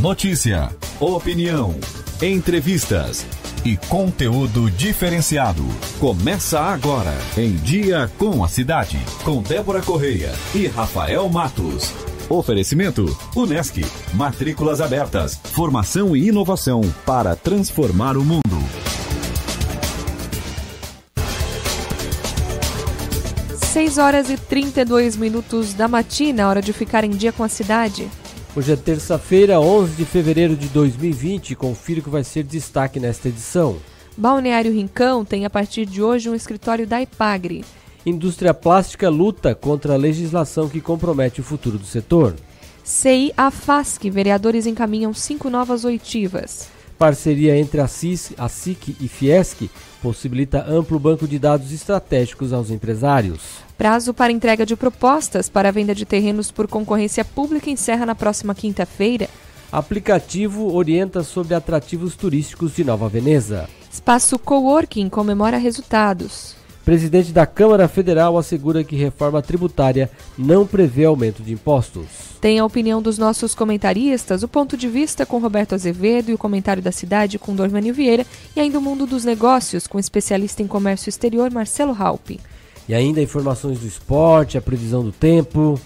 Notícia, opinião, entrevistas e conteúdo diferenciado. Começa agora em Dia com a Cidade, com Débora Correia e Rafael Matos. Oferecimento: Unesc. Matrículas abertas. Formação e inovação para transformar o mundo. 6 horas e 32 minutos da matina, hora de ficar em dia com a cidade. Hoje é terça-feira, 11 de fevereiro de 2020. Confira o que vai ser destaque nesta edição. Balneário Rincão tem a partir de hoje um escritório da Ipagre. Indústria plástica luta contra a legislação que compromete o futuro do setor. CI AFASC, vereadores encaminham cinco novas oitivas. Parceria entre a, CIS, a SIC e Fiesc possibilita amplo banco de dados estratégicos aos empresários. Prazo para entrega de propostas para a venda de terrenos por concorrência pública encerra na próxima quinta-feira. Aplicativo orienta sobre atrativos turísticos de Nova Veneza. Espaço Coworking comemora resultados. Presidente da Câmara Federal assegura que reforma tributária não prevê aumento de impostos. Tem a opinião dos nossos comentaristas, o ponto de vista com Roberto Azevedo e o comentário da cidade com Dormani Vieira e ainda o mundo dos negócios com o especialista em comércio exterior Marcelo Halpe. E ainda informações do esporte, a previsão do tempo.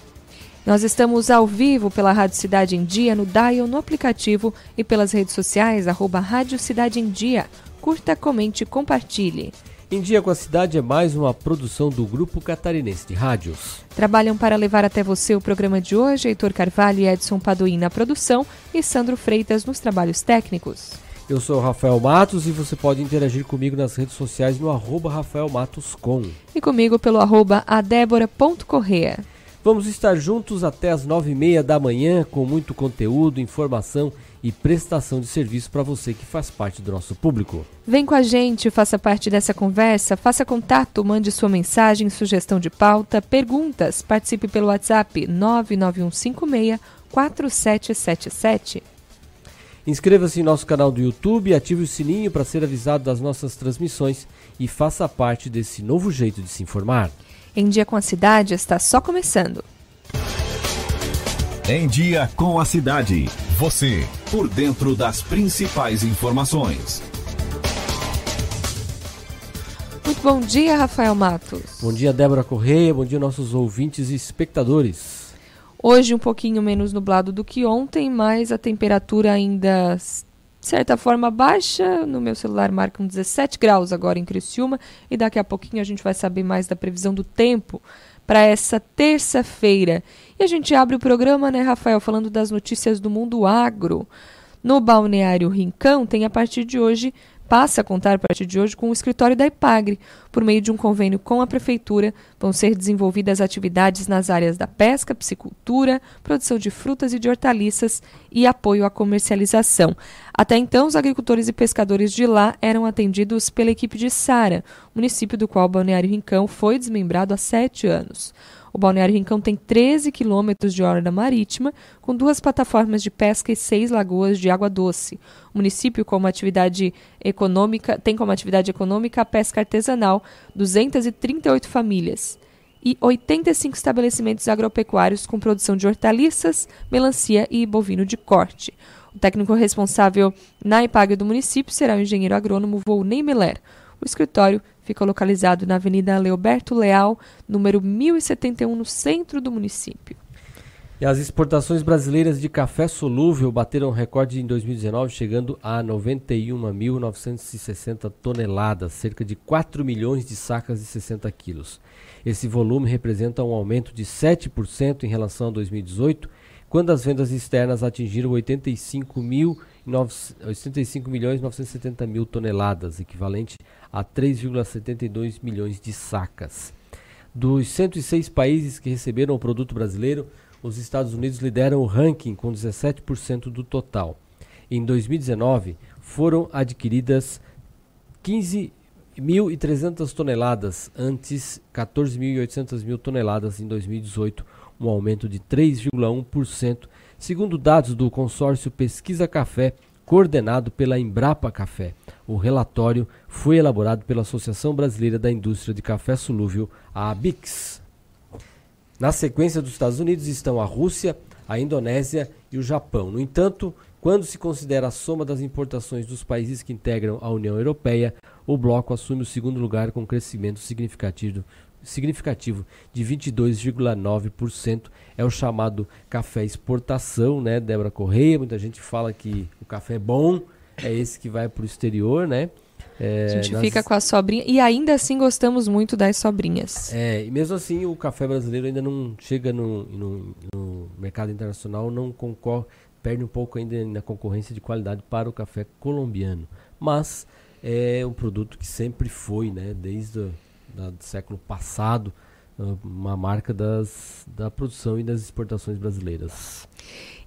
Nós estamos ao vivo pela Rádio Cidade em Dia, no Dial, no aplicativo e pelas redes sociais, arroba Rádio Cidade em Dia. Curta, comente, compartilhe. Em Dia com a Cidade é mais uma produção do Grupo Catarinense de Rádios. Trabalham para levar até você o programa de hoje Heitor Carvalho e Edson Paduim na produção e Sandro Freitas nos trabalhos técnicos. Eu sou o Rafael Matos e você pode interagir comigo nas redes sociais no arroba Rafael Matos com. E comigo pelo arroba adébora.correa. Vamos estar juntos até as nove e meia da manhã com muito conteúdo, informação e prestação de serviço para você que faz parte do nosso público. Vem com a gente, faça parte dessa conversa, faça contato, mande sua mensagem, sugestão de pauta, perguntas, participe pelo WhatsApp 99156 4777. Inscreva-se em nosso canal do YouTube, ative o sininho para ser avisado das nossas transmissões e faça parte desse novo jeito de se informar. Em Dia com a Cidade está só começando. Em Dia com a Cidade. Você, por dentro das principais informações. Muito bom dia, Rafael Matos. Bom dia, Débora Correia. Bom dia, nossos ouvintes e espectadores. Hoje um pouquinho menos nublado do que ontem, mas a temperatura ainda de certa forma baixa. No meu celular marcam 17 graus agora em Criciúma e daqui a pouquinho a gente vai saber mais da previsão do tempo para essa terça-feira. E a gente abre o programa, né, Rafael, falando das notícias do mundo agro. No Balneário Rincão tem a partir de hoje passa a contar a partir de hoje com o escritório da IPAGRE. Por meio de um convênio com a Prefeitura, vão ser desenvolvidas atividades nas áreas da pesca, piscicultura, produção de frutas e de hortaliças e apoio à comercialização. Até então, os agricultores e pescadores de lá eram atendidos pela equipe de Sara, município do qual Balneário Rincão foi desmembrado há sete anos. O Balneário Rincão tem 13 quilômetros de orla marítima, com duas plataformas de pesca e seis lagoas de água doce. O município como atividade econômica, tem como atividade econômica a pesca artesanal, 238 famílias e 85 estabelecimentos agropecuários com produção de hortaliças, melancia e bovino de corte. O técnico responsável na IPAG do município será o engenheiro agrônomo Volney Meller. O escritório fica localizado na Avenida Leoberto Leal, número 1071, no centro do município. E as exportações brasileiras de café solúvel bateram recorde em 2019, chegando a 91.960 toneladas, cerca de 4 milhões de sacas de 60 quilos. Esse volume representa um aumento de 7% em relação a 2018, quando as vendas externas atingiram 85 mil 85 milhões 970 mil toneladas, equivalente a 3,72 milhões de sacas. Dos 106 países que receberam o produto brasileiro, os Estados Unidos lideram o ranking com 17% do total. Em 2019, foram adquiridas 15.300 toneladas, antes 14.800 mil toneladas em 2018, um aumento de 3,1%, segundo dados do consórcio Pesquisa Café, coordenado pela Embrapa Café. O relatório foi elaborado pela Associação Brasileira da Indústria de Café Solúvel, a ABIX. Na sequência dos Estados Unidos estão a Rússia, a Indonésia e o Japão. No entanto, quando se considera a soma das importações dos países que integram a União Europeia, o bloco assume o segundo lugar com crescimento significativo, significativo de 22,9%. É o chamado café exportação, né, Débora Correia? Muita gente fala que o café é bom, é esse que vai para o exterior, né? É, a gente nas... fica com a sobrinha e ainda assim gostamos muito das sobrinhas. É, e mesmo assim o café brasileiro ainda não chega no, no, no mercado internacional, não concorre, perde um pouco ainda na concorrência de qualidade para o café colombiano. Mas é um produto que sempre foi, né, desde o século passado, uma marca das, da produção e das exportações brasileiras.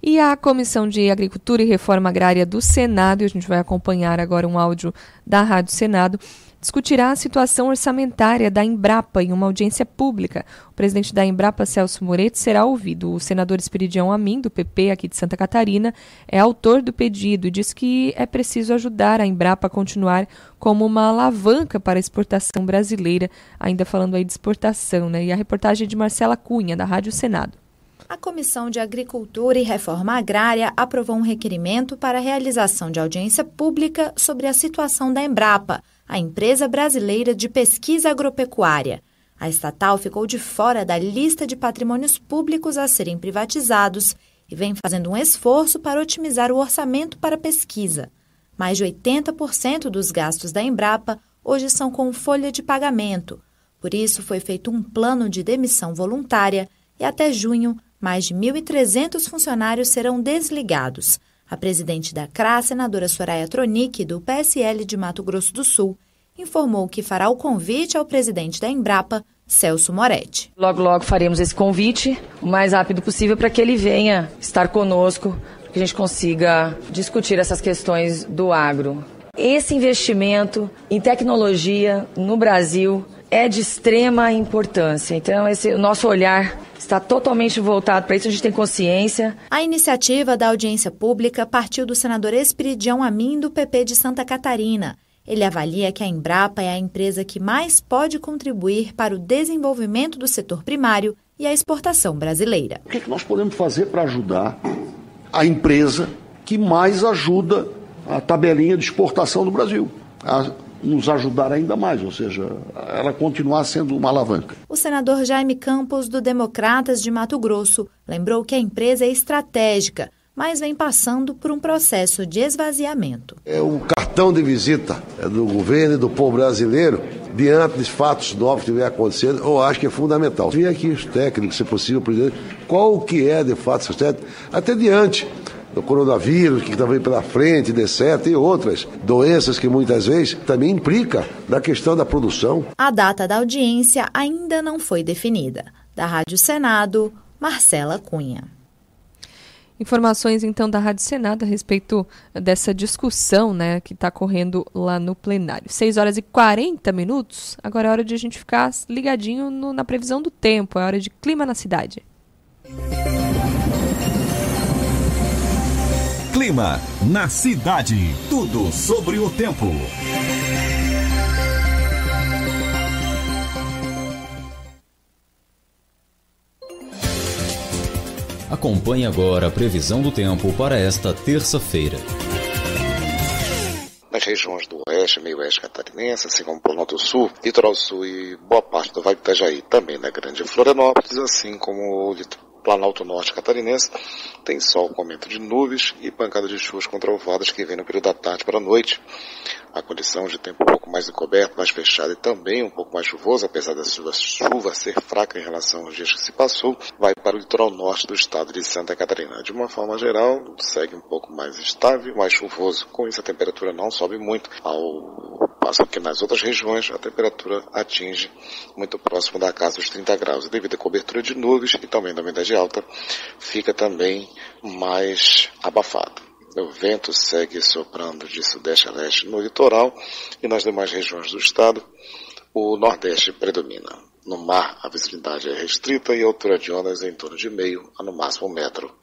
E a Comissão de Agricultura e Reforma Agrária do Senado, e a gente vai acompanhar agora um áudio da Rádio Senado, discutirá a situação orçamentária da Embrapa em uma audiência pública. O presidente da Embrapa, Celso Moretti, será ouvido. O senador Espiridião Amin, do PP aqui de Santa Catarina, é autor do pedido e diz que é preciso ajudar a Embrapa a continuar como uma alavanca para a exportação brasileira, ainda falando aí de exportação, né? E a reportagem é de Marcela Cunha, da Rádio Senado. A Comissão de Agricultura e Reforma Agrária aprovou um requerimento para a realização de audiência pública sobre a situação da Embrapa a empresa brasileira de pesquisa agropecuária. A estatal ficou de fora da lista de patrimônios públicos a serem privatizados e vem fazendo um esforço para otimizar o orçamento para pesquisa. Mais de 80% dos gastos da Embrapa hoje são com folha de pagamento. Por isso, foi feito um plano de demissão voluntária e até junho, mais de 1.300 funcionários serão desligados. A presidente da CRA, senadora Soraya Tronic, do PSL de Mato Grosso do Sul, informou que fará o convite ao presidente da Embrapa, Celso Moretti. Logo, logo faremos esse convite o mais rápido possível para que ele venha estar conosco, para que a gente consiga discutir essas questões do agro. Esse investimento em tecnologia no Brasil é de extrema importância. Então, esse o nosso olhar está totalmente voltado para isso, a gente tem consciência. A iniciativa da audiência pública partiu do senador Espiridião Amin, do PP de Santa Catarina. Ele avalia que a Embrapa é a empresa que mais pode contribuir para o desenvolvimento do setor primário e a exportação brasileira. O que, é que nós podemos fazer para ajudar a empresa que mais ajuda a tabelinha de exportação do Brasil? A nos ajudar ainda mais, ou seja, ela continuar sendo uma alavanca. O senador Jaime Campos, do Democratas de Mato Grosso, lembrou que a empresa é estratégica, mas vem passando por um processo de esvaziamento. É o cartão de visita do governo e do povo brasileiro diante dos fatos novos que vem acontecendo, eu acho que é fundamental. Vem aqui os técnicos, se possível, presidente, qual que é de fato, até diante do coronavírus que também pela frente, etc., e outras doenças que muitas vezes também implica na questão da produção. A data da audiência ainda não foi definida. Da Rádio Senado, Marcela Cunha. Informações então da Rádio Senado a respeito dessa discussão né, que está correndo lá no plenário. 6 horas e 40 minutos. Agora é hora de a gente ficar ligadinho no, na previsão do tempo, é hora de clima na cidade. Clima na cidade. Tudo sobre o tempo. Acompanhe agora a previsão do tempo para esta terça-feira. Nas regiões do oeste, meio oeste catarinense, assim como Planalto Sul, Litoral Sul e boa parte do Vale do Itajaí, também na Grande Florianópolis, assim como o Planalto Norte Catarinense tem sol com aumento de nuvens e pancada de chuvas controvadas que vem no período da tarde para a noite. A condição de tempo um pouco mais encoberto, mais fechado e também um pouco mais chuvoso, apesar da chuva, ser fraca em relação aos dias que se passou, vai para o litoral norte do estado de Santa Catarina. De uma forma geral, segue um pouco mais estável, mais chuvoso. Com isso, a temperatura não sobe muito ao passo que nas outras regiões a temperatura atinge muito próximo da casa dos 30 graus. Devido à cobertura de nuvens e também da umidade alta, fica também mais abafado. O vento segue soprando de sudeste a leste no litoral e nas demais regiões do estado, o nordeste predomina. No mar, a visibilidade é restrita e a altura de ondas é em torno de meio a no máximo um metro.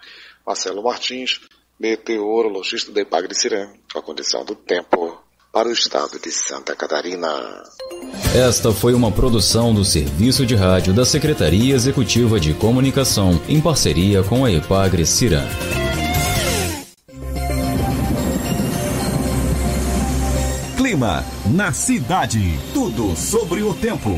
Marcelo Martins, meteorologista da Ipagre com a condição do tempo para o estado de Santa Catarina. Esta foi uma produção do Serviço de Rádio da Secretaria Executiva de Comunicação, em parceria com a Epagre Ciran. Clima na cidade. Tudo sobre o tempo.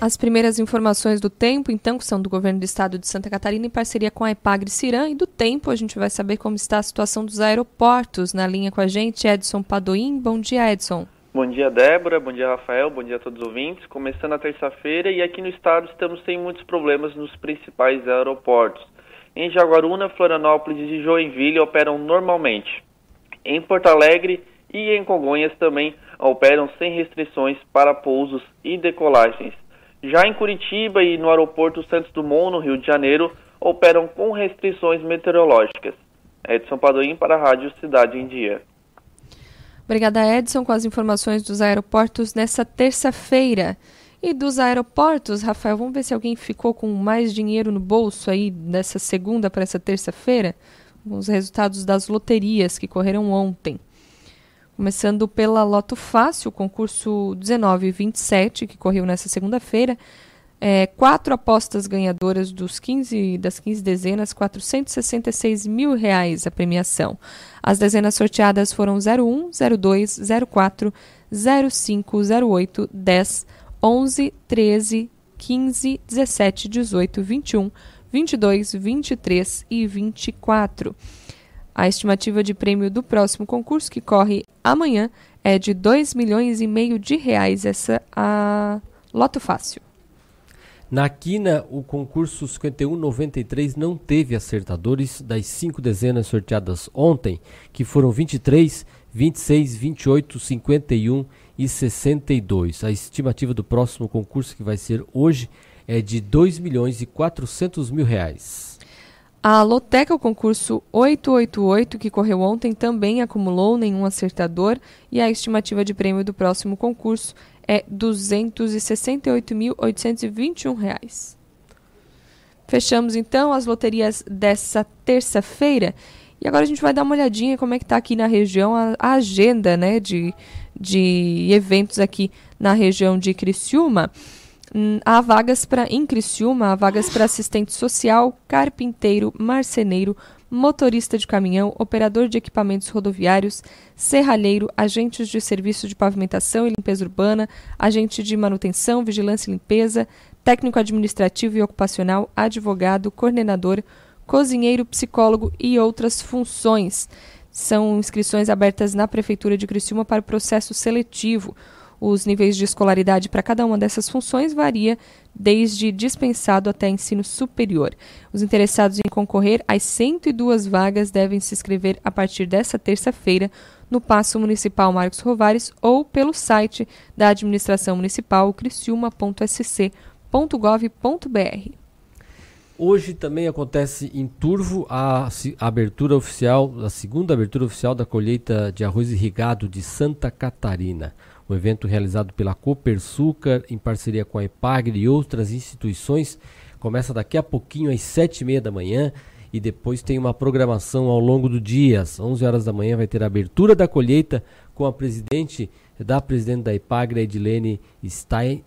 As primeiras informações do tempo, então, que são do governo do estado de Santa Catarina, em parceria com a Epagre Cirã, e do tempo a gente vai saber como está a situação dos aeroportos. Na linha com a gente, Edson Padoim. Bom dia, Edson. Bom dia, Débora. Bom dia, Rafael. Bom dia a todos os ouvintes. Começando a terça-feira e aqui no estado estamos sem muitos problemas nos principais aeroportos. Em Jaguaruna, Florianópolis e Joinville operam normalmente. Em Porto Alegre e em Congonhas também operam sem restrições para pousos e decolagens. Já em Curitiba e no aeroporto Santos Dumont, no Rio de Janeiro, operam com restrições meteorológicas. Edson Padoim para a Rádio Cidade em Dia. Obrigada, Edson, com as informações dos aeroportos nessa terça-feira. E dos aeroportos, Rafael, vamos ver se alguém ficou com mais dinheiro no bolso aí dessa segunda para essa terça-feira? Os resultados das loterias que correram ontem. Começando pela Loto Fácil, concurso 1927, que correu nessa segunda-feira. É, quatro apostas ganhadoras dos 15, das 15 dezenas, 466 mil reais a premiação. As dezenas sorteadas foram 01, 02, 04, 05, 08, 10, 11, 13, 15, 17, 18, 21, 22, 23 e 24. A estimativa de prêmio do próximo concurso, que corre amanhã, é de 2 milhões e meio de reais. Essa a Loto Fácil. Na quina, o concurso 5193 não teve acertadores das cinco dezenas sorteadas ontem, que foram 23, 26, 28, 51 e 62. A estimativa do próximo concurso, que vai ser hoje, é de 2 milhões e 400 mil reais. A Loteca, o concurso 888, que correu ontem, também acumulou nenhum acertador e a estimativa de prêmio do próximo concurso é R$ 268.821. Fechamos então as loterias dessa terça-feira e agora a gente vai dar uma olhadinha como é que está aqui na região a, a agenda né, de, de eventos aqui na região de Criciúma. Hum, há vagas para em Criciúma, há vagas para assistente social, carpinteiro, marceneiro, motorista de caminhão, operador de equipamentos rodoviários, serralheiro, agentes de serviço de pavimentação e limpeza urbana, agente de manutenção, vigilância e limpeza, técnico administrativo e ocupacional, advogado, coordenador, cozinheiro, psicólogo e outras funções. São inscrições abertas na Prefeitura de Criciúma para o processo seletivo. Os níveis de escolaridade para cada uma dessas funções varia desde dispensado até ensino superior. Os interessados em concorrer às 102 vagas devem se inscrever a partir desta terça-feira no Paço Municipal Marcos Rovares ou pelo site da Administração Municipal criciúma.sc.gov.br. Hoje também acontece em Turvo a, a, abertura oficial, a segunda abertura oficial da colheita de arroz irrigado de Santa Catarina. O evento realizado pela Copersucar em parceria com a Epagre e outras instituições começa daqui a pouquinho às sete e meia da manhã e depois tem uma programação ao longo do dia. Às 11 horas da manhã vai ter a abertura da colheita com a presidente da presidente da Epagre, Edilene Stein.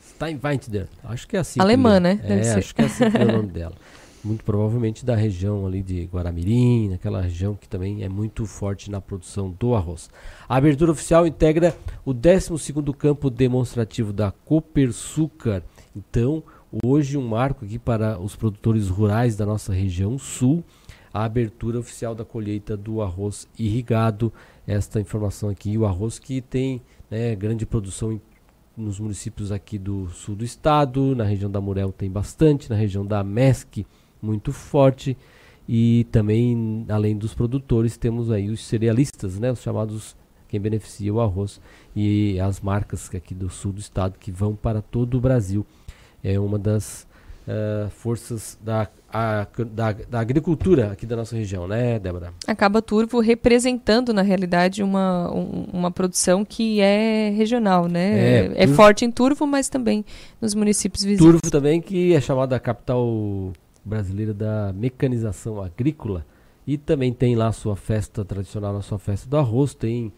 Steinweintider, acho que é assim. Alemã, né? é, acho que é assim que é o nome dela. muito provavelmente da região ali de Guaramirim, naquela região que também é muito forte na produção do arroz. A abertura oficial integra o 12º campo demonstrativo da Copersucar. Então, hoje um marco aqui para os produtores rurais da nossa região sul, a abertura oficial da colheita do arroz irrigado. Esta informação aqui, o arroz que tem né, grande produção em nos municípios aqui do sul do estado, na região da Murel tem bastante, na região da Mesc muito forte e também além dos produtores temos aí os cerealistas, né, os chamados quem beneficia o arroz e as marcas aqui do sul do estado que vão para todo o Brasil. É uma das uh, forças da, a, da, da, agricultura aqui da nossa região, né, Débora? Acaba Turvo representando, na realidade, uma, um, uma produção que é regional, né? É, é forte em Turvo, mas também nos municípios vizinhos. Turvo também, que é chamada capital Brasileira da Mecanização Agrícola. E também tem lá a sua festa tradicional, a sua festa do arroz. Tem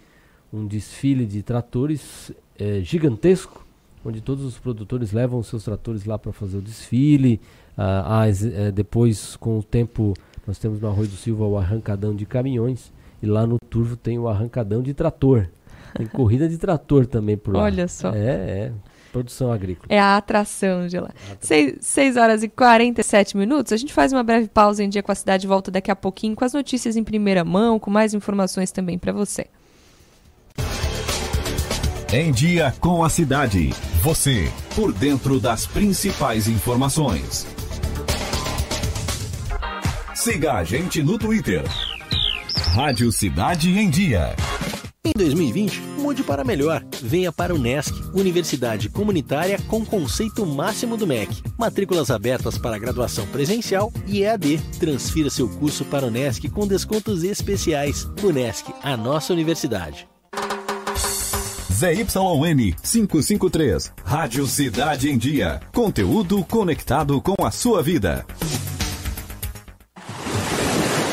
um desfile de tratores é, gigantesco, onde todos os produtores levam seus tratores lá para fazer o desfile. Ah, é, depois, com o tempo, nós temos no Arroio do Silva o arrancadão de caminhões. E lá no Turvo tem o arrancadão de trator. Tem corrida de trator também por lá. Olha só. É, é. Produção agrícola. É a atração de lá. 6 horas e 47 minutos. A gente faz uma breve pausa em Dia com a Cidade volta daqui a pouquinho com as notícias em primeira mão, com mais informações também para você. Em Dia com a Cidade. Você, por dentro das principais informações. Siga a gente no Twitter. Rádio Cidade em Dia. Em 2020, mude para melhor. Venha para o NESC, Universidade Comunitária com conceito máximo do MEC. Matrículas abertas para graduação presencial e EAD. Transfira seu curso para o NESC com descontos especiais. NESC, a nossa universidade. ZYN 553, Rádio Cidade em Dia. Conteúdo conectado com a sua vida.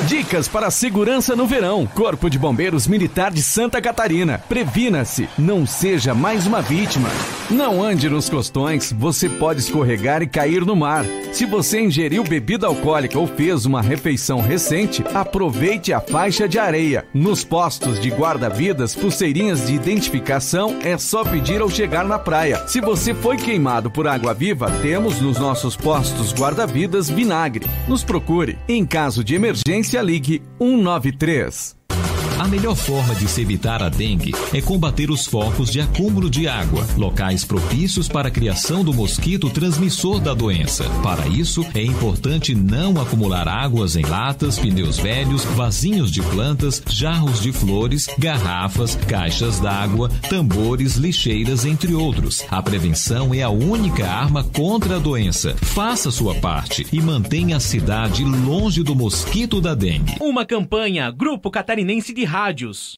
Dicas para segurança no verão. Corpo de Bombeiros Militar de Santa Catarina. Previna-se, não seja mais uma vítima. Não ande nos costões, você pode escorregar e cair no mar. Se você ingeriu bebida alcoólica ou fez uma refeição recente, aproveite a faixa de areia. Nos postos de guarda-vidas, pulseirinhas de identificação é só pedir ao chegar na praia. Se você foi queimado por água viva, temos nos nossos postos guarda-vidas vinagre. Nos procure. Em caso de emergência, ligue 193. A melhor forma de se evitar a dengue é combater os focos de acúmulo de água, locais propícios para a criação do mosquito transmissor da doença. Para isso, é importante não acumular águas em latas, pneus velhos, vasinhos de plantas, jarros de flores, garrafas, caixas d'água, tambores, lixeiras, entre outros. A prevenção é a única arma contra a doença. Faça sua parte e mantenha a cidade longe do mosquito da dengue. Uma campanha Grupo Catarinense de rádios.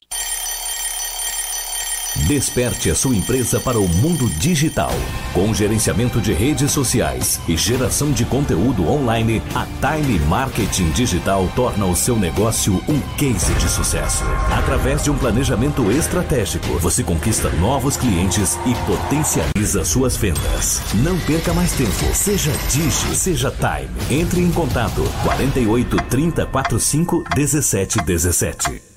Desperte a sua empresa para o mundo digital. Com gerenciamento de redes sociais e geração de conteúdo online, a Time Marketing Digital torna o seu negócio um case de sucesso. Através de um planejamento estratégico, você conquista novos clientes e potencializa suas vendas. Não perca mais tempo. Seja Digi, seja Time. Entre em contato 48 30 45 17 17.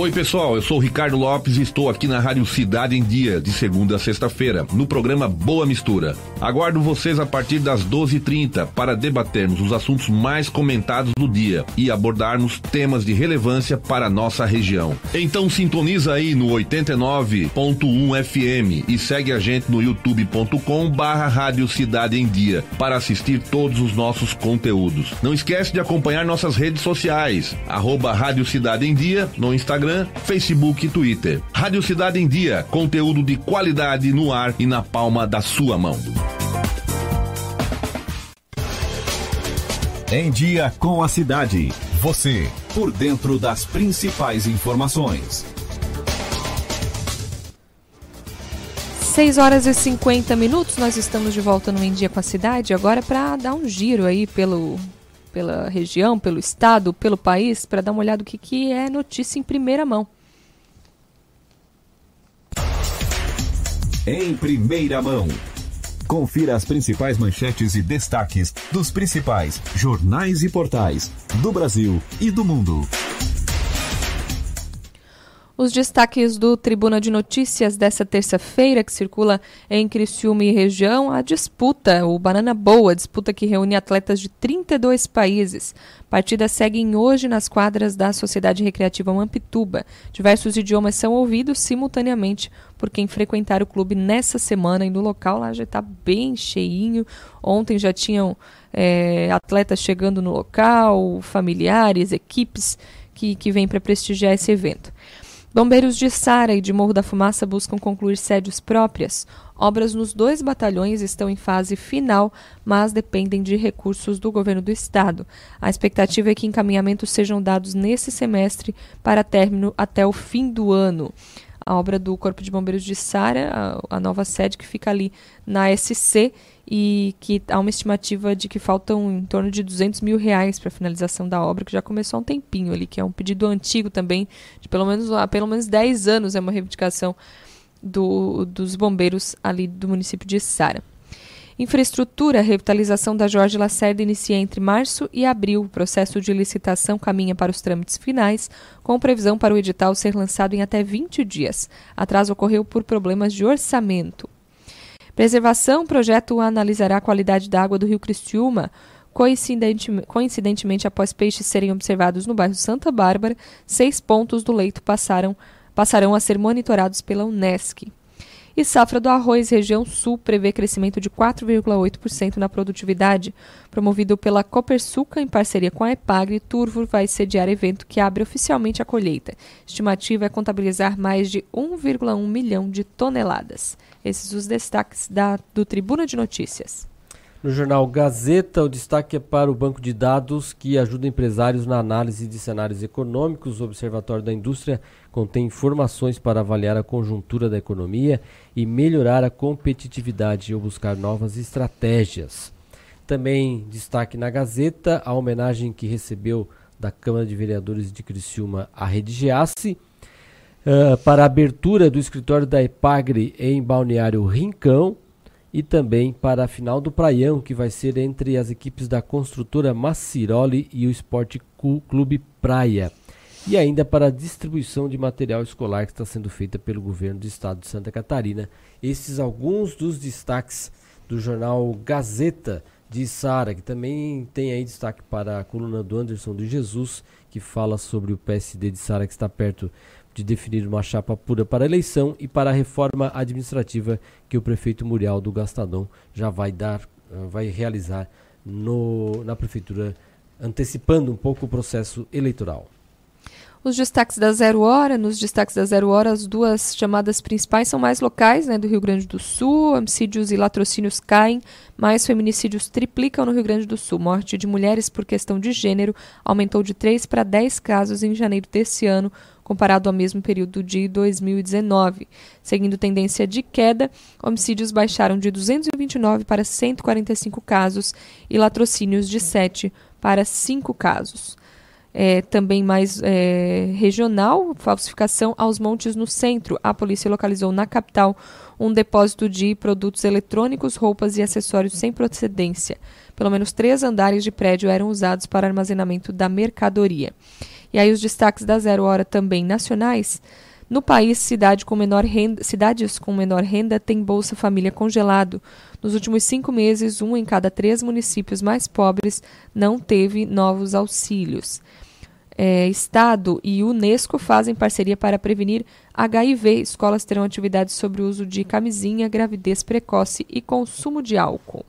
Oi, pessoal, eu sou o Ricardo Lopes e estou aqui na Rádio Cidade em Dia, de segunda a sexta-feira, no programa Boa Mistura. Aguardo vocês a partir das 12h30 para debatermos os assuntos mais comentados do dia e abordarmos temas de relevância para a nossa região. Então sintoniza aí no 89.1 FM e segue a gente no youtube.com barra Rádio Cidade em Dia para assistir todos os nossos conteúdos. Não esquece de acompanhar nossas redes sociais, arroba Rádio Cidade em Dia no Instagram Instagram, Facebook e Twitter. Rádio Cidade em Dia, conteúdo de qualidade no ar e na palma da sua mão. Em Dia com a Cidade. Você, por dentro das principais informações. 6 horas e 50 minutos, nós estamos de volta no Em Dia com a Cidade, agora para dar um giro aí pelo, pela região, pelo estado, pelo país, para dar uma olhada no que, que é notícia em primeira mão. Em primeira mão. Confira as principais manchetes e destaques dos principais jornais e portais do Brasil e do mundo. Os destaques do Tribuna de Notícias dessa terça-feira, que circula em Criciúma e região, a disputa, o Banana Boa, disputa que reúne atletas de 32 países. Partidas seguem hoje nas quadras da Sociedade Recreativa Mampituba. Diversos idiomas são ouvidos simultaneamente por quem frequentar o clube nessa semana e no local lá já está bem cheinho. Ontem já tinham é, atletas chegando no local, familiares, equipes que, que vêm para prestigiar esse evento. Bombeiros de Sara e de Morro da Fumaça buscam concluir sédios próprias. Obras nos dois batalhões estão em fase final, mas dependem de recursos do governo do estado. A expectativa é que encaminhamentos sejam dados nesse semestre para término até o fim do ano. A obra do Corpo de Bombeiros de Sara, a, a nova sede que fica ali na SC e que há uma estimativa de que faltam em torno de 200 mil reais para a finalização da obra, que já começou há um tempinho ali, que é um pedido antigo também, de pelo menos, há pelo menos 10 anos, é uma reivindicação do, dos bombeiros ali do município de Sara. Infraestrutura, revitalização da Jorge Lacerda inicia entre março e abril. O processo de licitação caminha para os trâmites finais, com previsão para o edital ser lançado em até 20 dias. Atraso ocorreu por problemas de orçamento. Preservação, projeto analisará a qualidade da água do rio Cristiúma. Coincidentemente, coincidentemente, após peixes serem observados no bairro Santa Bárbara, seis pontos do leito passaram, passarão a ser monitorados pela Unesc. E safra do arroz, região sul, prevê crescimento de 4,8% na produtividade. Promovido pela Copersuca, em parceria com a Epagre, Turvo vai sediar evento que abre oficialmente a colheita. Estimativa é contabilizar mais de 1,1 milhão de toneladas. Esses os destaques da, do Tribuna de Notícias. No jornal Gazeta, o destaque é para o banco de dados que ajuda empresários na análise de cenários econômicos. O Observatório da Indústria contém informações para avaliar a conjuntura da economia e melhorar a competitividade ou buscar novas estratégias. Também destaque na Gazeta a homenagem que recebeu da Câmara de Vereadores de Criciúma a Rede Giasse, uh, para a abertura do escritório da Epagre em Balneário Rincão, e também para a final do Praião, que vai ser entre as equipes da construtora Maciroli e o Esporte Clube Praia. E ainda para a distribuição de material escolar que está sendo feita pelo governo do estado de Santa Catarina. Esses alguns dos destaques do jornal Gazeta de Sara, que também tem aí destaque para a coluna do Anderson de Jesus, que fala sobre o PSD de Sara que está perto de definir uma chapa pura para a eleição e para a reforma administrativa que o prefeito Muriel do Gastadão já vai dar, uh, vai realizar no, na prefeitura, antecipando um pouco o processo eleitoral. Os destaques da Zero Hora, nos destaques da Zero Hora, as duas chamadas principais são mais locais, né, do Rio Grande do Sul. Homicídios e latrocínios caem, mas feminicídios triplicam no Rio Grande do Sul. Morte de mulheres por questão de gênero aumentou de 3 para 10 casos em janeiro desse ano, comparado ao mesmo período de 2019. Seguindo tendência de queda, homicídios baixaram de 229 para 145 casos e latrocínios de 7 para 5 casos. É, também mais é, regional, falsificação aos montes no centro. A polícia localizou na capital um depósito de produtos eletrônicos, roupas e acessórios sem procedência. Pelo menos três andares de prédio eram usados para armazenamento da mercadoria. E aí os destaques da Zero Hora também nacionais. No país, cidade com renda, cidades com menor renda têm Bolsa Família congelado. Nos últimos cinco meses, um em cada três municípios mais pobres não teve novos auxílios. É, Estado e Unesco fazem parceria para prevenir HIV. Escolas terão atividades sobre o uso de camisinha, gravidez precoce e consumo de álcool.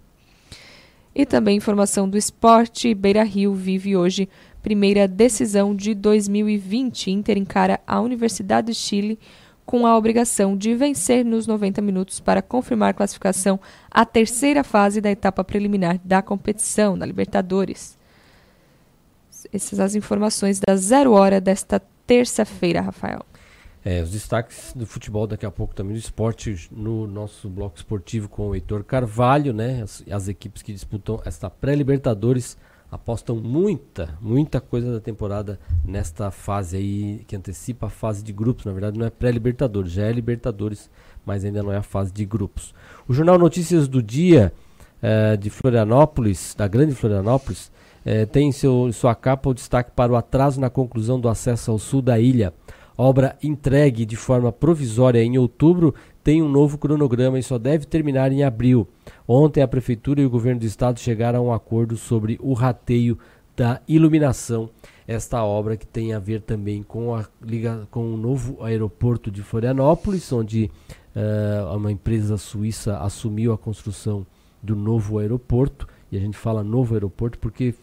E também informação do esporte. Beira Rio vive hoje primeira decisão de 2020. Inter encara a Universidade de Chile com a obrigação de vencer nos 90 minutos para confirmar classificação à terceira fase da etapa preliminar da competição da Libertadores. Essas as informações da zero hora desta terça-feira, Rafael. É, os destaques do futebol daqui a pouco também do esporte no nosso bloco esportivo com o Heitor Carvalho, né? As, as equipes que disputam esta pré-Libertadores apostam muita, muita coisa da temporada nesta fase aí, que antecipa a fase de grupos. Na verdade, não é pré-Libertadores, já é Libertadores, mas ainda não é a fase de grupos. O Jornal Notícias do Dia eh, de Florianópolis, da Grande Florianópolis, eh, tem em seu, sua capa o destaque para o atraso na conclusão do acesso ao sul da ilha. Obra entregue de forma provisória em outubro tem um novo cronograma e só deve terminar em abril. Ontem a prefeitura e o governo do estado chegaram a um acordo sobre o rateio da iluminação. Esta obra que tem a ver também com, a, com o novo aeroporto de Florianópolis, onde uh, uma empresa suíça assumiu a construção do novo aeroporto. E a gente fala novo aeroporto porque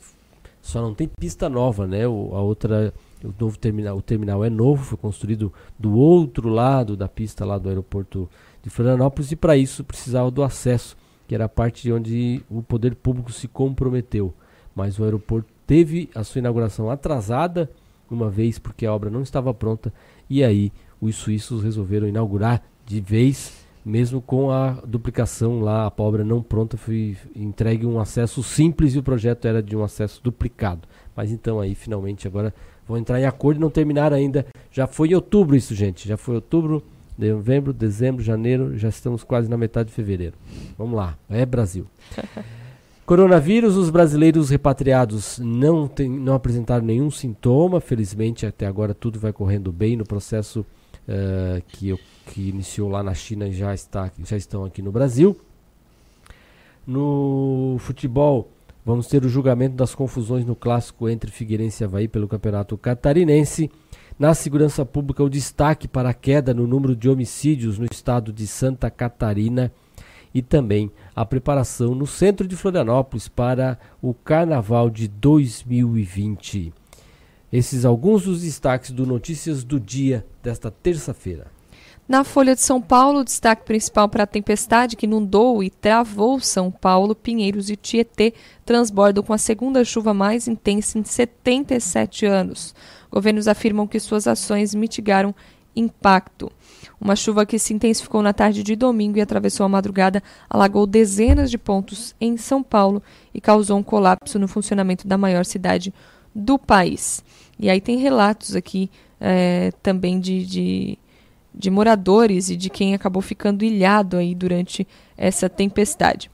só não tem pista nova, né? O, a outra o novo terminal, o terminal é novo, foi construído do outro lado da pista lá do aeroporto de Florianópolis e para isso precisava do acesso, que era a parte onde o poder público se comprometeu. Mas o aeroporto teve a sua inauguração atrasada uma vez porque a obra não estava pronta e aí os suíços resolveram inaugurar de vez, mesmo com a duplicação lá, a obra não pronta, foi entregue um acesso simples e o projeto era de um acesso duplicado. Mas então aí finalmente agora vão entrar em acordo e não terminaram ainda. Já foi em outubro isso, gente. Já foi outubro, novembro, dezembro, janeiro, já estamos quase na metade de fevereiro. Vamos lá, é Brasil. Coronavírus, os brasileiros repatriados não, tem, não apresentaram nenhum sintoma, felizmente até agora tudo vai correndo bem no processo uh, que, que iniciou lá na China e já, está, já estão aqui no Brasil. No futebol, vamos ter o julgamento das confusões no clássico entre Figueirense e Havaí pelo Campeonato Catarinense. Na segurança pública, o destaque para a queda no número de homicídios no estado de Santa Catarina e também a preparação no centro de Florianópolis para o Carnaval de 2020. Esses alguns dos destaques do Notícias do Dia desta terça-feira. Na Folha de São Paulo, o destaque principal para a tempestade que inundou e travou São Paulo, Pinheiros e Tietê transbordam com a segunda chuva mais intensa em 77 anos. Governos afirmam que suas ações mitigaram impacto. Uma chuva que se intensificou na tarde de domingo e atravessou a madrugada alagou dezenas de pontos em São Paulo e causou um colapso no funcionamento da maior cidade do país. E aí tem relatos aqui é, também de, de, de moradores e de quem acabou ficando ilhado aí durante essa tempestade.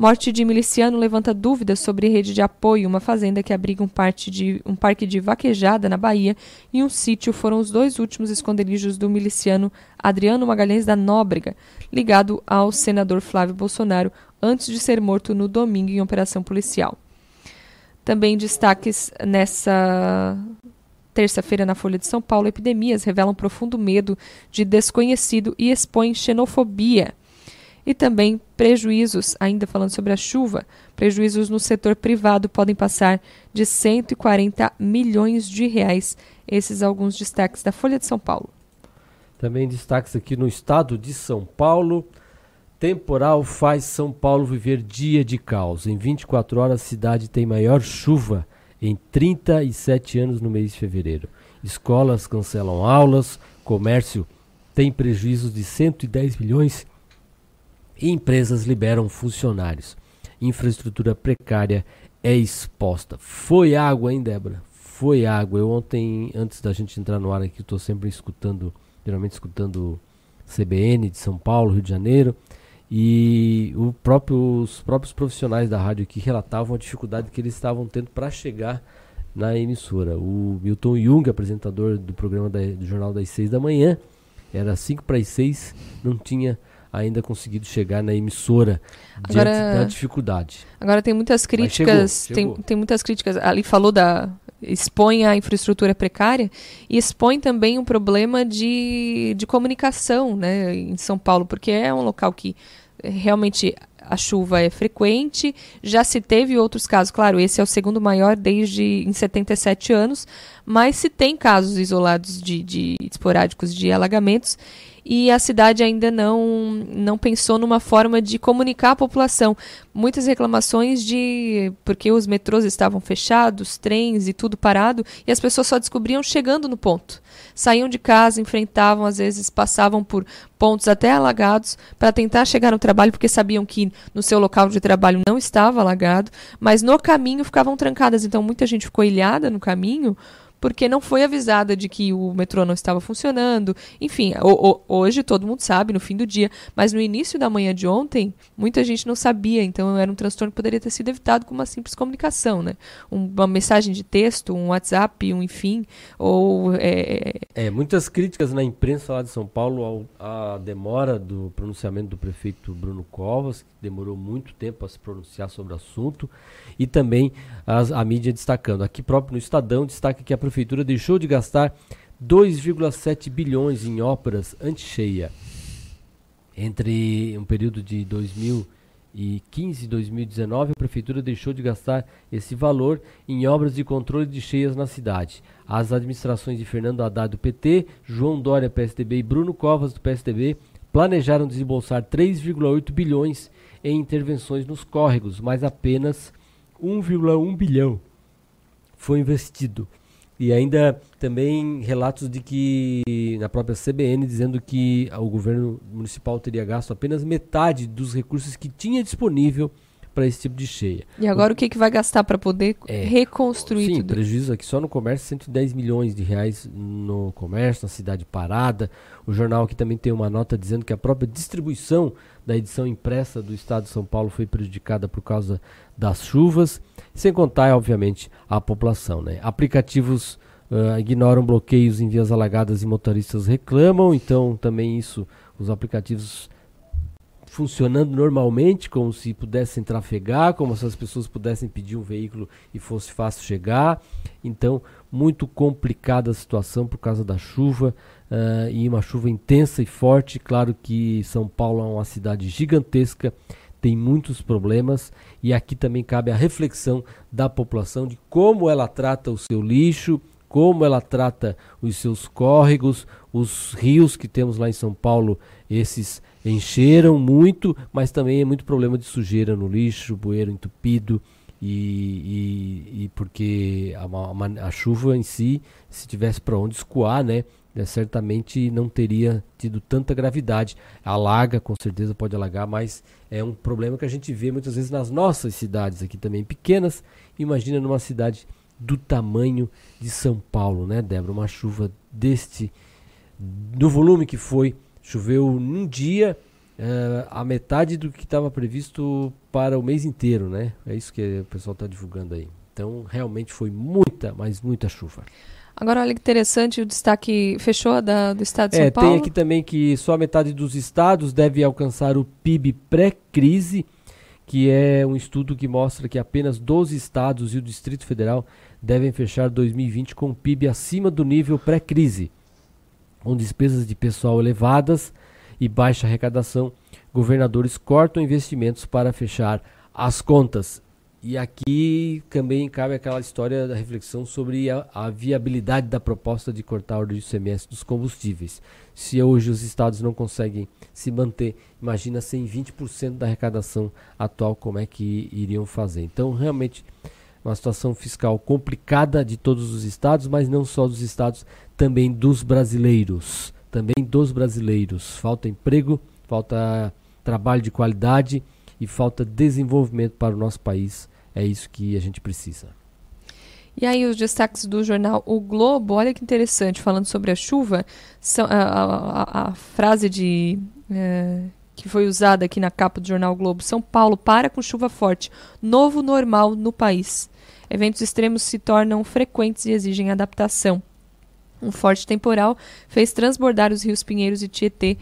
Morte de miliciano levanta dúvidas sobre rede de apoio. Uma fazenda que abriga um, parte de, um parque de vaquejada na Bahia e um sítio foram os dois últimos esconderijos do miliciano Adriano Magalhães da Nóbrega, ligado ao senador Flávio Bolsonaro, antes de ser morto no domingo em operação policial. Também destaques nessa terça-feira na Folha de São Paulo: epidemias revelam profundo medo de desconhecido e expõem xenofobia e também prejuízos, ainda falando sobre a chuva, prejuízos no setor privado podem passar de 140 milhões de reais. Esses alguns destaques da Folha de São Paulo. Também destaques aqui no estado de São Paulo. Temporal faz São Paulo viver dia de caos. Em 24 horas, a cidade tem maior chuva em 37 anos no mês de fevereiro. Escolas cancelam aulas, comércio tem prejuízos de 110 milhões e empresas liberam funcionários. Infraestrutura precária é exposta. Foi água, hein, Débora? Foi água. Eu ontem, antes da gente entrar no ar aqui, estou sempre escutando, geralmente escutando CBN de São Paulo, Rio de Janeiro, e próprio, os próprios profissionais da rádio aqui relatavam a dificuldade que eles estavam tendo para chegar na emissora. O Milton Jung, apresentador do programa da, do Jornal das 6 da manhã, era 5 para as 6, não tinha ainda conseguido chegar na emissora agora, diante da dificuldade. Agora tem muitas críticas, chegou, chegou. Tem, tem muitas críticas. Ali falou da expõe a infraestrutura precária e expõe também um problema de, de comunicação né, em São Paulo, porque é um local que realmente a chuva é frequente, já se teve outros casos, claro, esse é o segundo maior desde em 77 anos, mas se tem casos isolados de, de esporádicos de alagamentos e a cidade ainda não, não pensou numa forma de comunicar a população. Muitas reclamações de porque os metrôs estavam fechados, trens e tudo parado, e as pessoas só descobriam chegando no ponto. Saíam de casa, enfrentavam, às vezes passavam por pontos até alagados para tentar chegar no trabalho, porque sabiam que no seu local de trabalho não estava alagado, mas no caminho ficavam trancadas. Então muita gente ficou ilhada no caminho porque não foi avisada de que o metrô não estava funcionando. Enfim, o, o, hoje todo mundo sabe, no fim do dia. Mas no início da manhã de ontem, muita gente não sabia. Então era um transtorno que poderia ter sido evitado com uma simples comunicação, né? uma mensagem de texto, um WhatsApp, um enfim. Ou, é... é, muitas críticas na imprensa lá de São Paulo à demora do pronunciamento do prefeito Bruno Covas, que demorou muito tempo a se pronunciar sobre o assunto. E também as, a mídia destacando. Aqui próprio no Estadão destaca que a prefeitura deixou de gastar 2,7 bilhões em obras anti-cheia entre um período de 2015 e 2019, a prefeitura deixou de gastar esse valor em obras de controle de cheias na cidade. As administrações de Fernando Haddad do PT, João Dória PSDB e Bruno Covas do PSDB planejaram desembolsar 3,8 bilhões em intervenções nos córregos, mas apenas 1,1 bilhão foi investido E ainda também relatos de que, na própria CBN, dizendo que o governo municipal teria gasto apenas metade dos recursos que tinha disponível para esse tipo de cheia. E agora o, o que, que vai gastar para poder é, reconstruir sim, tudo? prejuízo aqui só no comércio, 110 milhões de reais no comércio, na cidade parada. O jornal aqui também tem uma nota dizendo que a própria distribuição da edição impressa do Estado de São Paulo foi prejudicada por causa das chuvas, sem contar, obviamente, a população. Né? Aplicativos uh, ignoram bloqueios em vias alagadas e motoristas reclamam, então também isso, os aplicativos funcionando normalmente, como se pudessem trafegar, como se as pessoas pudessem pedir um veículo e fosse fácil chegar. Então, muito complicada a situação por causa da chuva uh, e uma chuva intensa e forte. Claro que São Paulo é uma cidade gigantesca, tem muitos problemas e aqui também cabe a reflexão da população de como ela trata o seu lixo, como ela trata os seus córregos, os rios que temos lá em São Paulo, esses encheram muito, mas também é muito problema de sujeira no lixo, bueiro entupido e, e, e porque a, a, a, chuva em si, se tivesse para onde escoar, né, é, certamente não teria tido tanta gravidade. Alaga, com certeza pode alagar, mas é um problema que a gente vê muitas vezes nas nossas cidades aqui também pequenas. Imagina numa cidade do tamanho de São Paulo, né, Débora? Uma chuva deste, do volume que foi Choveu num dia uh, a metade do que estava previsto para o mês inteiro, né? É isso que o pessoal está divulgando aí. Então, realmente foi muita, mas muita chuva. Agora, olha que interessante, o destaque fechou da, do estado de São é, Paulo. Tem aqui também que só a metade dos estados deve alcançar o PIB pré-crise, que é um estudo que mostra que apenas 12 estados e o Distrito Federal devem fechar 2020 com o PIB acima do nível pré-crise com despesas de pessoal elevadas e baixa arrecadação, governadores cortam investimentos para fechar as contas. E aqui também cabe aquela história da reflexão sobre a, a viabilidade da proposta de cortar de ICMS dos combustíveis. Se hoje os estados não conseguem se manter, imagina sem 20% da arrecadação atual, como é que iriam fazer. Então, realmente, uma situação fiscal complicada de todos os estados, mas não só dos estados, também dos brasileiros. Também dos brasileiros. Falta emprego, falta trabalho de qualidade e falta desenvolvimento para o nosso país. É isso que a gente precisa. E aí os destaques do jornal O Globo, olha que interessante, falando sobre a chuva, são, a, a, a frase de é, que foi usada aqui na capa do jornal Globo, São Paulo para com chuva forte, novo normal no país. Eventos extremos se tornam frequentes e exigem adaptação. Um forte temporal fez transbordar os rios Pinheiros e Tietê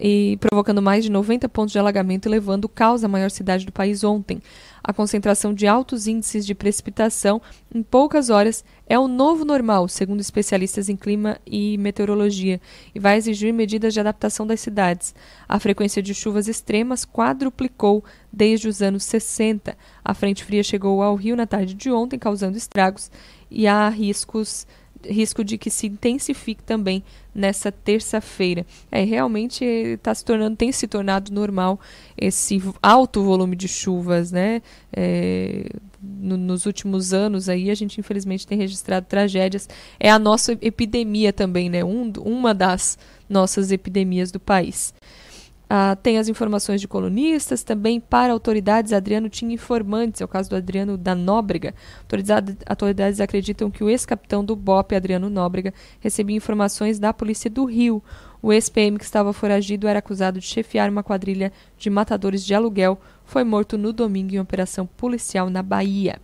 e provocando mais de 90 pontos de alagamento e levando caos à maior cidade do país ontem. A concentração de altos índices de precipitação em poucas horas é o novo normal, segundo especialistas em clima e meteorologia, e vai exigir medidas de adaptação das cidades. A frequência de chuvas extremas quadruplicou desde os anos 60. A frente fria chegou ao Rio na tarde de ontem, causando estragos, e há riscos risco de que se intensifique também nessa terça-feira. É realmente está se tornando, tem se tornado normal esse alto volume de chuvas, né? É, no, nos últimos anos aí a gente infelizmente tem registrado tragédias. É a nossa epidemia também, né? Um, uma das nossas epidemias do país. Ah, tem as informações de colunistas, também para autoridades, Adriano tinha informantes, é o caso do Adriano da Nóbrega. Autoridades, autoridades acreditam que o ex-capitão do BOP, Adriano Nóbrega, recebia informações da polícia do Rio. O ex-PM que estava foragido era acusado de chefiar uma quadrilha de matadores de aluguel. Foi morto no domingo em operação policial na Bahia.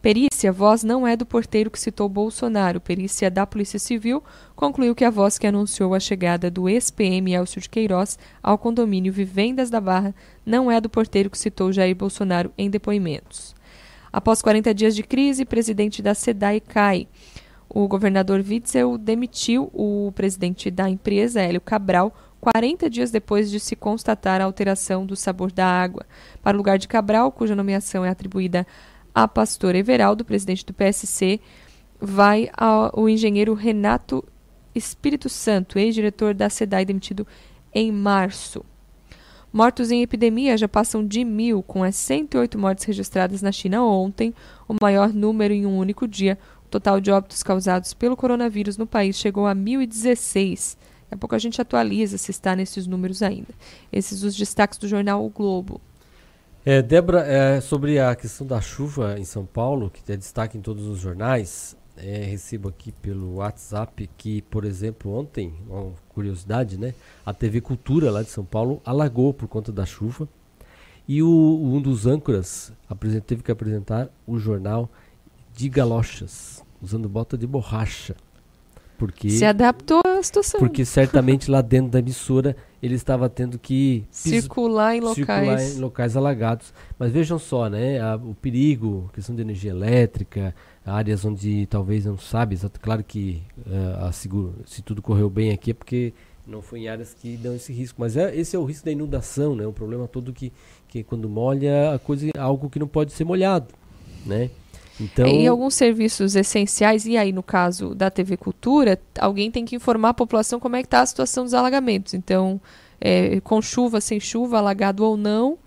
Perícia, voz não é do porteiro que citou Bolsonaro. Perícia da Polícia Civil concluiu que a voz que anunciou a chegada do ex-PM Elcio de Queiroz ao condomínio Vivendas da Barra não é do porteiro que citou Jair Bolsonaro em depoimentos. Após 40 dias de crise, presidente da SEDAI cai. O governador Witzel demitiu o presidente da empresa, Hélio Cabral, 40 dias depois de se constatar a alteração do sabor da água. Para o lugar de Cabral, cuja nomeação é atribuída a pastor Everaldo, presidente do PSC, vai ao engenheiro Renato Espírito Santo, ex-diretor da SEDAI, demitido em março. Mortos em epidemia já passam de mil, com as 108 mortes registradas na China ontem, o maior número em um único dia. O total de óbitos causados pelo coronavírus no país chegou a 1.016. Daqui a pouco a gente atualiza se está nesses números ainda. Esses os destaques do jornal O Globo. É, Débora, é, sobre a questão da chuva em São Paulo, que tem destaque em todos os jornais, é, recebo aqui pelo WhatsApp que, por exemplo, ontem, uma curiosidade, né? A TV Cultura lá de São Paulo alagou por conta da chuva. E o, um dos âncoras teve que apresentar o jornal de galochas, usando bota de borracha. Porque, Se adaptou à situação. Porque certamente lá dentro da emissora ele estava tendo que circular em locais, circular em locais alagados. Mas vejam só, né? A, o perigo, questão de energia elétrica, áreas onde talvez não sabe, claro que uh, a seguro, se tudo correu bem aqui é porque não foi em áreas que dão esse risco. Mas é, esse é o risco da inundação, né? O problema todo que, que quando molha a coisa algo que não pode ser molhado, né? Então, em alguns serviços essenciais, e aí no caso da TV Cultura, alguém tem que informar a população como é que está a situação dos alagamentos. Então, é, com chuva, sem chuva, alagado ou não,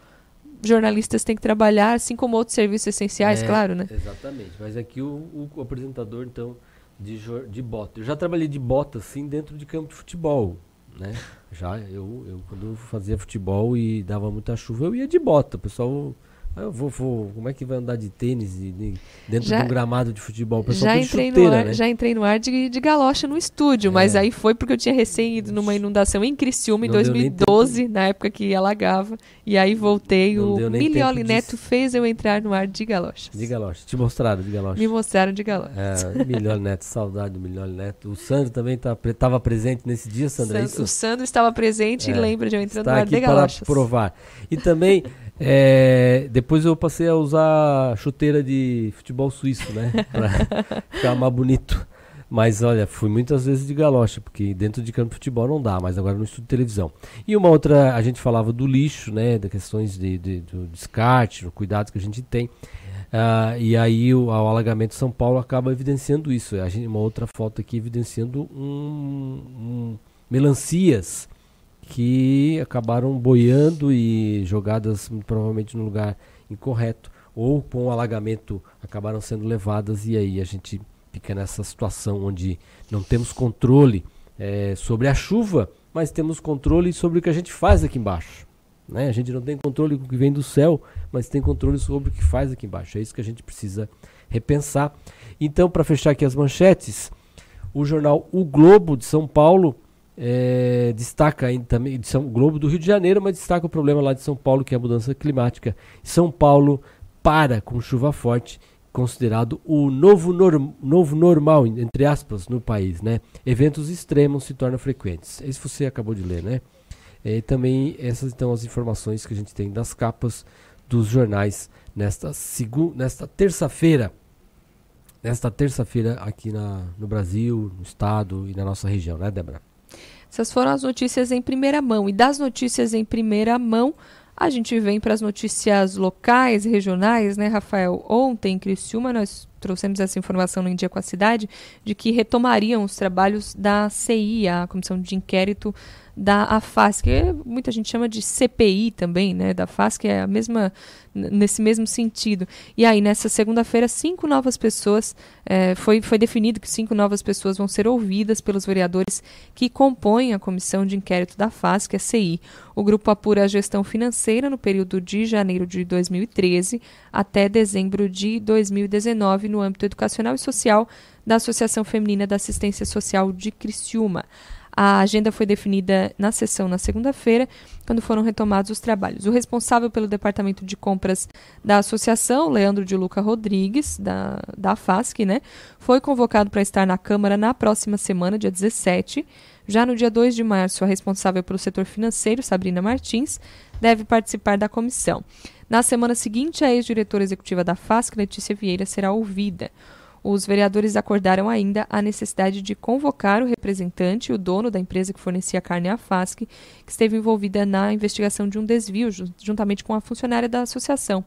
jornalistas têm que trabalhar, assim como outros serviços essenciais, é, claro, né? Exatamente. Mas aqui o, o, apresentador, então, de, de bota. Eu já trabalhei de bota, assim, dentro de campo de futebol, né? Já, eu, eu quando fazia futebol e dava muita chuva, eu ia de bota. O pessoal eu vou, vou, como é que vai andar de tênis e, de, dentro já, de um gramado de futebol? O já entrei, chuteira, no ar, né? já entrei no ar de, de galocha no estúdio, é. mas aí foi porque eu tinha recém ido numa inundação em Criciúma em Não 2012, na época que alagava. E aí voltei, Não o Milioli Neto fez eu entrar no ar de galocha. De galocha. Te mostraram de galocha? Me mostraram de galocha. É, Milioli Neto, saudade do Milioli Neto. O Sandro também estava tá, presente nesse dia, Sandro, é Sandro, é O Sandro estava presente é. e lembra de eu entrando no ar de galochas. para provar. E também... É, depois eu passei a usar chuteira de futebol suíço, né? Pra ficar mais bonito. Mas olha, fui muitas vezes de galocha, porque dentro de campo de futebol não dá, mas agora no estudo de televisão. E uma outra, a gente falava do lixo, né? Das questões de, de, do descarte, do cuidado que a gente tem. Uh, e aí o, o, alagamento de São Paulo acaba evidenciando isso. A gente, uma outra foto aqui evidenciando um, um melancias que acabaram boiando e jogadas provavelmente no lugar incorreto ou com o alagamento acabaram sendo levadas e aí a gente fica nessa situação onde não temos controle é, sobre a chuva, mas temos controle sobre o que a gente faz aqui embaixo. Né? A gente não tem controle com o que vem do céu, mas tem controle sobre o que faz aqui embaixo. É isso que a gente precisa repensar. Então, para fechar aqui as manchetes, o jornal O Globo de São Paulo é, destaca ainda também de São Globo do Rio de Janeiro, mas destaca o problema lá de São Paulo, que é a mudança climática. São Paulo para com chuva forte, considerado o novo, norm, novo normal, entre aspas, no país. Né? Eventos extremos se tornam frequentes. Isso você acabou de ler, né? E também essas então as informações que a gente tem das capas dos jornais nesta, nesta terça-feira. Nesta terça-feira aqui na, no Brasil, no estado e na nossa região, né, Débora? Essas foram as notícias em primeira mão. E das notícias em primeira mão, a gente vem para as notícias locais, regionais, né, Rafael? Ontem, em Criciúma, nós trouxemos essa informação no Em Dia com a Cidade, de que retomariam os trabalhos da CI, a Comissão de Inquérito da AFAS, que muita gente chama de CPI também, né, da AFAS, que é a mesma, nesse mesmo sentido. E aí, nessa segunda-feira, cinco novas pessoas, é, foi, foi definido que cinco novas pessoas vão ser ouvidas pelos vereadores que compõem a Comissão de Inquérito da AFAS, que é a CI. O grupo apura a gestão financeira no período de janeiro de 2013 até dezembro de 2019 no âmbito educacional e social da Associação Feminina da Assistência Social de Criciúma. A agenda foi definida na sessão na segunda-feira, quando foram retomados os trabalhos. O responsável pelo departamento de compras da associação, Leandro de Luca Rodrigues, da, da FASC, né, foi convocado para estar na Câmara na próxima semana, dia 17. Já no dia 2 de março, a responsável pelo setor financeiro, Sabrina Martins, deve participar da comissão. Na semana seguinte, a ex-diretora executiva da FASC, Letícia Vieira, será ouvida. Os vereadores acordaram ainda a necessidade de convocar o representante, o dono da empresa que fornecia carne à FASC, que esteve envolvida na investigação de um desvio, juntamente com a funcionária da associação.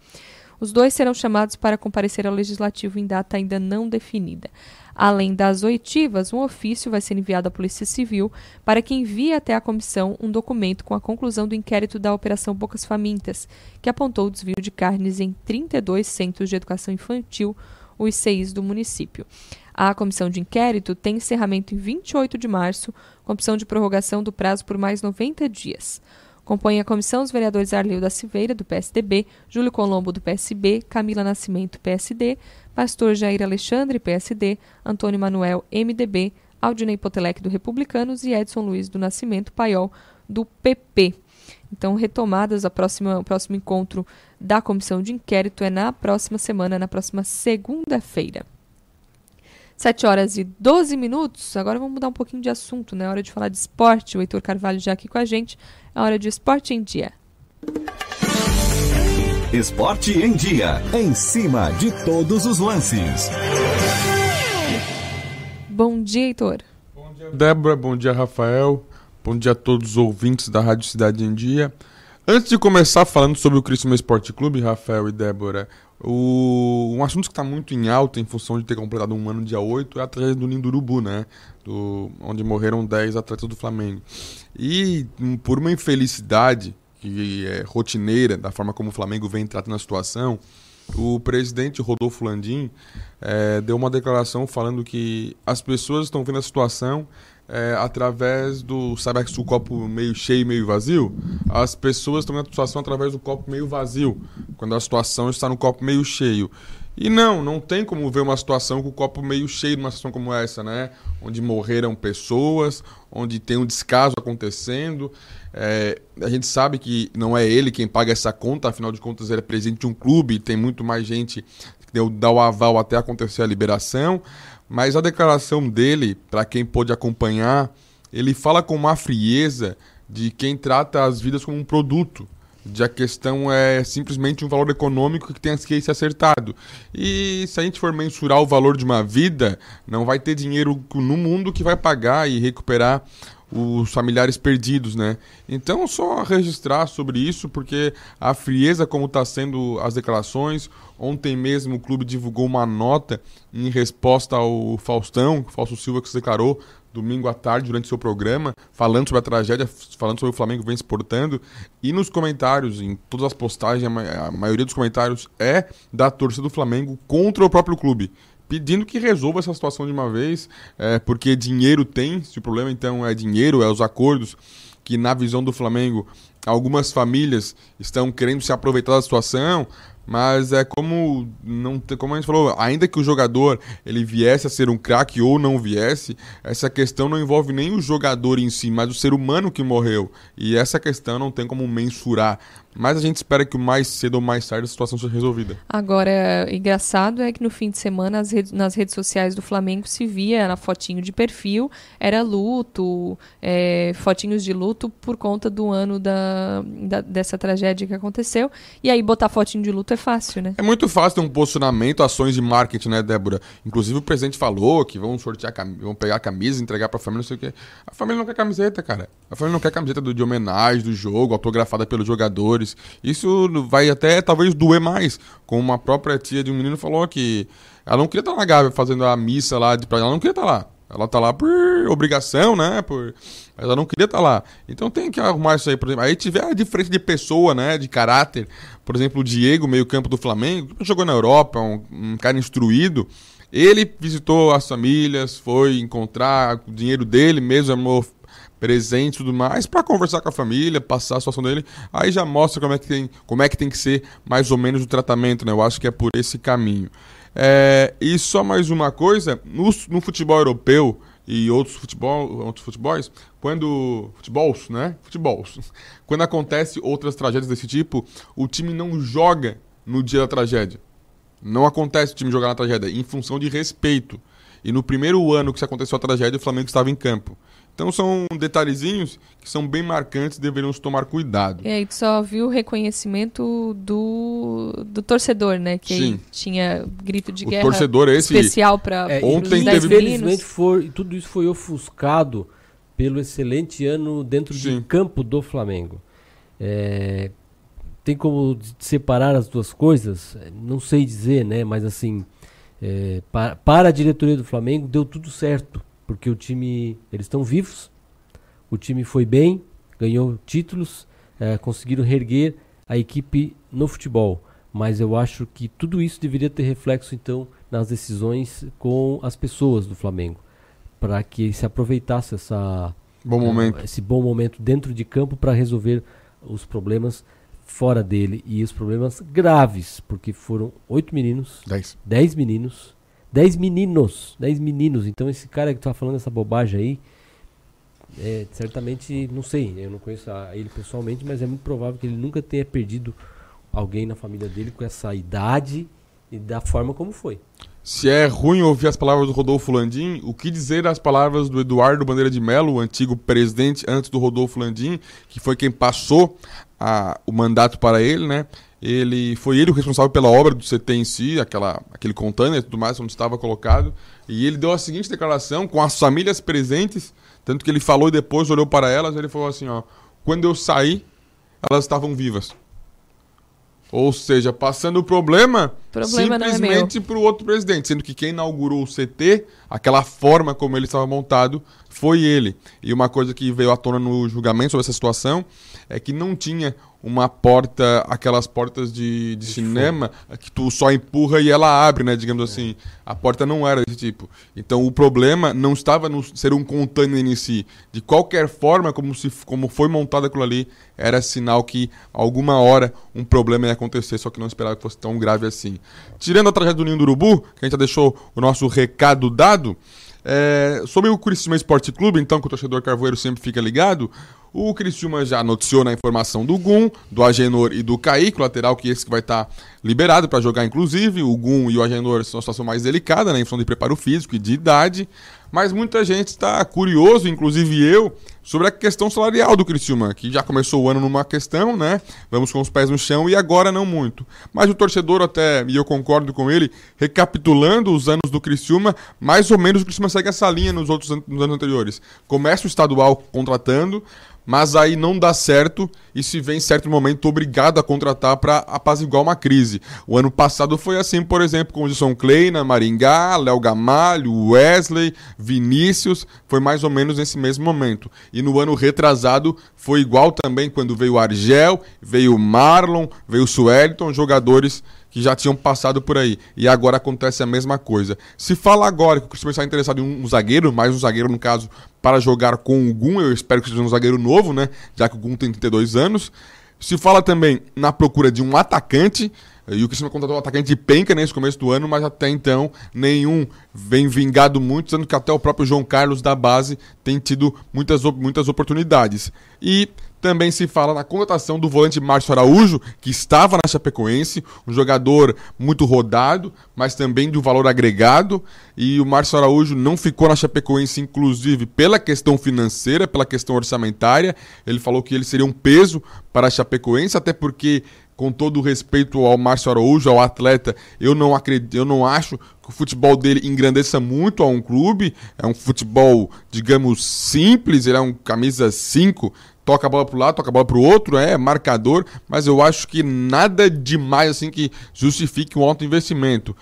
Os dois serão chamados para comparecer ao legislativo em data ainda não definida. Além das oitivas, um ofício vai ser enviado à Polícia Civil para que envie até a comissão um documento com a conclusão do inquérito da Operação Bocas Famintas, que apontou o desvio de carnes em 32 centros de educação infantil os CIs do município. A comissão de inquérito tem encerramento em 28 de março, com opção de prorrogação do prazo por mais 90 dias. Compõem a comissão os vereadores Arleu da Silveira, do PSDB, Júlio Colombo, do PSB, Camila Nascimento, PSD, Pastor Jair Alexandre, PSD, Antônio Manuel, MDB, Aldinei Potelec, do Republicanos e Edson Luiz do Nascimento Paiol, do PP. Então, retomadas a próxima, o próximo encontro da comissão de inquérito é na próxima semana, na próxima segunda-feira. 7 horas e 12 minutos. Agora vamos mudar um pouquinho de assunto, né? É hora de falar de esporte. O Heitor Carvalho já aqui com a gente. É hora de esporte em dia. Esporte em dia. Em cima de todos os lances. Bom dia, Heitor. Bom dia, Débora. Bom dia, Rafael. Bom dia a todos os ouvintes da Rádio Cidade em Dia. Antes de começar falando sobre o Criciúma Esporte Clube, Rafael e Débora, o, um assunto que está muito em alta em função de ter completado um ano dia 8 é a tragédia do Ninho do Urubu, né? Do, onde morreram 10 atletas do Flamengo. E hum, por uma infelicidade que é rotineira da forma como o Flamengo vem tratando a situação, o presidente Rodolfo Landim é, deu uma declaração falando que as pessoas estão vendo a situação é, através do. Sabe o copo meio cheio, meio vazio? As pessoas estão vendo a situação através do copo meio vazio, quando a situação está no copo meio cheio. E não, não tem como ver uma situação com o copo meio cheio numa situação como essa, né? Onde morreram pessoas, onde tem um descaso acontecendo. É, a gente sabe que não é ele quem paga essa conta, afinal de contas ele é presidente de um clube, tem muito mais gente que deu, dá o aval até acontecer a liberação. Mas a declaração dele, para quem pôde acompanhar, ele fala com uma frieza de quem trata as vidas como um produto. De a questão é simplesmente um valor econômico que tem que ser acertado. E se a gente for mensurar o valor de uma vida, não vai ter dinheiro no mundo que vai pagar e recuperar os familiares perdidos, né? Então, só registrar sobre isso, porque a frieza como está sendo as declarações. Ontem mesmo o clube divulgou uma nota em resposta ao Faustão, Fausto Silva que se declarou domingo à tarde durante seu programa, falando sobre a tragédia, falando sobre o Flamengo vem se portando. E nos comentários, em todas as postagens, a maioria dos comentários é da torcida do Flamengo contra o próprio clube pedindo que resolva essa situação de uma vez, é, porque dinheiro tem, se o problema então é dinheiro, é os acordos que na visão do Flamengo algumas famílias estão querendo se aproveitar da situação, mas é como não como a gente falou, ainda que o jogador ele viesse a ser um craque ou não viesse, essa questão não envolve nem o jogador em si, mas o ser humano que morreu. E essa questão não tem como mensurar. Mas a gente espera que mais cedo ou mais tarde a situação seja resolvida. Agora, engraçado é que no fim de semana redes, nas redes sociais do Flamengo se via na fotinho de perfil, era luto, é, fotinhos de luto por conta do ano da, da, dessa tragédia que aconteceu. E aí botar fotinho de luto é fácil, né? É muito fácil ter um posicionamento, ações de marketing, né, Débora? Inclusive o presidente falou que vão sortear, vão pegar a camisa, entregar pra família, não sei o quê. A família não quer camiseta, cara. A família não quer camiseta do, de homenagem do jogo, autografada pelos jogadores. Isso vai até talvez doer mais. Como uma própria tia de um menino falou que ela não queria estar na Gávea fazendo a missa lá de pra ela não queria estar lá. Ela tá lá por obrigação, né? Por... Ela não queria estar lá. Então tem que arrumar isso aí, por exemplo. Aí tiver a diferença de pessoa, né? De caráter. Por exemplo, o Diego, meio-campo do Flamengo, jogou na Europa, um, um cara instruído. Ele visitou as famílias, foi encontrar o dinheiro dele mesmo, amor presente e tudo mais, para conversar com a família, passar a situação dele. Aí já mostra como é que tem, como é que, tem que ser mais ou menos o tratamento, né? Eu acho que é por esse caminho. É, e só mais uma coisa, no, no futebol europeu e outros futebol, outros futebols, quando futebols, né? Futebols. Quando acontece outras tragédias desse tipo, o time não joga no dia da tragédia. Não acontece o time jogar na tragédia em função de respeito. E no primeiro ano que aconteceu a tragédia, o Flamengo estava em campo. Então são detalhezinhos que são bem marcantes e deveriam tomar cuidado. E aí tu só viu o reconhecimento do, do torcedor, né? Que Sim. tinha grito de o guerra torcedor esse, especial para é, ontem teve infelizmente foi tudo isso foi ofuscado pelo excelente ano dentro Sim. de campo do Flamengo. É, tem como separar as duas coisas? Não sei dizer, né? Mas assim, é, para, para a diretoria do Flamengo deu tudo certo porque o time, eles estão vivos, o time foi bem, ganhou títulos, é, conseguiram reerguer a equipe no futebol. Mas eu acho que tudo isso deveria ter reflexo, então, nas decisões com as pessoas do Flamengo. Para que se aproveitasse essa, bom momento. esse bom momento dentro de campo para resolver os problemas fora dele. E os problemas graves, porque foram oito meninos. Dez. Dez meninos. Dez meninos. Dez meninos. Então esse cara que tá falando essa bobagem aí. É, certamente, não sei, eu não conheço a, ele pessoalmente, mas é muito provável que ele nunca tenha perdido alguém na família dele com essa idade e da forma como foi. Se é ruim ouvir as palavras do Rodolfo Landim, o que dizer das palavras do Eduardo Bandeira de Mello, o antigo presidente antes do Rodolfo Landim, que foi quem passou a, o mandato para ele, né? Ele foi ele o responsável pela obra do CT em si, aquela, aquele container e tudo mais, onde estava colocado. E ele deu a seguinte declaração com as famílias presentes, tanto que ele falou e depois olhou para elas, ele falou assim, ó, quando eu saí, elas estavam vivas. Ou seja, passando o problema, Problema não é simplesmente para o outro presidente, sendo que quem inaugurou o CT, aquela forma como ele estava montado, foi ele. E uma coisa que veio à tona no julgamento sobre essa situação é que não tinha uma porta, aquelas portas de, de cinema que tu só empurra e ela abre, né? Digamos assim. A porta não era desse tipo. Então o problema não estava no ser um container em si. De qualquer forma, como, se, como foi montado aquilo ali, era sinal que alguma hora um problema ia acontecer, só que não esperava que fosse tão grave assim. Tirando a tragédia do Ninho do Urubu, que a gente já deixou o nosso recado dado, é, sobre o Criciúma Esporte Clube, então, que o torcedor carvoeiro sempre fica ligado, o Criciúma já noticiou na informação do Gum, do Agenor e do Kaique, lateral, que esse que vai estar liberado para jogar, inclusive. O Gum e o Agenor são uma situação mais delicada, né, em função de preparo físico e de idade. Mas muita gente está curioso, inclusive eu, sobre a questão salarial do Criciúma, que já começou o ano numa questão, né? Vamos com os pés no chão e agora não muito. Mas o torcedor até, e eu concordo com ele, recapitulando os anos do Criciúma, mais ou menos o Criciúma segue essa linha nos outros nos anos anteriores. Começa o estadual contratando, mas aí não dá certo e se vê em certo momento obrigado a contratar para apaziguar uma crise. O ano passado foi assim, por exemplo, com o Gilson Kleina, Maringá, Léo Gamalho, Wesley, Vinícius, foi mais ou menos nesse mesmo momento. E no ano retrasado foi igual também quando veio Argel, veio Marlon, veio o Sueliton, jogadores que já tinham passado por aí. E agora acontece a mesma coisa. Se fala agora que o Cristiano está interessado em um zagueiro, mais um zagueiro, no caso, para jogar com o Gum, eu espero que seja um zagueiro novo, né? Já que o Gum tem 32 anos. Se fala também na procura de um atacante. E o Cristiano contratou um atacante de penca nesse começo do ano, mas até então nenhum vem vingado muito, sendo que até o próprio João Carlos da base tem tido muitas, muitas oportunidades. E também se fala na contratação do volante Márcio Araújo, que estava na Chapecoense, um jogador muito rodado, mas também de um valor agregado. E o Márcio Araújo não ficou na Chapecoense, inclusive, pela questão financeira, pela questão orçamentária. Ele falou que ele seria um peso para a Chapecoense, até porque com todo o respeito ao Márcio Araújo, ao atleta, eu não acredito, eu não acho que o futebol dele engrandeça muito a um clube. É um futebol, digamos, simples, ele é um camisa 5, toca a bola um lado, toca a bola para o outro, é marcador, mas eu acho que nada demais assim que justifique um alto investimento.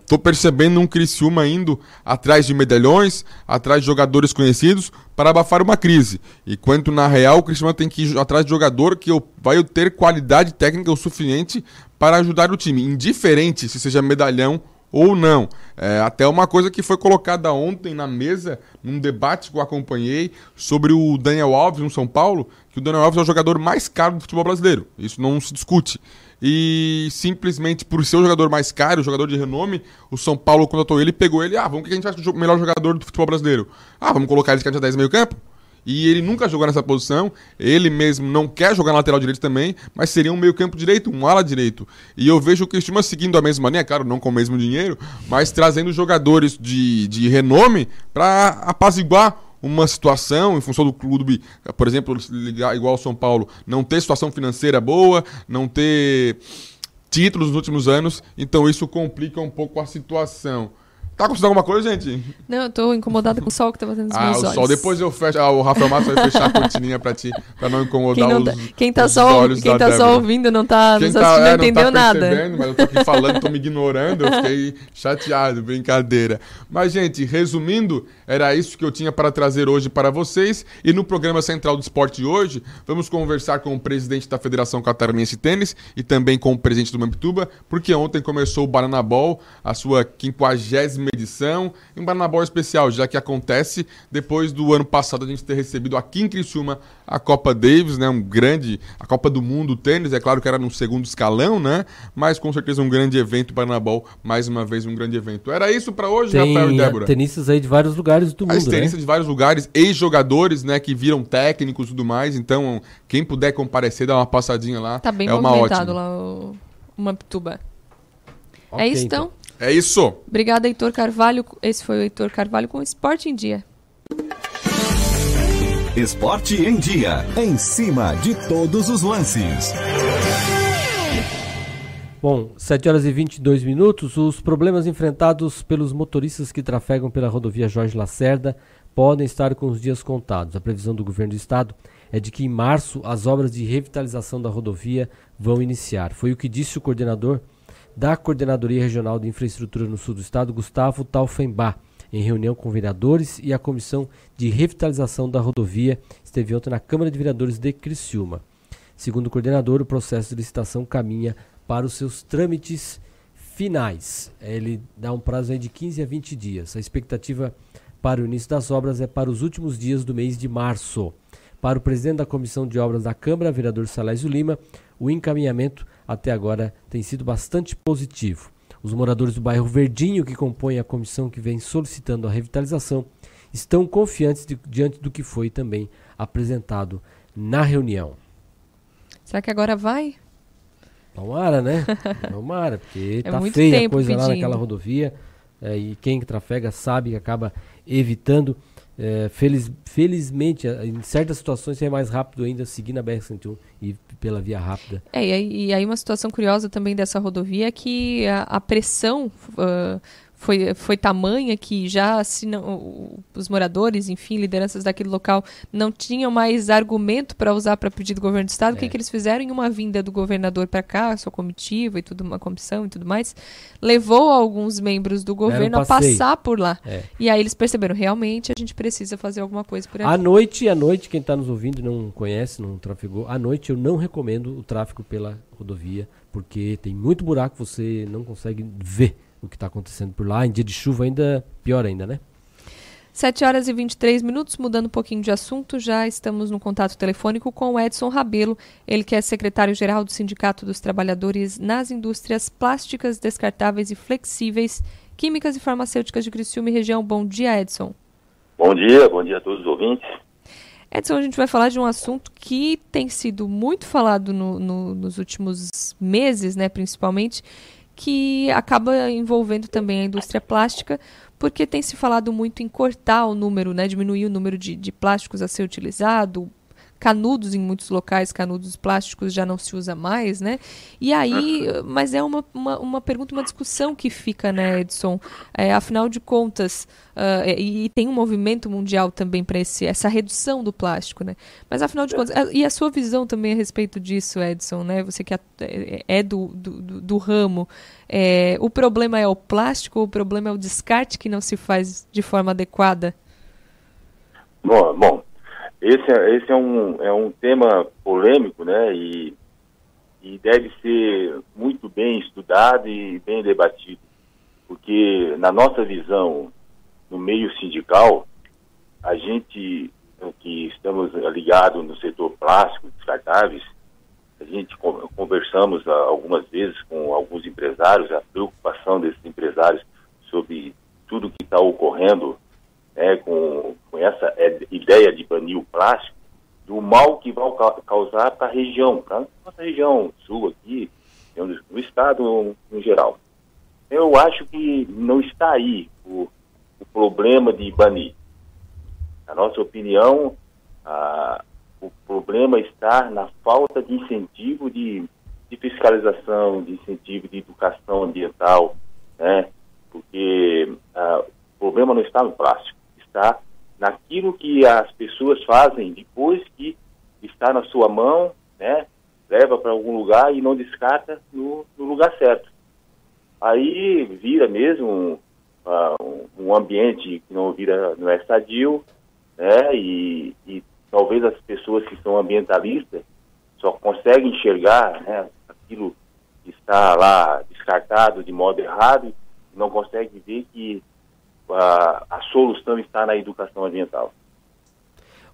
Estou é, percebendo um Criciúma indo atrás de medalhões, atrás de jogadores conhecidos para abafar uma crise. Enquanto na real o Criciúma tem que ir atrás de jogador que vai ter qualidade técnica o suficiente para ajudar o time, indiferente se seja medalhão ou não. É, até uma coisa que foi colocada ontem na mesa, num debate que eu acompanhei, sobre o Daniel Alves no São Paulo, que o Daniel Alves é o jogador mais caro do futebol brasileiro. Isso não se discute. E simplesmente por ser o jogador mais caro, o jogador de renome, o São Paulo contratou ele pegou ele. Ah, vamos que a gente acha o melhor jogador do futebol brasileiro. Ah, vamos colocar ele de camisa 10 meio campo? E ele nunca jogou nessa posição. Ele mesmo não quer jogar na lateral direito também, mas seria um meio-campo direito, um ala direito. E eu vejo o Cristiano seguindo a mesma linha, claro, não com o mesmo dinheiro, mas trazendo jogadores de, de renome para apaziguar uma situação em função do clube, por exemplo, igual ao São Paulo, não ter situação financeira boa, não ter títulos nos últimos anos, então isso complica um pouco a situação. Tá acontecendo alguma coisa, gente? Não, eu tô incomodada com o sol que tá fazendo nos Ah, meus o olhos. sol. Depois eu fecho. Ah, o Rafael Matos vai fechar a cortininha pra ti, pra não incomodar Quem, não os, tá, quem tá os só, olhos quem tá só Débora. ouvindo não tá Quem nos tá, assistindo, é, não entendeu tá nada. Mas eu tô aqui falando, tô me ignorando, eu fiquei chateado, brincadeira. Mas, gente, resumindo, era isso que eu tinha para trazer hoje para vocês. E no programa central do esporte de hoje, vamos conversar com o presidente da Federação Catarinense de Tênis e também com o presidente do Mampituba, porque ontem começou o Banana Ball, a sua 50 edição, um Banana Ball especial, já que acontece depois do ano passado a gente ter recebido aqui em Criciúma a Copa Davis, né, um grande, a Copa do Mundo tênis, é claro que era num segundo escalão, né, mas com certeza um grande evento, Banana Ball, mais uma vez um grande evento. Era isso para hoje, Tem Rafael e Débora? tenistas aí de vários lugares do As mundo, né? tenistas de vários lugares, ex-jogadores, né, que viram técnicos e tudo mais, então quem puder comparecer, dar uma passadinha lá, Tá bem é uma movimentado ótima. lá o, Mamptuba. Ok, é isso então? É isso. Obrigada, Heitor Carvalho. Esse foi o Heitor Carvalho com Esporte em Dia. Esporte em Dia. Em cima de todos os lances. Bom, 7 horas e 22 minutos. Os problemas enfrentados pelos motoristas que trafegam pela rodovia Jorge Lacerda podem estar com os dias contados. A previsão do governo do estado é de que em março as obras de revitalização da rodovia vão iniciar. Foi o que disse o coordenador da Coordenadoria Regional de Infraestrutura no sul do estado, Gustavo Taufenbach, em reunião com vereadores e a Comissão de Revitalização da Rodovia esteve ontem na Câmara de Vereadores de Criciúma. Segundo o coordenador, o processo de licitação caminha para os seus trâmites finais. Ele dá um prazo de 15 a 20 dias. A expectativa para o início das obras é para os últimos dias do mês de março. Para o presidente da Comissão de Obras da Câmara, vereador Salésio Lima, o encaminhamento até agora tem sido bastante positivo. Os moradores do bairro Verdinho, que compõem a comissão que vem solicitando a revitalização, estão confiantes de- diante do que foi também apresentado na reunião. Será que agora vai? Tomara, né? Tomara, porque É tá feia a coisa lá pedindo. naquela rodovia. é, e quem trafega sabe que acaba evitando. É, feliz, felizmente, em certas situações é mais rápido ainda seguir na BR-101 e pela via rápida. É, e aí, uma situação curiosa também dessa rodovia é que a, a pressão ah, foi, foi tamanha que já se não- os moradores, enfim, lideranças daquele local não tinham mais argumento para usar para pedir do governo do estado. O que, É. que eles fizeram em uma vinda do governador para cá, sua comitiva e tudo, uma comissão e tudo mais, levou alguns membros do governo a passeio. passar por lá. É. E aí eles perceberam, realmente a gente precisa fazer alguma coisa por aqui. À noite, à noite, quem está nos ouvindo e não conhece, não trafegou, à noite eu não recomendo o tráfego pela rodovia, porque tem muito buraco, você não consegue ver o que está acontecendo por lá. Em dia de chuva ainda, pior ainda, né? 7 horas e 23 minutos, mudando um pouquinho de assunto, já estamos no contato telefônico com o Edson Rabelo, ele que é secretário-geral do Sindicato dos Trabalhadores nas Indústrias Plásticas, Descartáveis e Flexíveis, Químicas e Farmacêuticas de Criciúma e região. Bom dia, Edson. Bom dia, bom dia a todos os ouvintes. Edson, a gente vai falar de um assunto que tem sido muito falado no- no- nos últimos meses, né, principalmente, que acaba envolvendo também a indústria plástica, porque tem se falado muito em cortar o número, né, diminuir o número de, de plásticos a ser utilizado, canudos em muitos locais, canudos plásticos já não se usa mais, né? E aí, mas é uma, uma, uma pergunta, uma discussão que fica, né, Edson? É, afinal de contas, ah, e, e tem um movimento mundial também para essa redução do plástico, né? Mas afinal de contas, ah, e a sua visão também a respeito disso, Edson, né? Você que é é do, do, do- do ramo, é, o problema é o plástico ou o problema é o descarte que não se faz de forma adequada? Bom, bom esse, é, esse é, um, é um tema polêmico, né? E, e deve ser muito bem estudado e bem debatido. Porque, na nossa visão, no meio sindical, a gente o que estamos ligados no setor plástico, descartáveis, a gente con- conversamos algumas vezes com alguns empresários, a preocupação desses empresários sobre tudo que está ocorrendo né, com, com essa é, ideia de banir o plástico, do mal que vai ca- causar para a região, para nossa região sul aqui, no estado no geral. Eu acho que não está aí o, o problema de banir. Na nossa opinião, ah, o problema está na falta de incentivo de, de fiscalização, de incentivo de educação ambiental, né? Porque ah, problema não está no plástico, está naquilo que as pessoas fazem depois que está na sua mão, né? Leva para algum lugar e não descarta no, no, lugar certo. Aí vira mesmo uh, um ambiente que não vira, não é sadio, né? E, e talvez as pessoas que são ambientalistas só conseguem enxergar né, aquilo que está lá descartado de modo errado, não conseguem ver que a, a solução está na educação ambiental.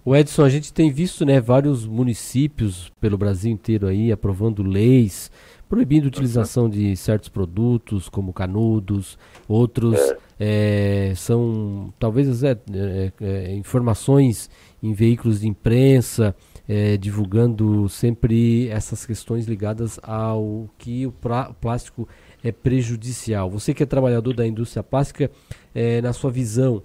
O Edson, a gente tem visto né, vários municípios pelo Brasil inteiro aí aprovando leis proibindo a utilização de certos produtos como canudos, outros é. É, são talvez é, é, é informações em veículos de imprensa é, divulgando sempre essas questões ligadas ao que o plástico é prejudicial. Você que é trabalhador da indústria plástica, na sua visão,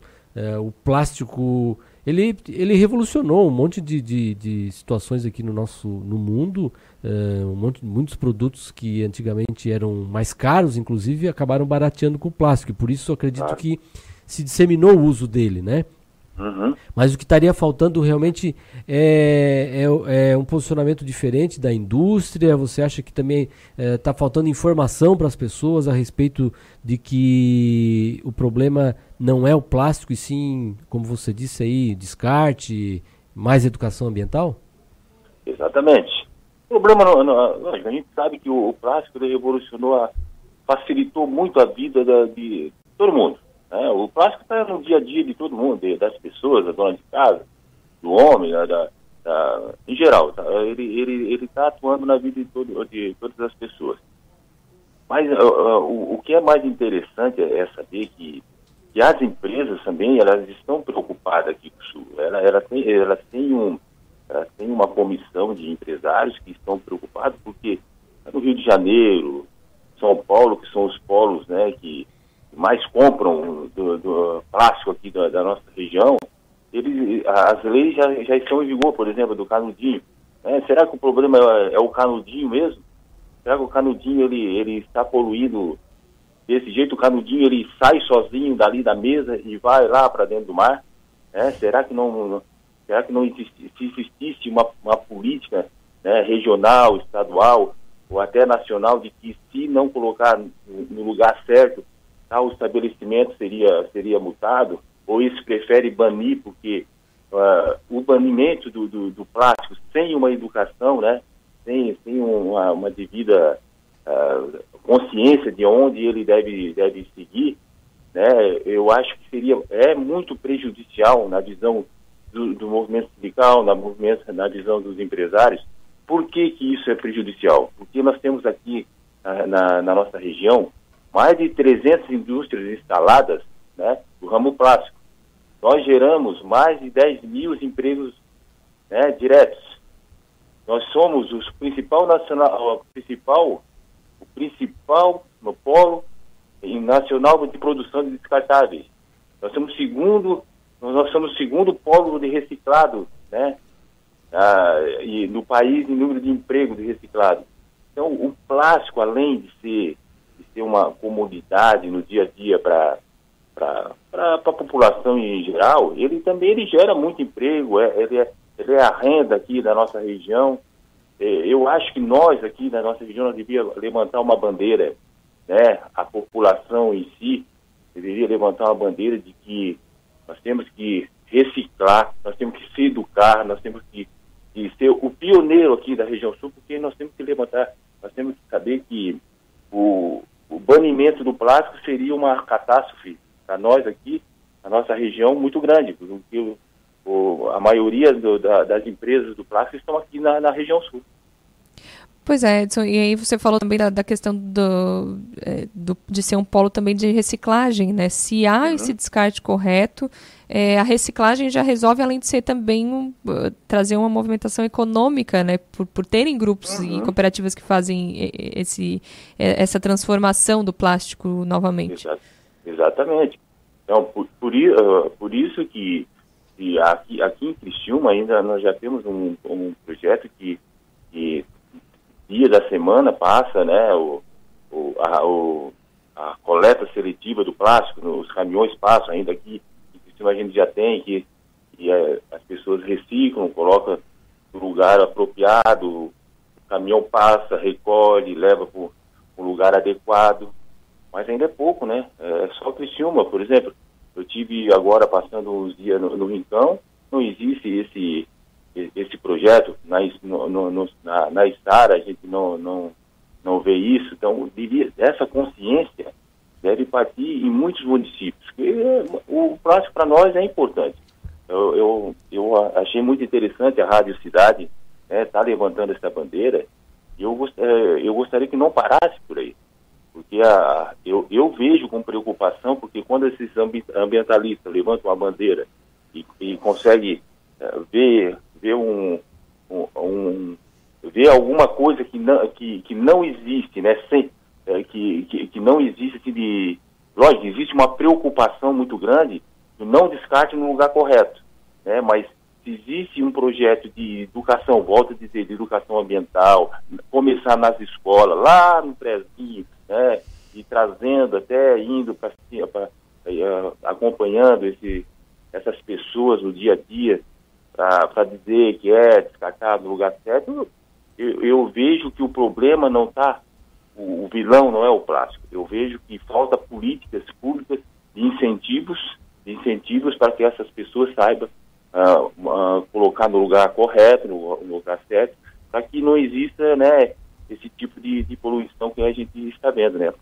o plástico ele, ele revolucionou um monte de, de, de situações aqui no nosso no mundo. Uh, um monte, muitos produtos que antigamente eram mais caros, inclusive, acabaram barateando com o plástico. Por isso, acredito que se disseminou o uso dele, né? Uhum. Mas o que estaria faltando realmente é, é, é, um posicionamento diferente da indústria. Você acha que também está é, faltando informação para as pessoas a respeito de que o problema não é o plástico e sim, como você disse aí, descarte, mais educação ambiental? Exatamente. O problema, não, não, a gente sabe que o, o plástico revolucionou, a, facilitou muito a vida da, de todo mundo né? O plástico está no dia a dia de todo mundo, das pessoas, da dona de casa, do homem, da, da, da em geral. Tá? Ele ele ele está atuando na vida de, todo, de todas as pessoas. Mas uh, o, o que é mais interessante é saber que, que as empresas também elas estão preocupadas aqui com o Sul. Ela, ela, tem, ela, tem um, ela tem uma comissão de empresários que estão preocupados porque no Rio de Janeiro, São Paulo, que são os polos né, que mais compram do, do plástico aqui da, da, nossa região, eles, as leis já, já estão em vigor, por exemplo, do canudinho. Né? Será que o problema é, é, o canudinho mesmo? Será que o canudinho ele, ele está poluído desse jeito? O canudinho ele sai sozinho dali da mesa e vai lá para dentro do mar? Né? Será que não, será que não existe, se existisse uma, uma política né, regional, estadual ou até nacional de que se não colocar no lugar certo tal estabelecimento seria, seria multado, ou isso prefere banir, porque uh, o banimento do, do, do, plástico sem uma educação, né, sem, sem uma, uma devida uh, consciência de onde ele deve, deve seguir, né, eu acho que seria, é muito prejudicial na visão do, do movimento sindical, na, movimento, na visão dos empresários. Por que, que isso é prejudicial? Porque nós temos aqui uh, na, na nossa região mais de 300 indústrias instaladas né, do ramo plástico. Nós geramos mais de 10 mil empregos né, diretos. Nós somos o principal nacional, o principal, o principal no polo nacional de produção de descartáveis. Nós somos segundo, nós somos segundo polo de reciclado, né? Ah, e no país em número de emprego de reciclado. Então, o plástico, além de ser ser uma comodidade no dia a dia para a população em geral, ele também ele gera muito emprego, é, ele, é, ele é a renda aqui da nossa região. É, eu acho que nós aqui na nossa região nós devíamos levantar uma bandeira, né, a população em si deveria levantar uma bandeira de que nós temos que reciclar, nós temos que se educar, nós temos que, que ser o pioneiro aqui da região sul, porque nós temos que levantar, nós temos que saber que o, o banimento do plástico seria uma catástrofe para nós aqui, na nossa região, muito grande, porque o, a maioria do, da, das empresas do plástico estão aqui na, na região sul. Pois é, Edson, e aí você falou também da, da questão do, é, do, de ser um polo também de reciclagem, né? Se há uhum. esse descarte correto, é, a reciclagem já resolve, além de ser também um, uh, trazer uma movimentação econômica, né? Por, por terem grupos uhum. e cooperativas que fazem esse, essa transformação do plástico novamente. exatamente. Então, por, por, uh, por isso que, que aqui, aqui em Criciúma ainda nós já temos um, um projeto que, que dia da semana passa, né, o, o, a, o, a, coleta seletiva do plástico, os caminhões passam ainda aqui, que a gente já tem, que, que é, as pessoas reciclam, colocam no lugar apropriado, o caminhão passa, recolhe, leva para um lugar adequado, mas ainda é pouco, né? É só Criciúma, por exemplo, eu tive agora passando uns dias no, no Rincão, não existe esse esse projeto na no, no, na, na a gente não, não não vê isso, então essa consciência deve partir em muitos municípios. o plástico para nós é importante. Eu, eu, eu, achei muito interessante a Rádio Cidade estar né, levantando essa bandeira e eu, é, eu gostaria que não parasse por aí. Porque a, eu, eu vejo com preocupação, porque quando esses ambientalistas levantam uma bandeira e, e conseguem é, ver, ver um, um, um ver alguma coisa que não, que, que não existe, né? Sem, é, que, que, que, não existe assim, de. Lógico, existe uma preocupação muito grande não descarte no lugar correto. Né? Mas se existe um projeto de educação, volto a dizer, de educação ambiental, começar nas escolas, lá no prézinho, né? E trazendo até indo para é, acompanhando esse, essas pessoas no dia a dia para dizer que é descartado no lugar certo, eu, eu vejo que o problema não está, o, o, vilão não é o plástico. Eu vejo que falta políticas públicas de incentivos, de incentivos para que essas pessoas saibam uh, uh, colocar no lugar correto, no, no lugar certo, para que não exista, né, esse tipo de, de poluição que a gente está vendo, né?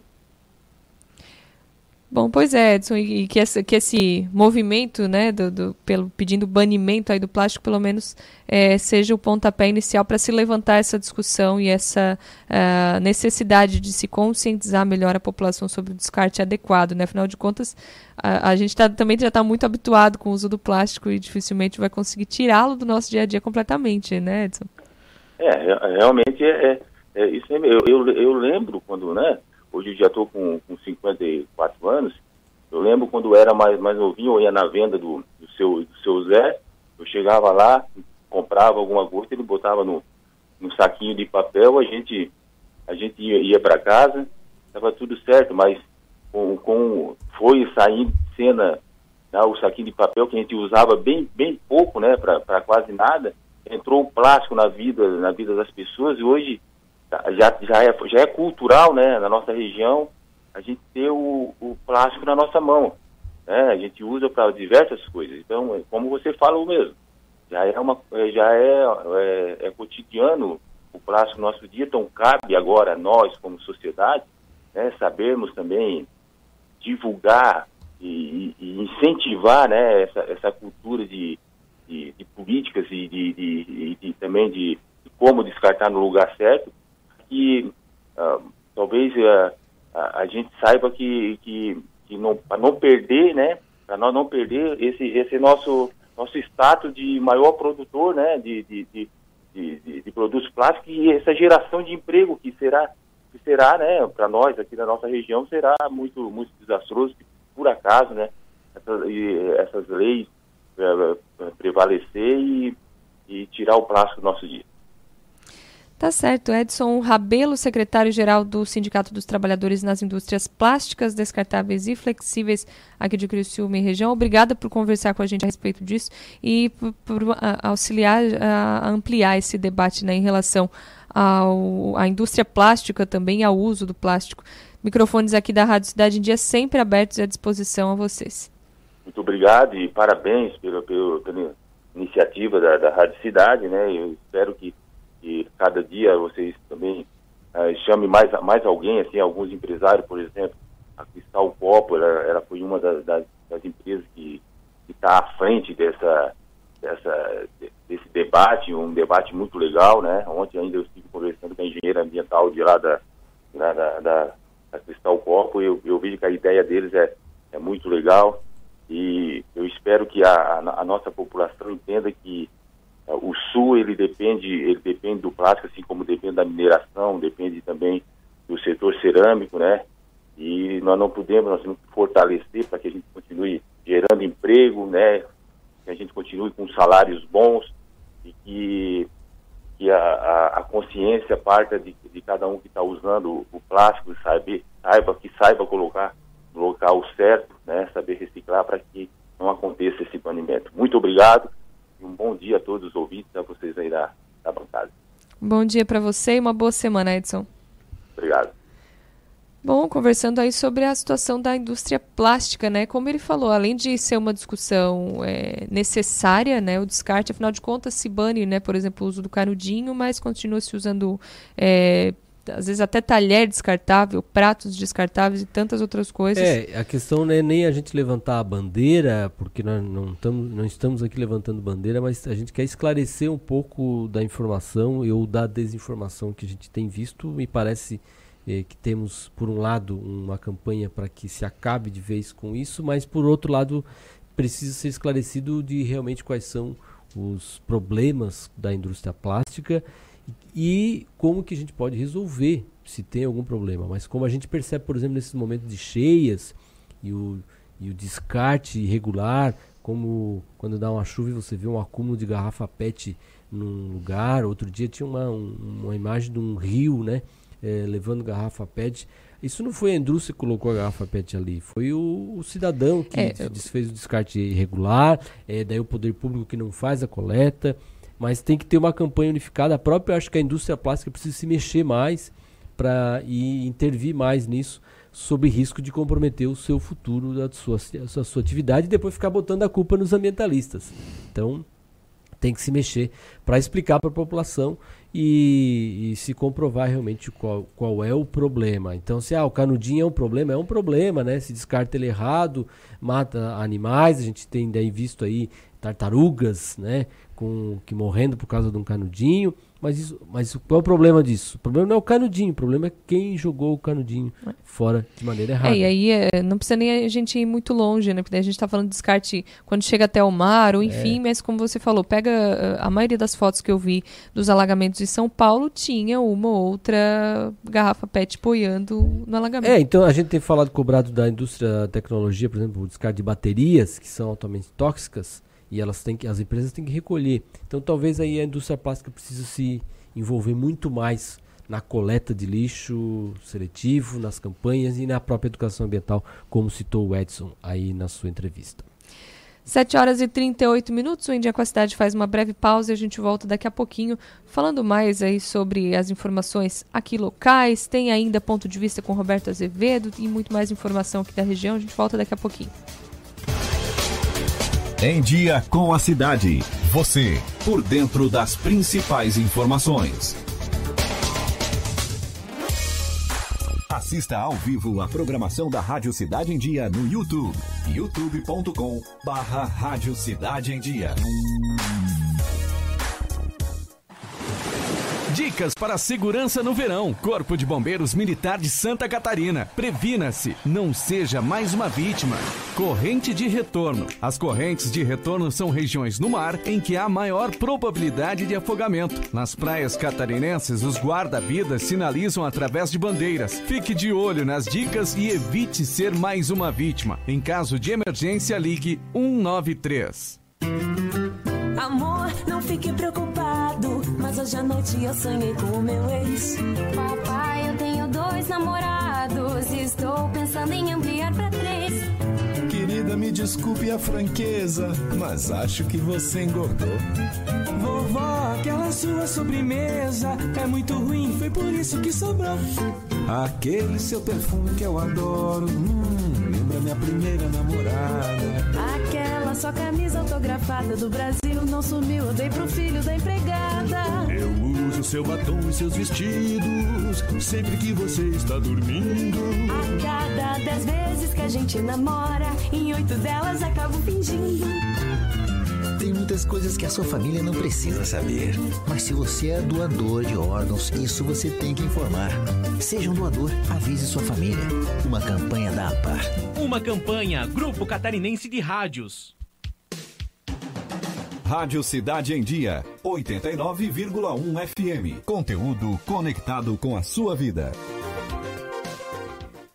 Bom, pois é, Edson, e que esse, que esse movimento, né, do, do, pelo, pedindo banimento aí do plástico, pelo menos é, seja o pontapé inicial para se levantar essa discussão e essa uh, necessidade de se conscientizar melhor a população sobre o descarte adequado, né? Afinal de contas, a, a gente tá, também já está muito habituado com o uso do plástico e dificilmente vai conseguir tirá-lo do nosso dia a dia completamente, né, Edson? É, realmente é, é, é isso. Eu, eu, eu lembro quando, né, Hoje eu já estou com, com 54 anos. Eu lembro quando era mais, mais novinho, eu ia na venda do, do, seu, do seu Zé, eu chegava lá, comprava alguma coisa, ele botava no, no saquinho de papel, a gente, a gente ia, ia para casa, estava tudo certo, mas com, com foi saindo de cena né, o saquinho de papel que a gente usava bem, bem pouco, né, para quase nada, entrou o plástico na vida, na vida das pessoas e hoje já, já, é, já é cultural, né, na nossa região, a gente ter o, o plástico na nossa mão. Né? A gente usa para diversas coisas. Então, como você falou mesmo, já é, uma, já é, é, é cotidiano o plástico no nosso dia, então cabe agora nós, como sociedade, né, sabermos também divulgar e, e, incentivar né, essa, essa cultura de, de, de políticas e de, de, de também de, como descartar no lugar certo, que uh, talvez uh, a, a, gente saiba que, que, que não, para não perder, né, para nós não perder esse, esse nosso, nosso status de maior produtor né, de, de, de, de, de produtos plásticos e essa geração de emprego que será, que será né, para nós aqui na nossa região, será muito, muito desastroso, por acaso, né, essas, essas leis uh, prevalecer e, e tirar o plástico do nosso dia. Tá certo. Edson Rabelo, secretário-geral do Sindicato dos Trabalhadores nas Indústrias Plásticas, Descartáveis e Flexíveis aqui de Criciúma e região. Obrigada por conversar com a gente a respeito disso e por, por auxiliar a ampliar esse debate né, em relação ao, à indústria plástica também, ao uso do plástico. Microfones aqui da Rádio Cidade em Dia sempre abertos e à disposição a vocês. Muito obrigado e parabéns pela, pela, pela iniciativa da, da Rádio Cidade, né? Eu espero que que cada dia vocês também uh, chame mais, mais alguém, assim, alguns empresários, por exemplo, a Cristal Copo, ela, foi uma das, das, das empresas que está à frente dessa, dessa, desse debate, um debate muito legal, né? Ontem ainda eu estive conversando com a engenheira ambiental de lá da, da, da, da, Cristal Copo, eu, eu vi que a ideia deles é, é muito legal e eu espero que a, a nossa população entenda que o sul ele depende, ele depende do plástico, assim como depende da mineração, depende também do setor cerâmico, né? E nós não podemos, nós temos que fortalecer para que a gente continue gerando emprego, né? Que a gente continue com salários bons e que, que a, a, a consciência parta de, de, cada um que está usando o, plástico, sabe, saiba que saiba colocar no local certo, né, saber reciclar para que não aconteça esse banimento. Muito obrigado e um bom dia a todos os ouvintes, a vocês aí da, da bancada. Bom dia para você e uma boa semana, Edson. Obrigado. Bom, conversando aí sobre a situação da indústria plástica, né? Como ele falou, além de ser uma discussão é, necessária, né? O descarte, afinal de contas, se bane, né? Por exemplo, o uso do canudinho, mas continua se usando, é, às vezes até talher descartável, pratos descartáveis e tantas outras coisas. É, a questão não é nem a gente levantar a bandeira, porque nós não, tamo, não estamos aqui levantando bandeira, mas a gente quer esclarecer um pouco da informação ou da desinformação que a gente tem visto, me parece eh, que temos, por um lado, uma campanha para que se acabe de vez com isso, mas, por outro lado, precisa ser esclarecido de realmente quais são os problemas da indústria plástica e como que a gente pode resolver se tem algum problema. Mas como a gente percebe, por exemplo, nesses momentos de cheias e o, e o descarte irregular, como quando dá uma chuva e você vê um acúmulo de garrafa PET num lugar. Outro dia tinha uma, um, uma imagem de um rio, né? é, levando garrafa PET. Isso não foi a indústria que colocou a garrafa PET ali, foi o, o cidadão que é, desfez o descarte irregular, é, daí o poder público que não faz a coleta. Mas tem que ter uma campanha unificada. A própria, acho que a indústria plástica precisa se mexer mais para e intervir mais nisso, sob risco de comprometer o seu futuro, da sua, a sua atividade e depois ficar botando a culpa nos ambientalistas. Então, tem que se mexer para explicar para a população e, e, se comprovar realmente qual, qual é o problema. Então, se ah, o canudinho é um problema, é um problema, né? Se descarta ele errado, mata animais, a gente tem daí visto aí tartarugas, né? Com, que morrendo por causa de um canudinho. Mas, isso, mas qual é o problema disso? O problema não é o canudinho, o problema é quem jogou o canudinho é. fora de maneira errada. É, e aí é, não precisa nem a gente ir muito longe, né? Porque a gente está falando de descarte quando chega até o mar, ou enfim, é. mas como você falou, pega a maioria das fotos que eu vi dos alagamentos de São Paulo, tinha uma ou outra garrafa PET boiando no alagamento. É, então a gente tem falado cobrado da indústria da tecnologia, por exemplo, o descarte de baterias, que são altamente tóxicas e elas têm que, as empresas têm que recolher. Então talvez aí a indústria plástica precise se envolver muito mais na coleta de lixo seletivo, nas campanhas e na própria educação ambiental, como citou o Edson aí na sua entrevista. 7 horas e 38 minutos, o Índia com a Cidade faz uma breve pausa e a gente volta daqui a pouquinho falando mais aí sobre as informações aqui locais. Tem ainda ponto de vista com Roberto Azevedo e muito mais informação aqui da região. A gente volta daqui a pouquinho. Em Dia com a Cidade. Você, por dentro das principais informações. Assista ao vivo a programação da Rádio Cidade em Dia no YouTube. youtube.com barra Rádio Cidade em Dia. Dicas para segurança no verão. Corpo de Bombeiros Militar de Santa Catarina. Previna-se, não seja mais uma vítima. Corrente de retorno. As correntes de retorno são regiões no mar em que há maior probabilidade de afogamento. Nas praias catarinenses, os guarda-vidas sinalizam através de bandeiras. Fique de olho nas dicas e evite ser mais uma vítima. Em caso de emergência, ligue 193. Amor, não fique preocupado. Mas hoje à noite eu sonhei com o meu ex. Papai, eu tenho dois namorados. E estou pensando em ampliar pra três. Querida, me desculpe a franqueza, mas acho que você engordou. Vovó, aquela sua sobremesa é muito ruim, foi por isso que sobrou. Aquele seu perfume que eu adoro. Hum, lembra minha primeira namorada. Aquela sua camisa autografada do Brasil não sumiu, eu dei pro filho da empregada. Eu uso seu batom e seus vestidos sempre que você está dormindo. A cada dez vezes que a gente namora, em oito delas acabo fingindo. Tem muitas coisas que a sua família não precisa saber. Mas se você é doador de órgãos, isso você tem que informar. Seja um doador, avise sua família. Uma campanha da APAR. Uma campanha Grupo Catarinense de Rádios. Rádio Cidade em Dia, 89,1 FM. Conteúdo conectado com a sua vida.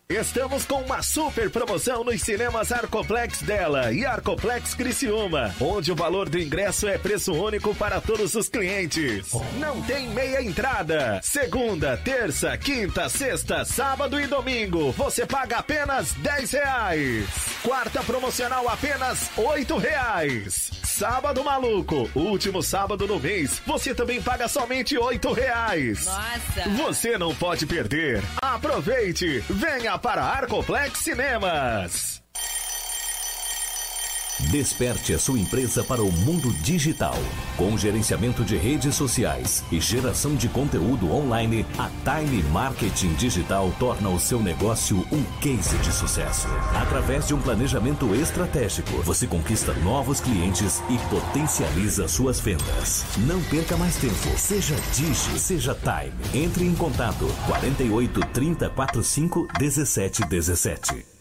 Estamos com uma super promoção nos cinemas Arcoplex dela e Arcoplex Criciúma, onde o valor do ingresso é preço único para todos os clientes. Não tem meia entrada. Segunda, terça, quinta, sexta, sábado e domingo, você paga apenas 10 reais. Quarta promocional apenas 8 reais. Sábado maluco, último sábado do mês, você também paga somente 8 reais. Nossa! Você não pode perder. Aproveite, venha para Arcoplex Cinemas. Desperte a sua empresa para o mundo digital. Com gerenciamento de redes sociais e geração de conteúdo online, a Time Marketing Digital torna o seu negócio um case de sucesso. Através de um planejamento estratégico, você conquista novos clientes e potencializa suas vendas. Não perca mais tempo. Seja Digi, seja Time. Entre em contato 48 30 45 17 17.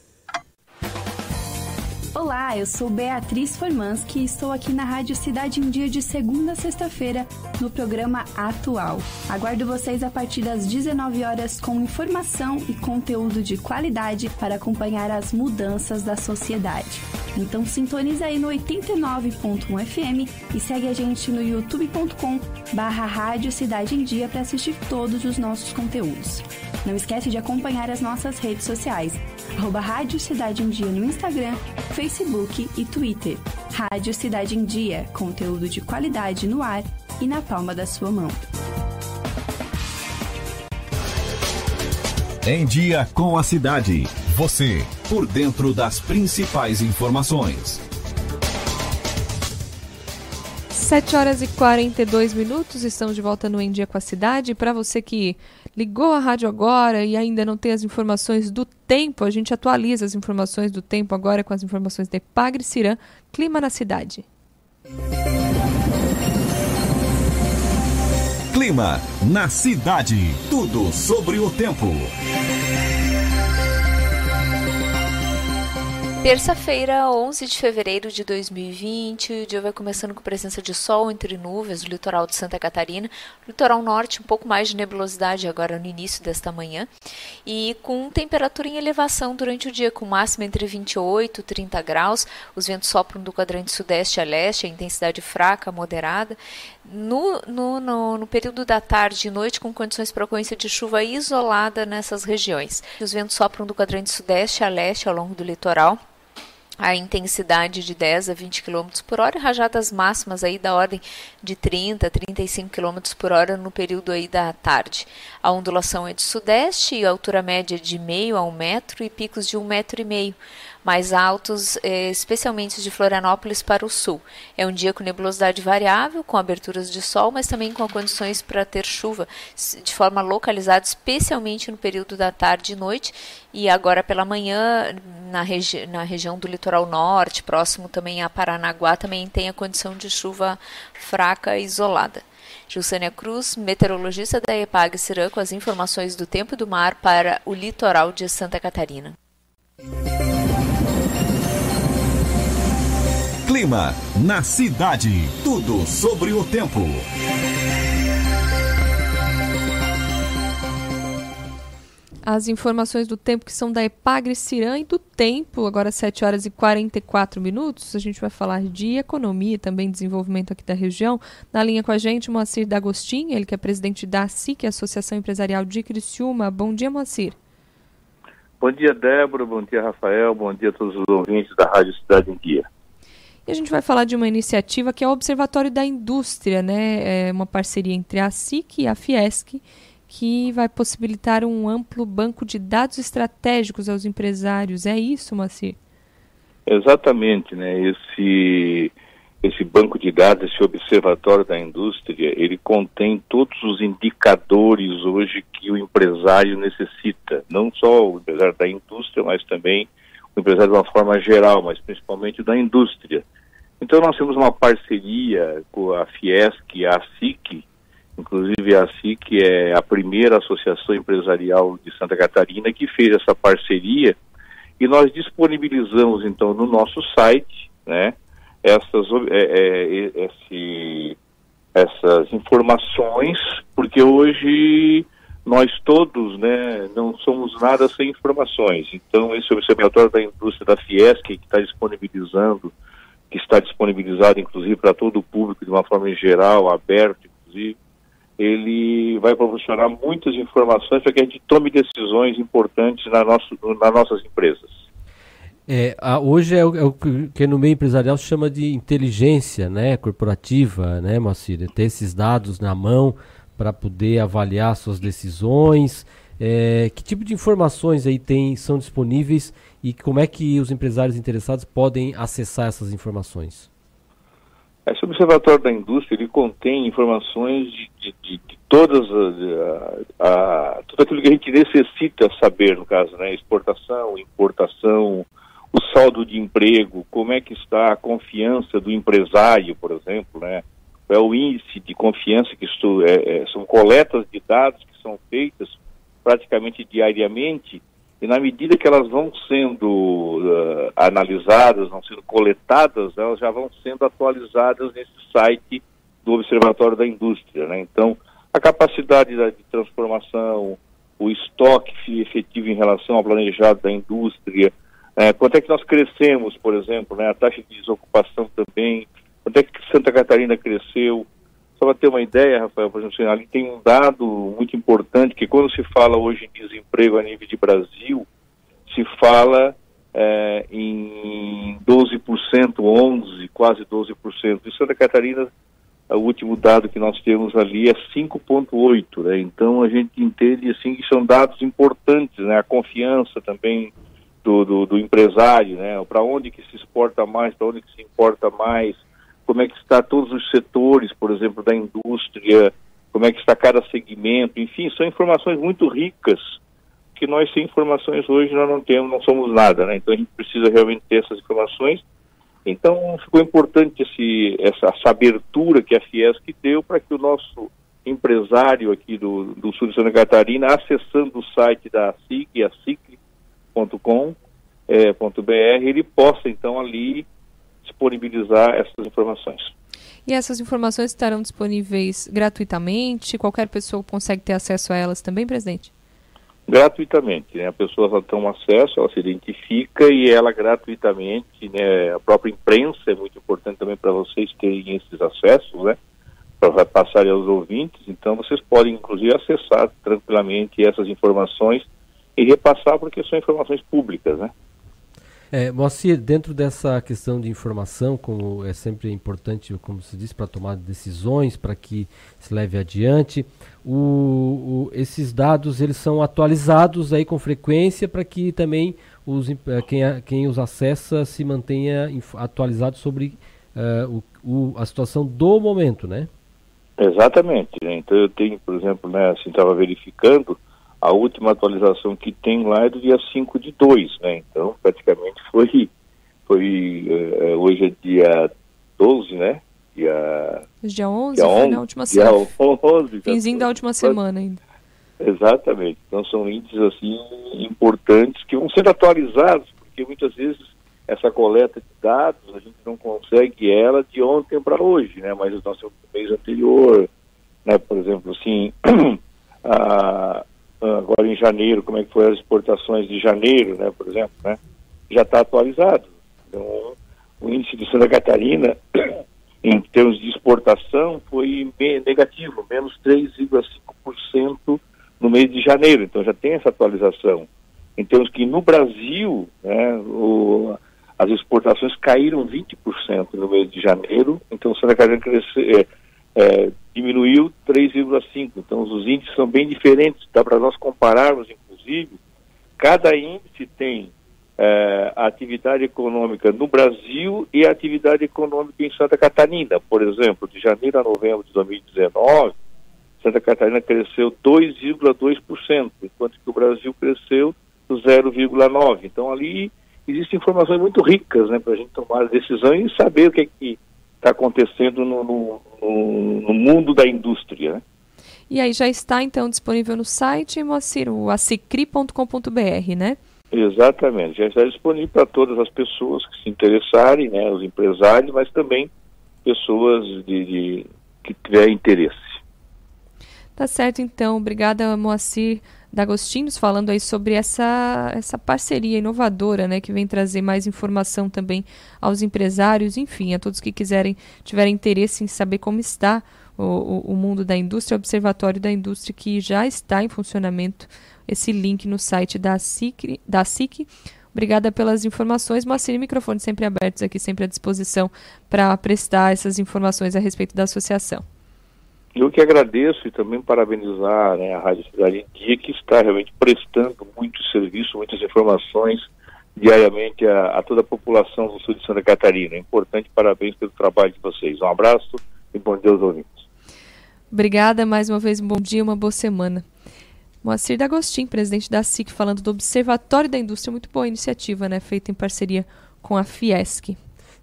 Olá, eu sou Beatriz Formanski e estou aqui na Rádio Cidade em Dia de segunda a sexta-feira no programa Atual. Aguardo vocês a partir das 19 horas com informação e conteúdo de qualidade para acompanhar as mudanças da sociedade. Então sintoniza aí no 89.1 FM e segue a gente no youtube.com barra Rádio Cidade em Dia para assistir todos os nossos conteúdos. Não esquece de acompanhar as nossas redes sociais, arroba Rádio Cidade em Dia no Instagram, Facebook e Twitter. Rádio Cidade em Dia, conteúdo de qualidade no ar e na palma da sua mão. Em Dia com a Cidade. Você, por dentro das principais informações. 7 horas e 42 minutos, estamos de volta no Em Dia com a Cidade. Para você que ligou a rádio agora e ainda não tem as informações do tempo, a gente atualiza as informações do tempo agora com as informações de Pagre Cirã, clima na cidade. Clima na cidade. Tudo sobre o tempo. Terça-feira, 11 de fevereiro de 2020, o dia vai começando com presença de sol entre nuvens no litoral de Santa Catarina, litoral norte, um pouco mais de nebulosidade agora no início desta manhã, e com temperatura em elevação durante o dia, com máxima entre 28 e 30 graus. Os ventos sopram do quadrante sudeste a leste, a intensidade fraca, moderada. No, no, no, no período da tarde e noite, com condições para ocorrência de chuva isolada nessas regiões. Os ventos sopram do quadrante sudeste a leste ao longo do litoral a intensidade de 10 a 20 km por hora, rajadas máximas aí da ordem de 30 a 35 km por hora no período aí da tarde. A ondulação é de sudeste e a altura média de meio a um metro e picos de um metro e meio mais altos, eh, especialmente de Florianópolis para o sul. É um dia com nebulosidade variável, com aberturas de sol, mas também com condições para ter chuva de forma localizada, especialmente no período da tarde e noite. E agora pela manhã, na, regi na região do litoral norte, próximo também a Paranaguá, também tem a condição de chuva fraca e isolada. Gilsânia Cruz, meteorologista da EPAG Cirã, com as informações do tempo e do mar para o litoral de Santa Catarina. Clima na cidade. Tudo sobre o tempo. As informações do tempo que são da Epagre Cirã e do tempo, agora 7 horas e 44 minutos. A gente vai falar de economia e também desenvolvimento aqui da região. Na linha com a gente, Moacir D'Agostinho, ele que é presidente da SIC, Associação Empresarial de Criciúma. Bom dia, Moacir. Bom dia, Débora. Bom dia, Rafael. Bom dia a todos os ouvintes da Rádio Cidade em Dia. E a gente vai falar de uma iniciativa que é o Observatório da Indústria, né? É uma parceria entre a SIC e a Fiesc, que vai possibilitar um amplo banco de dados estratégicos aos empresários. É isso, Macir? Exatamente, né? Esse esse banco de dados, esse observatório da indústria, ele contém todos os indicadores hoje que o empresário necessita, não só o empresário da indústria, mas também o empresário de uma forma geral, mas principalmente da indústria. Então nós temos uma parceria com a Fiesc e a SIC, inclusive a SIC é a primeira associação empresarial de Santa Catarina que fez essa parceria e nós disponibilizamos então no nosso site, né, essas, é, é, esse, essas informações, porque hoje nós todos né, não somos nada sem informações. Então, esse observatório da indústria da Fiesc, que está disponibilizando, que está disponibilizado inclusive para todo o público de uma forma geral, aberto inclusive, ele vai proporcionar muitas informações para que a gente tome decisões importantes na nosso, nas nossas empresas. É, a, hoje é o, é o, que no meio empresarial se chama de inteligência né, corporativa, né, Moacir? Ter esses dados na mão para poder avaliar suas decisões. É, que tipo de informações aí tem, são disponíveis e como é que os empresários interessados podem acessar essas informações? Esse observatório da indústria ele contém informações de, de, de, de todas a, a, tudo aquilo que a gente necessita saber no caso, né? Exportação, importação, o saldo de emprego, como é que está a confiança do empresário, por exemplo, né? É o índice de confiança que isto, é, é, são coletas de dados que são feitas praticamente diariamente e na medida que elas vão sendo uh, analisadas, vão sendo coletadas, elas já vão sendo atualizadas nesse site do Observatório da Indústria. Né? Então, a capacidade da, de transformação, o estoque efetivo em relação ao planejado da indústria, é, quanto é que nós crescemos, por exemplo, né? a taxa de desocupação também, Quanto é que Santa Catarina cresceu? Só para ter uma ideia, Rafael, por exemplo, ali tem um dado muito importante que quando se fala hoje em desemprego a nível de Brasil, se fala é, em 12%, 11%, quase 12%. Em Santa Catarina, o último dado que nós temos ali é 5,8%. Né? Então a gente entende assim que são dados importantes, né? A confiança também do, do, do empresário, né? Para onde que se exporta mais, para onde que se importa mais, como é que está todos os setores, por exemplo, da indústria, como é que está cada segmento, enfim, são informações muito ricas que nós sem informações hoje nós não temos, não somos nada, né? Então a gente precisa realmente ter essas informações. Então ficou importante esse, essa, essa abertura que a Fiesc deu para que o nosso empresário aqui do, do sul de Santa Catarina, acessando o site da SIC, a SIC.com.br, é, ele possa então ali disponibilizar essas informações. E essas informações estarão disponíveis gratuitamente? Qualquer pessoa consegue ter acesso a elas também, presidente? Gratuitamente, né? A pessoa só tem um acesso, ela se identifica e ela gratuitamente, né? A própria imprensa é muito importante também para vocês terem esses acessos, né? Para passar aos ouvintes. Então, vocês podem, inclusive, acessar tranquilamente essas informações e repassar porque são informações públicas, né? É, Moacir, dentro dessa questão de informação, como é sempre importante, como se diz, para tomar decisões, para que se leve adiante, o, o, esses dados eles são atualizados aí com frequência para que também os, eh, quem, quem os acessa se mantenha atualizado sobre uh, o, a situação do momento, né? Exatamente. Né? Então eu tenho, por exemplo, né, assim, estava verificando, a última atualização que tem lá é do dia 5 de 2, né? Então, praticamente foi, foi uh, hoje é dia 12, né? Dia, dia 11, dia 11 na última semana. 11, Finzinho da última 11. semana ainda. Exatamente. Então, são índices, assim, importantes que vão sendo atualizados, porque muitas vezes essa coleta de dados, a gente não consegue ela de ontem para hoje, né? Mas nós temos mês anterior, né? Por exemplo, assim, a agora em janeiro, como é que foram as exportações de janeiro, né, por exemplo, né, já está atualizado. Então, o índice de Santa Catarina, em termos de exportação, foi negativo, menos 3,5% no mês de janeiro. Então, já tem essa atualização. Em termos que no Brasil, né, o, as exportações caíram 20% no mês de janeiro, então Santa Catarina cresceu, é, diminuiu 3,5. Então os índices são bem diferentes. Dá para nós compararmos, inclusive, cada índice tem é, a atividade econômica no Brasil e a atividade econômica em Santa Catarina. Por exemplo, de janeiro a novembro de 2019, Santa Catarina cresceu 2,2%, enquanto que o Brasil cresceu 0,9%. Então ali existem informações muito ricas né, para a gente tomar decisões e saber o que é que está acontecendo no, no, no, mundo da indústria. Né? E aí já está então disponível no site, Moacir, o acicri.com.br, né? Exatamente, já está disponível para todas as pessoas que se interessarem, né, os empresários, mas também pessoas de, de que tiverem interesse. Tá certo, então. Obrigada, Moacir D'Agostinhos, falando aí sobre essa, essa parceria inovadora, né, que vem trazer mais informação também aos empresários, enfim, a todos que quiserem, tiverem interesse em saber como está o, o, mundo da indústria, o Observatório da Indústria, que já está em funcionamento, esse link no site da SIC. Da SIC. Obrigada pelas informações. Moacir, microfone sempre abertos aqui, sempre à disposição para prestar essas informações a respeito da associação. Eu que agradeço e também parabenizar né, a Rádio Cidade em Dia, que está realmente prestando muito serviço, muitas informações diariamente a, a, toda a população do sul de Santa Catarina. Importante, parabéns pelo trabalho de vocês. Um abraço e bom dia aos ouvintes. Obrigada, mais uma vez um bom dia, uma boa semana. Moacir D'Agostin, presidente da SIC, falando do Observatório da Indústria, muito boa iniciativa, né, feita em parceria com a Fiesc.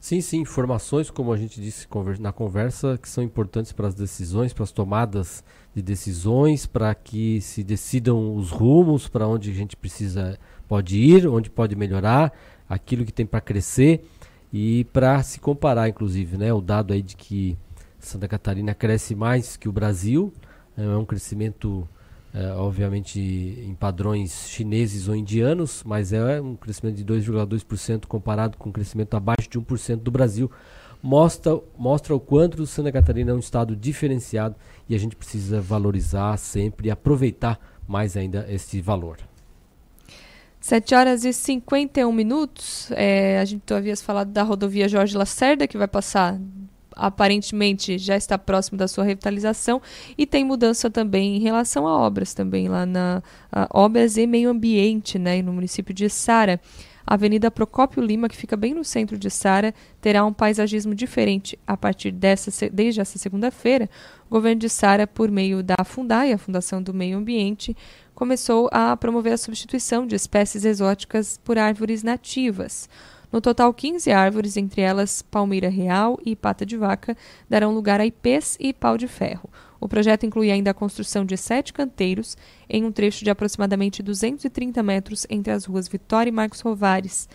Sim, sim, informações, como a gente disse na conversa, que são importantes para as decisões, para as tomadas de decisões, para que se decidam os rumos para onde a gente precisa, pode ir, onde pode melhorar, aquilo que tem para crescer e para se comparar, inclusive, né, o dado aí de que Santa Catarina cresce mais que o Brasil, é um crescimento é, obviamente em padrões chineses ou indianos, mas é um crescimento de 2,2% comparado com um crescimento abaixo de 1% do Brasil. Mostra, mostra o quanto Santa Catarina é um estado diferenciado e a gente precisa valorizar sempre e aproveitar mais ainda esse valor. 7 horas e 51 minutos. É, a gente havia falado da rodovia Jorge Lacerda, que vai passar aparentemente já está próximo da sua revitalização e tem mudança também em relação a obras também lá na obras e meio ambiente, né, no município de Sara. A Avenida Procópio Lima, que fica bem no centro de Sara, terá um paisagismo diferente a partir dessa desde essa segunda-feira. O governo de Sara, por meio da Fundai, a Fundação do Meio Ambiente, começou a promover a substituição de espécies exóticas por árvores nativas. No total, 15 árvores, entre elas palmeira real e pata de vaca, darão lugar a ipês e pau de ferro. O projeto inclui ainda a construção de sete canteiros em um trecho de aproximadamente 230 metros entre as ruas Vitória e Marcos Rovares.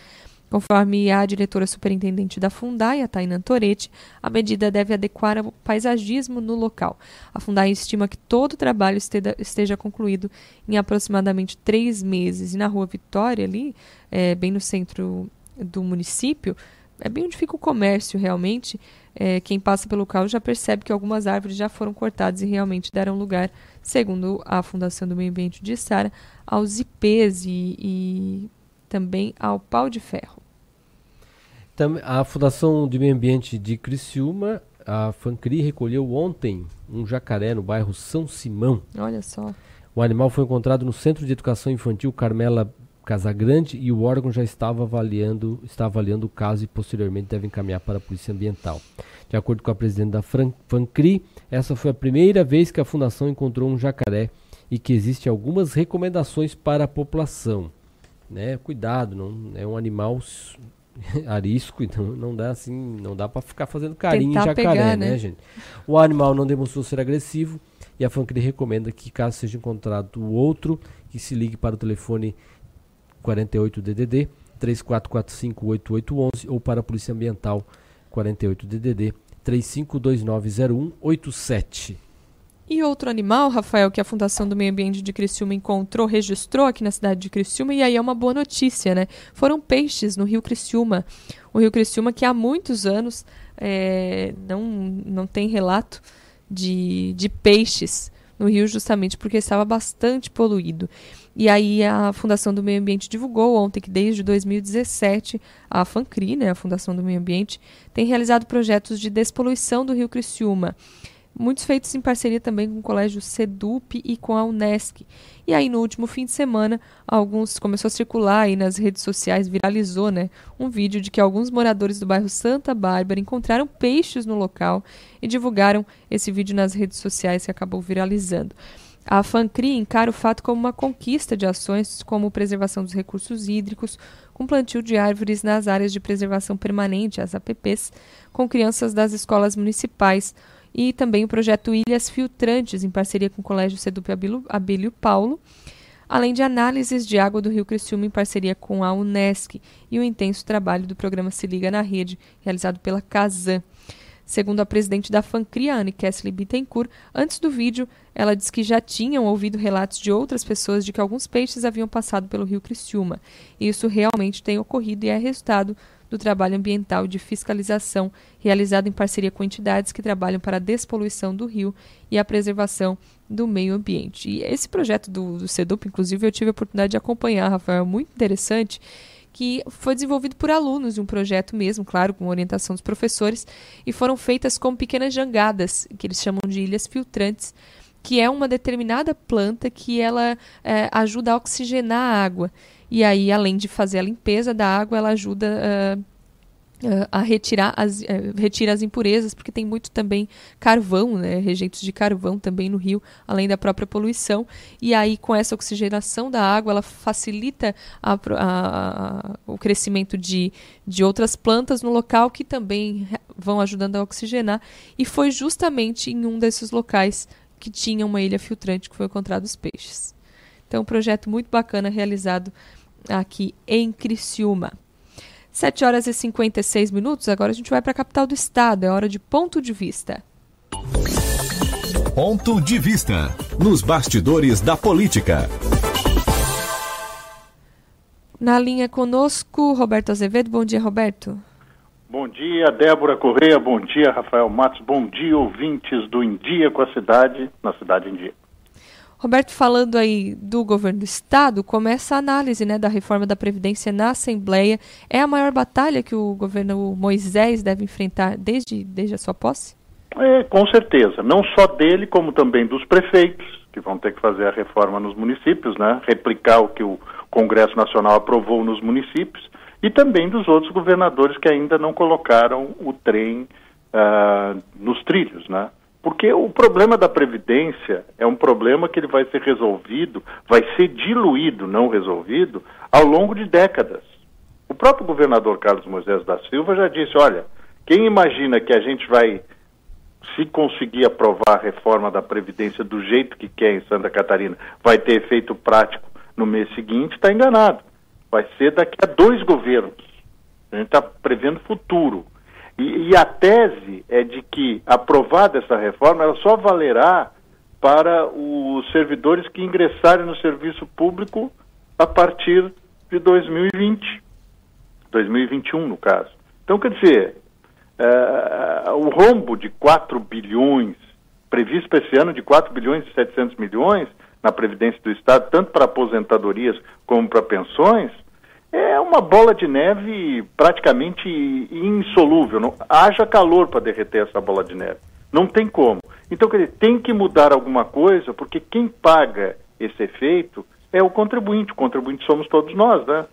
Conforme a diretora superintendente da Fundai, a Tainan Toretti, a medida deve adequar o paisagismo no local. A Fundai estima que todo o trabalho esteja concluído em aproximadamente três meses. E na rua Vitória, ali, é, bem no centro do município, é bem onde fica o comércio realmente. É, quem passa pelo local já percebe que algumas árvores já foram cortadas e realmente deram lugar, segundo a Fundação do Meio Ambiente de Sara, aos ipês e, e também ao pau de ferro. A Fundação do Meio Ambiente de Criciúma, a FANCRI, recolheu ontem um jacaré no bairro São Simão. Olha só. O animal foi encontrado no Centro de Educação Infantil Carmela Casagrande e o órgão já estava avaliando, está avaliando o caso e posteriormente deve encaminhar para a Polícia Ambiental. De acordo com a presidente da FANCRI, essa foi a primeira vez que a fundação encontrou um jacaré e que existem algumas recomendações para a população. Né? Cuidado, não é um animal arisco, então não dá assim, não dá para ficar fazendo carinho Tentar em jacaré, pegar, né? né, gente? O animal não demonstrou ser agressivo e a FANCRI recomenda que caso seja encontrado o outro, que se ligue para o telefone 48 DDD 34458811 ou para a Polícia Ambiental 48 DDD 35290187. E outro animal, Rafael, que a Fundação do Meio Ambiente de Criciúma encontrou, registrou aqui na cidade de Criciúma, e aí é uma boa notícia, né? Foram peixes no rio Criciúma. O rio Criciúma que há muitos anos é, não, não tem relato de, de peixes no rio justamente porque estava bastante poluído. E aí a Fundação do Meio Ambiente divulgou ontem que desde 2017 a FANCRI, né, a Fundação do Meio Ambiente, tem realizado projetos de despoluição do Rio Criciúma. Muitos feitos em parceria também com o Colégio Sedup e com a Unesc. E aí, no último fim de semana, alguns começou a circular aí nas redes sociais, viralizou, né? Um vídeo de que alguns moradores do bairro Santa Bárbara encontraram peixes no local e divulgaram esse vídeo nas redes sociais que acabou viralizando. A FANCRI encara o fato como uma conquista de ações como preservação dos recursos hídricos, com plantio de árvores nas áreas de preservação permanente, as APPs, com crianças das escolas municipais, e também o projeto Ilhas Filtrantes, em parceria com o Colégio Sedup Abílio Paulo, além de análises de água do Rio Criciúma em parceria com a Unesc e o intenso trabalho do programa Se Liga na Rede, realizado pela Casan. Segundo a presidente da FANCRIA, Anne Kessler Bittencourt, antes do vídeo, ela diz que já tinham ouvido relatos de outras pessoas de que alguns peixes haviam passado pelo rio Criciúma. E isso realmente tem ocorrido e é resultado do trabalho ambiental de fiscalização realizado em parceria com entidades que trabalham para a despoluição do rio e a preservação do meio ambiente. E esse projeto do, do CEDUP, inclusive, eu tive a oportunidade de acompanhar, Rafael, muito interessante que foi desenvolvido por alunos de um projeto mesmo, claro, com orientação dos professores, e foram feitas como pequenas jangadas, que eles chamam de ilhas filtrantes, que é uma determinada planta que ela é, ajuda a oxigenar a água. E aí, além de fazer a limpeza da água, ela ajuda uh, Uh, a retirar as, uh, retira as impurezas, porque tem muito também carvão, né, rejeitos de carvão também no rio, além da própria poluição. E aí, com essa oxigenação da água, ela facilita a, a, a, o crescimento de, de outras plantas no local que também vão ajudando a oxigenar. E foi justamente em um desses locais que tinha uma ilha filtrante que foi encontrado os peixes. Então, um projeto muito bacana realizado aqui em Criciúma. 7 horas e 56 minutos, agora a gente vai para a capital do estado, é hora de ponto de vista. Ponto de vista nos bastidores da política. Na linha conosco, Roberto Azevedo. Bom dia, Roberto. Bom dia, Débora Correia. Bom dia, Rafael Matos. Bom dia, ouvintes do Em Dia com a Cidade, na Cidade em Dia. Roberto, falando aí do governo do Estado, começa a análise né, da reforma da Previdência na Assembleia. É a maior batalha que o governo Moisés deve enfrentar desde, desde a sua posse? É, com certeza. Não só dele, como também dos prefeitos, que vão ter que fazer a reforma nos municípios, né? replicar o que o Congresso Nacional aprovou nos municípios, e também dos outros governadores que ainda não colocaram o trem uh, nos trilhos. Né? Porque o problema da Previdência é um problema que ele vai ser resolvido, vai ser diluído, não resolvido, ao longo de décadas. O próprio governador Carlos Moisés da Silva já disse: olha, quem imagina que a gente vai, se conseguir aprovar a reforma da Previdência do jeito que quer em Santa Catarina, vai ter efeito prático no mês seguinte, está enganado. Vai ser daqui a dois governos. A gente está prevendo futuro. E, e, a tese é de que, aprovada essa reforma, ela só valerá para os servidores que ingressarem no serviço público a partir de 2020, 2021 no caso. Então, quer dizer, uh, o rombo de 4 bilhões, previsto para esse ano de 4 bilhões e 700 milhões na Previdência do Estado, tanto para aposentadorias como para pensões, é uma bola de neve praticamente insolúvel. Não, haja calor para derreter essa bola de neve. Não tem como. Então, quer dizer, tem que mudar alguma coisa, porque quem paga esse efeito é o contribuinte. O contribuinte somos todos nós, né?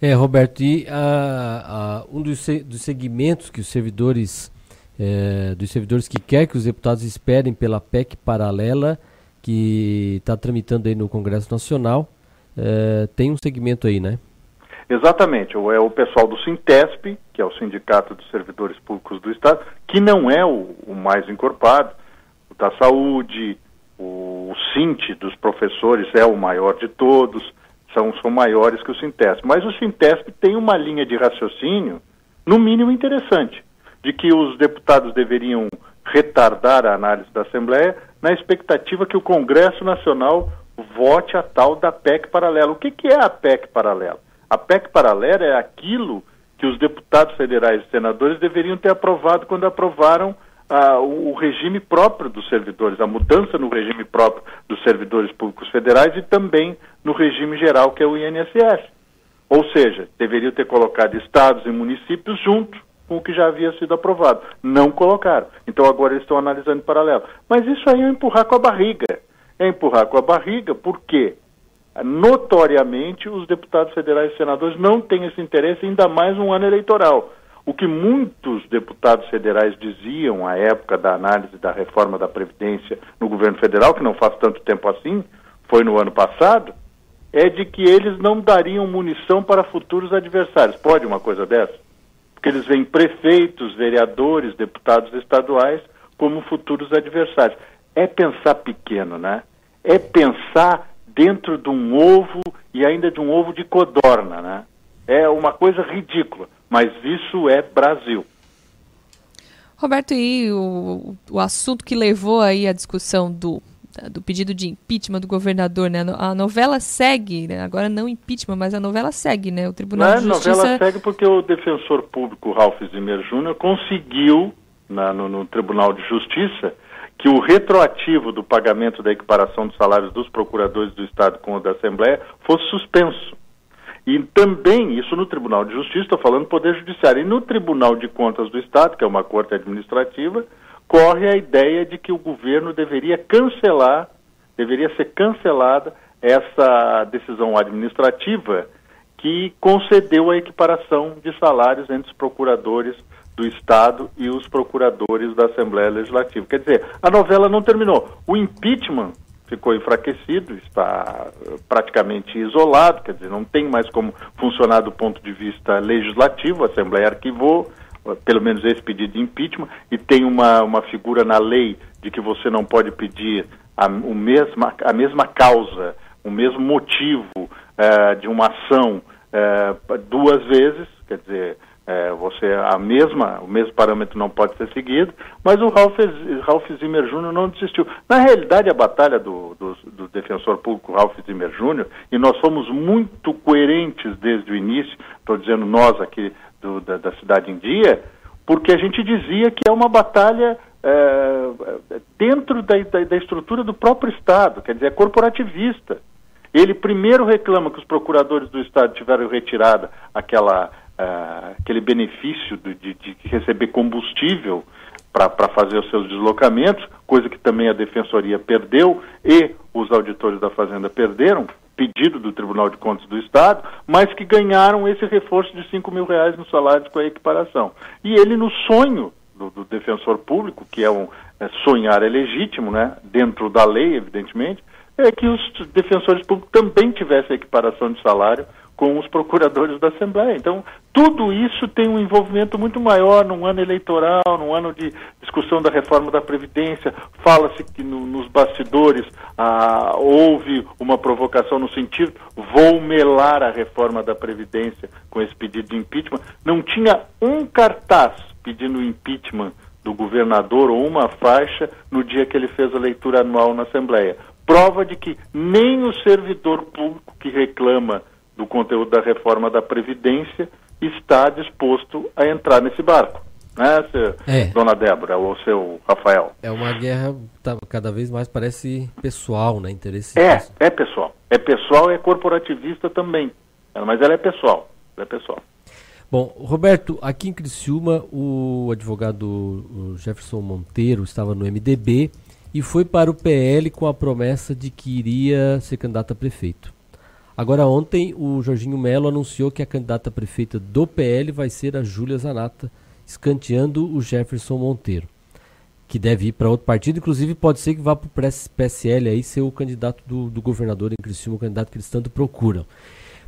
É, Roberto, e uh, uh, um dos, dos segmentos que os servidores, é, dos servidores que quer que os deputados esperem pela PEC paralela, que está tramitando aí no Congresso Nacional, é, tem um segmento aí, né? Exatamente, é o pessoal do Sintesp, que é o Sindicato dos Servidores Públicos do Estado, que não é o, o mais encorpado, o da Saúde, o, o Sint dos professores é o maior de todos, são, são maiores que o Sintesp. Mas o Sintesp tem uma linha de raciocínio, no mínimo interessante, de que os deputados deveriam retardar a análise da Assembleia na expectativa que o Congresso Nacional vote a tal da PEC paralela. O que, que é a PEC paralela? A PEC paralela é aquilo que os deputados federais e senadores deveriam ter aprovado quando aprovaram ah, o, regime próprio dos servidores, a mudança no regime próprio dos servidores públicos federais e também no regime geral, que é o INSS. Ou seja, deveriam ter colocado estados e municípios junto com o que já havia sido aprovado. Não colocaram. Então agora eles estão analisando em paralelo. Mas isso aí é empurrar com a barriga é empurrar com a barriga, porque notoriamente os deputados federais e senadores não têm esse interesse, ainda mais um ano eleitoral. O que muitos deputados federais diziam à época da análise da reforma da Previdência no governo federal, que não faz tanto tempo assim, foi no ano passado, é de que eles não dariam munição para futuros adversários. Pode uma coisa dessa? Porque eles veem prefeitos, vereadores, deputados estaduais como futuros adversários é pensar pequeno, né? É pensar dentro de um ovo e ainda de um ovo de codorna, né? É uma coisa ridícula, mas isso é Brasil. Roberto, e o, o assunto que levou aí a discussão do, do pedido de impeachment do governador, né? A novela segue, né? agora não impeachment, mas a novela segue, né? O Tribunal Não, de a Justiça... novela segue porque o defensor público Ralph Zimmer Jr. conseguiu, na- no, no Tribunal de Justiça, que o retroativo do pagamento da equiparação dos salários dos procuradores do Estado com o da Assembleia fosse suspenso. E também, isso no Tribunal de Justiça, estou falando Poder Judiciário, e no Tribunal de Contas do Estado, que é uma corte administrativa, corre a ideia de que o governo deveria cancelar, deveria ser cancelada essa decisão administrativa que concedeu a equiparação de salários entre os procuradores do Estado e os procuradores da Assembleia Legislativa. Quer dizer, a novela não terminou. O impeachment ficou enfraquecido, está eh, praticamente isolado, quer dizer, não tem mais como funcionar do ponto de vista legislativo, a Assembleia arquivou, eh, pelo menos esse pedido de impeachment, e tem uma, uma figura na lei de que você não pode pedir a, o mesma, a mesma causa, o mesmo motivo eh, de uma ação eh, duas vezes, quer dizer, eh, você a mesma, o mesmo parâmetro não pode ser seguido, mas o Ralph, Ralph Zimmer Jr. não desistiu. Na realidade, a batalha do, do, do defensor público Ralph Zimmer Jr., e nós fomos muito coerentes desde o início, estou dizendo nós aqui do, da, da Cidade em Dia, porque a gente dizia que é uma batalha eh, dentro da, da, da estrutura do próprio Estado, quer dizer, é corporativista. Ele primeiro reclama que os procuradores do Estado tiveram retirada aquela, ah, aquele benefício de, de- receber combustível para fazer os seus deslocamentos, coisa que também a Defensoria perdeu e os auditores da Fazenda perderam, pedido do Tribunal de Contas do Estado, mas que ganharam esse reforço de 5 mil reais nos salários com a equiparação. E ele, no sonho do, do defensor público, que é um é, sonhar é legítimo, né, dentro da lei, evidentemente, é que os defensores públicos também tivessem equiparação de salário com os procuradores da Assembleia. Então, tudo isso tem um envolvimento muito maior num ano eleitoral, num ano de discussão da reforma da Previdência. Fala-se que no- nos bastidores ah, houve uma provocação no sentido, vou melar a reforma da Previdência com esse pedido de impeachment. Não tinha um cartaz pedindo impeachment do governador ou uma faixa no dia que ele fez a leitura anual na Assembleia. Prova de que nem o servidor público que reclama do conteúdo da reforma da Previdência está disposto a entrar nesse barco. Né, seu- É. dona Débora, ou seu Rafael? É uma guerra tá, cada vez mais parece pessoal, né? Interesse. É, é pessoal. É pessoal e é corporativista também. Mas ela é pessoal. Ela é pessoal. Bom, Roberto, aqui em Criciúma, o advogado Jefferson Monteiro estava no MDB e foi para o PL com a promessa de que iria ser candidato a prefeito. Agora, ontem, o Jorginho Melo anunciou que a candidata prefeita do PL vai ser a Júlia Zanata, escanteando o Jefferson Monteiro, que deve ir para outro partido. Inclusive, pode ser que vá para o PSL aí ser o candidato do, do governador em Criciúma, o candidato que eles tanto procuram.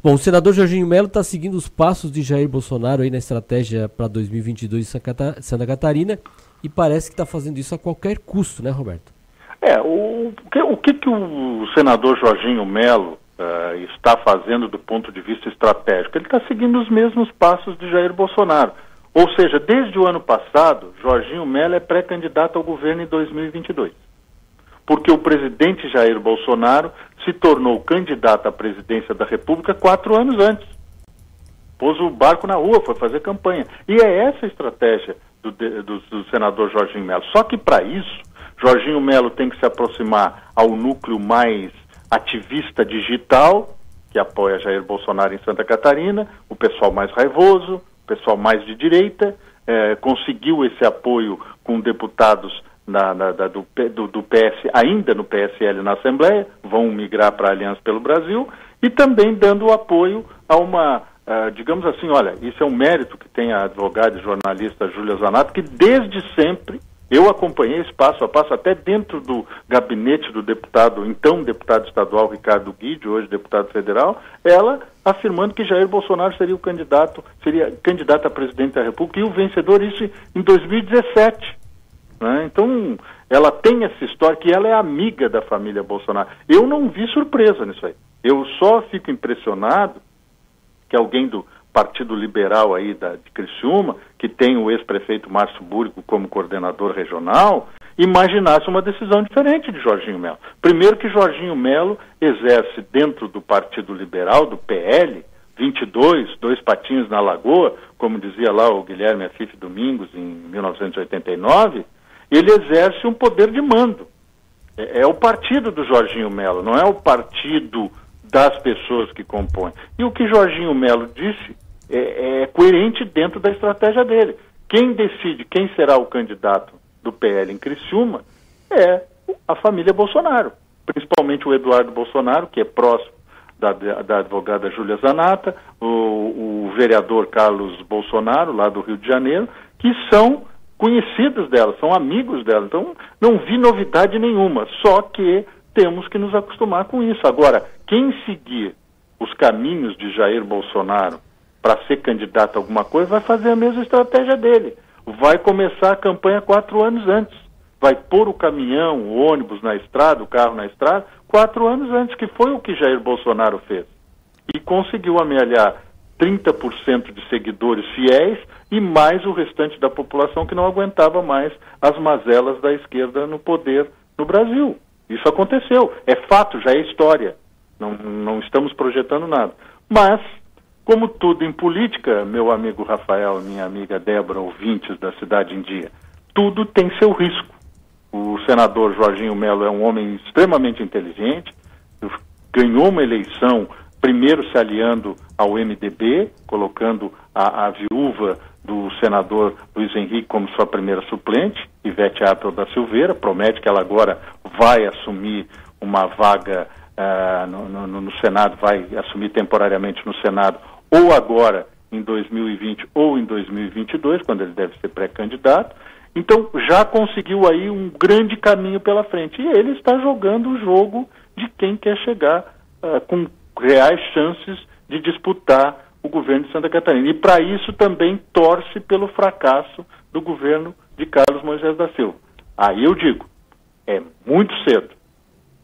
Bom, o senador Jorginho Melo está seguindo os passos de Jair Bolsonaro aí na estratégia para 2022 em Santa Catarina e parece que está fazendo isso a qualquer custo, né, Roberto? É, o, o que, o que que o senador Jorginho Melo eh, está fazendo do ponto de vista estratégico? Ele está seguindo os mesmos passos de Jair Bolsonaro. Ou seja, desde o ano passado, Jorginho Melo é pré-candidato ao governo em 2022. Porque o presidente Jair Bolsonaro se tornou candidato à presidência da República quatro anos antes. Pôs o barco na rua, foi fazer campanha. E é essa a estratégia do, do- do senador Jorginho Melo. Só que para isso, Jorginho Melo tem que se aproximar ao núcleo mais ativista digital, que apoia Jair Bolsonaro em Santa Catarina, o pessoal mais raivoso, o pessoal mais de direita, eh, conseguiu esse apoio com deputados na- na- da- do, do- do PS, ainda no PSL na Assembleia, vão migrar para a Aliança pelo Brasil, e também dando apoio a uma, ah, digamos assim, olha, isso é um mérito que tem a advogada e jornalista Júlia Zanato, que desde sempre eu acompanhei esse passo a passo, até dentro do gabinete do deputado, então deputado estadual Ricardo Guide, hoje deputado federal, ela afirmando que Jair Bolsonaro seria o candidato, seria candidato a presidente da República e o vencedor, isso em 2017. né? Então, ela tem essa história que ela é amiga da família Bolsonaro. Eu não vi surpresa nisso aí. Eu só fico impressionado que alguém do Partido Liberal aí da, de Criciúma, que tem o ex-prefeito Márcio Búrico como coordenador regional, imaginasse uma decisão diferente de Jorginho Melo. Primeiro que Jorginho Melo exerce dentro do Partido Liberal, do PL, 22, dois patinhos na lagoa, como dizia lá o Guilherme Afif Domingos em 1989, ele exerce um poder de mando. É, é o partido do Jorginho Melo, não é o partido das pessoas que compõem. E o que Jorginho Melo disse é, é coerente dentro da estratégia dele. Quem decide quem será o candidato do PL em Criciúma é a família Bolsonaro, principalmente o Eduardo Bolsonaro, que é próximo da, da advogada Júlia Zanata, o, o vereador Carlos Bolsonaro, lá do Rio de Janeiro, que são conhecidos dela, são amigos dela. Então, não vi novidade nenhuma, só que temos que nos acostumar com isso. Agora, quem seguir os caminhos de Jair Bolsonaro para ser candidato a alguma coisa vai fazer a mesma estratégia dele. Vai começar a campanha quatro anos antes. Vai pôr o caminhão, o ônibus na estrada, o carro na estrada, quatro anos antes, que foi o que Jair Bolsonaro fez. E conseguiu amealhar 30% de seguidores fiéis e mais o restante da população que não aguentava mais as mazelas da esquerda no poder no Brasil. Isso aconteceu. É fato, já é história. Não, não estamos projetando nada. Mas, como tudo em política, meu amigo Rafael, minha amiga Débora, ouvintes da Cidade em Dia, tudo tem seu risco. O senador Jorginho Melo é um homem extremamente inteligente, ganhou uma eleição primeiro se aliando ao MDB, colocando a, a viúva do senador Luiz Henrique como sua primeira suplente, Ivete Apel da Silveira, promete que ela agora vai assumir uma vaga uh, no, no, no, Senado, vai assumir temporariamente no Senado, ou agora em 2020 ou em 2022, quando ele deve ser pré-candidato. Então já conseguiu aí um grande caminho pela frente. E ele está jogando o jogo de quem quer chegar uh, com reais chances de disputar o governo de Santa Catarina. E para isso também torce pelo fracasso do governo de Carlos Moisés da Silva. Aí eu digo, é muito cedo.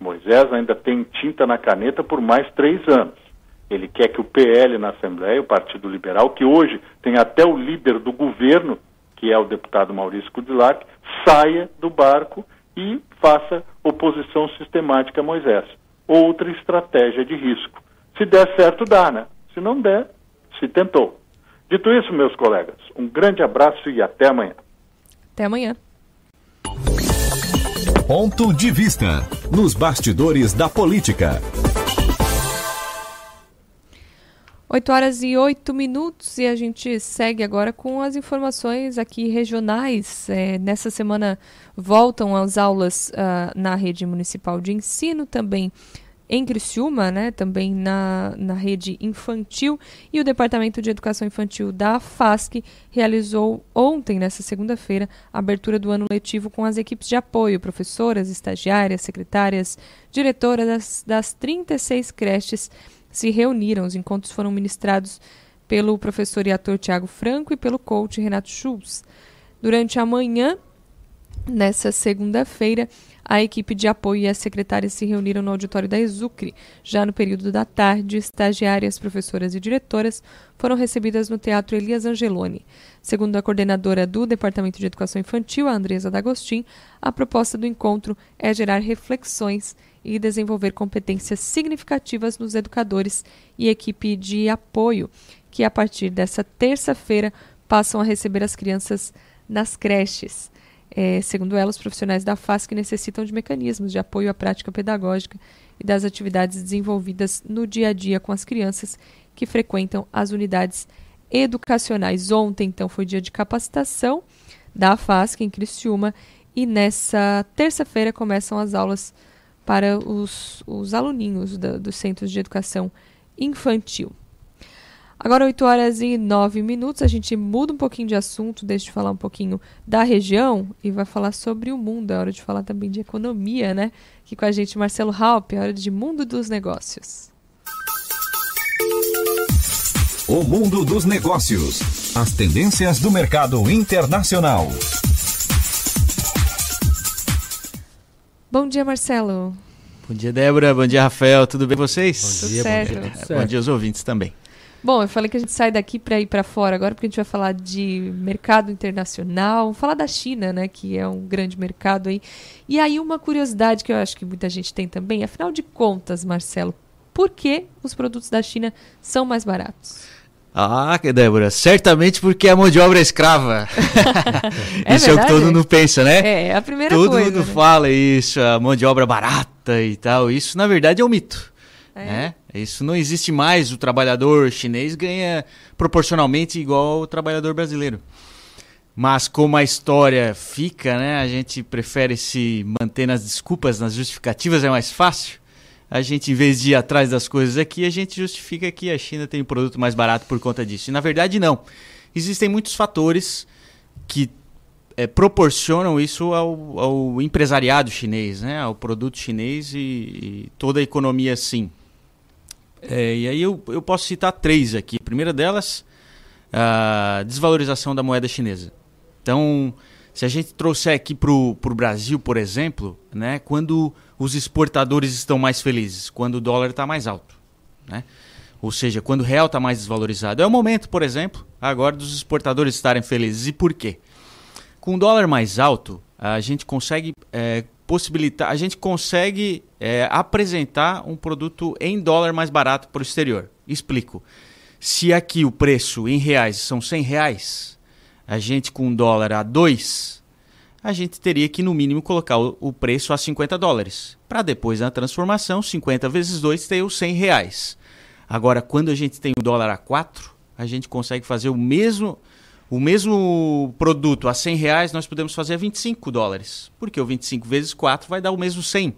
Moisés ainda tem tinta na caneta por mais três anos. Ele quer que o PL na Assembleia, o Partido Liberal, que hoje tem até o líder do governo, que é o deputado Maurício Kudilac, saia do barco e faça oposição sistemática a Moisés. Outra estratégia de risco. Se der certo, dá, né? Se não der, se tentou. Dito isso, meus colegas, um grande abraço e até amanhã. Até amanhã. Ponto de vista nos bastidores da política. 8 horas e 8 minutos e a gente segue agora com as informações aqui regionais. É, nessa semana voltam as aulas uh, na rede municipal de ensino, também em Criciúma, né, também na, na rede infantil, e o Departamento de Educação Infantil da FASC realizou ontem, nessa segunda-feira, a abertura do ano letivo com as equipes de apoio, professoras, estagiárias, secretárias, diretoras das, das 36 creches se reuniram. Os encontros foram ministrados pelo professor e ator Tiago Franco e pelo coach Renato Schultz. Durante a manhã, nessa segunda-feira, a equipe de apoio e as secretárias se reuniram no auditório da Exucre. Já no período da tarde, estagiárias, professoras e diretoras foram recebidas no Teatro Elias Angeloni. Segundo a coordenadora do Departamento de Educação Infantil, a Andresa D'Agostin, a proposta do encontro é gerar reflexões e desenvolver competências significativas nos educadores e equipe de apoio, que a partir dessa terça-feira passam a receber as crianças nas creches. É, segundo ela, os profissionais da FASC necessitam de mecanismos de apoio à prática pedagógica e das atividades desenvolvidas no dia a dia com as crianças que frequentam as unidades educacionais. Ontem, então, foi dia de capacitação da FASC em Criciúma e nessa terça-feira começam as aulas para os, os aluninhos da, dos centros de educação infantil. Agora, 8 horas e 9 minutos, a gente muda um pouquinho de assunto, deixa de falar um pouquinho da região e vai falar sobre o mundo. É hora de falar também de economia, né? Aqui com a gente, Marcelo Halp, é hora de Mundo dos Negócios. O Mundo dos Negócios. As tendências do mercado internacional. Bom dia, Marcelo. Bom dia, Débora. Bom dia, Rafael. Tudo bem com vocês? Bom dia, Tudo certo. Bom dia, bom dia aos ouvintes também. Bom, eu falei que a gente sai daqui para ir para fora agora, porque a gente vai falar de mercado internacional, falar da China, né, que é um grande mercado aí. E aí uma curiosidade que eu acho que muita gente tem também, afinal de contas, Marcelo, por que os produtos da China são mais baratos? Ah, Débora, certamente porque a mão de obra é escrava. É isso é o que verdade? todo mundo pensa, né? É, é a primeira todo coisa, mundo né? fala isso, a mão de obra barata e tal. Isso, na verdade, é um mito. É. Né? Isso não existe mais. O trabalhador chinês ganha proporcionalmente igual o trabalhador brasileiro. Mas como a história fica, né? A gente prefere se manter nas desculpas, nas justificativas, é mais fácil. A gente, em vez de ir atrás das coisas aqui, a gente justifica que a China tem um produto mais barato por conta disso. E na verdade, não. Existem muitos fatores que eh, proporcionam isso ao, ao empresariado chinês, né? ao produto chinês e, e toda a economia assim. É, e aí eu, eu posso citar três aqui. A primeira delas, a desvalorização da moeda chinesa. Então, se a gente trouxer aqui para o Brasil, por exemplo, né, quando os exportadores estão mais felizes, quando o dólar está mais alto. Né? Ou seja, quando o real está mais desvalorizado. É o momento, por exemplo, agora dos exportadores estarem felizes. E por quê? Com o dólar mais alto, a gente consegue é, possibilitar, a gente consegue é, apresentar um produto em dólar mais barato para o exterior. Explico. Se aqui o preço em reais são 100 reais, a gente com dólar a 2, a gente teria que no mínimo colocar o, preço a 50 dólares. Para depois na transformação, 50 vezes 2 ter os 100 reais. Agora, quando a gente tem o dólar a 4, a gente consegue fazer o mesmo o mesmo produto a 100 reais, nós podemos fazer a 25 dólares. Porque o 25 vezes 4 vai dar o mesmo 100.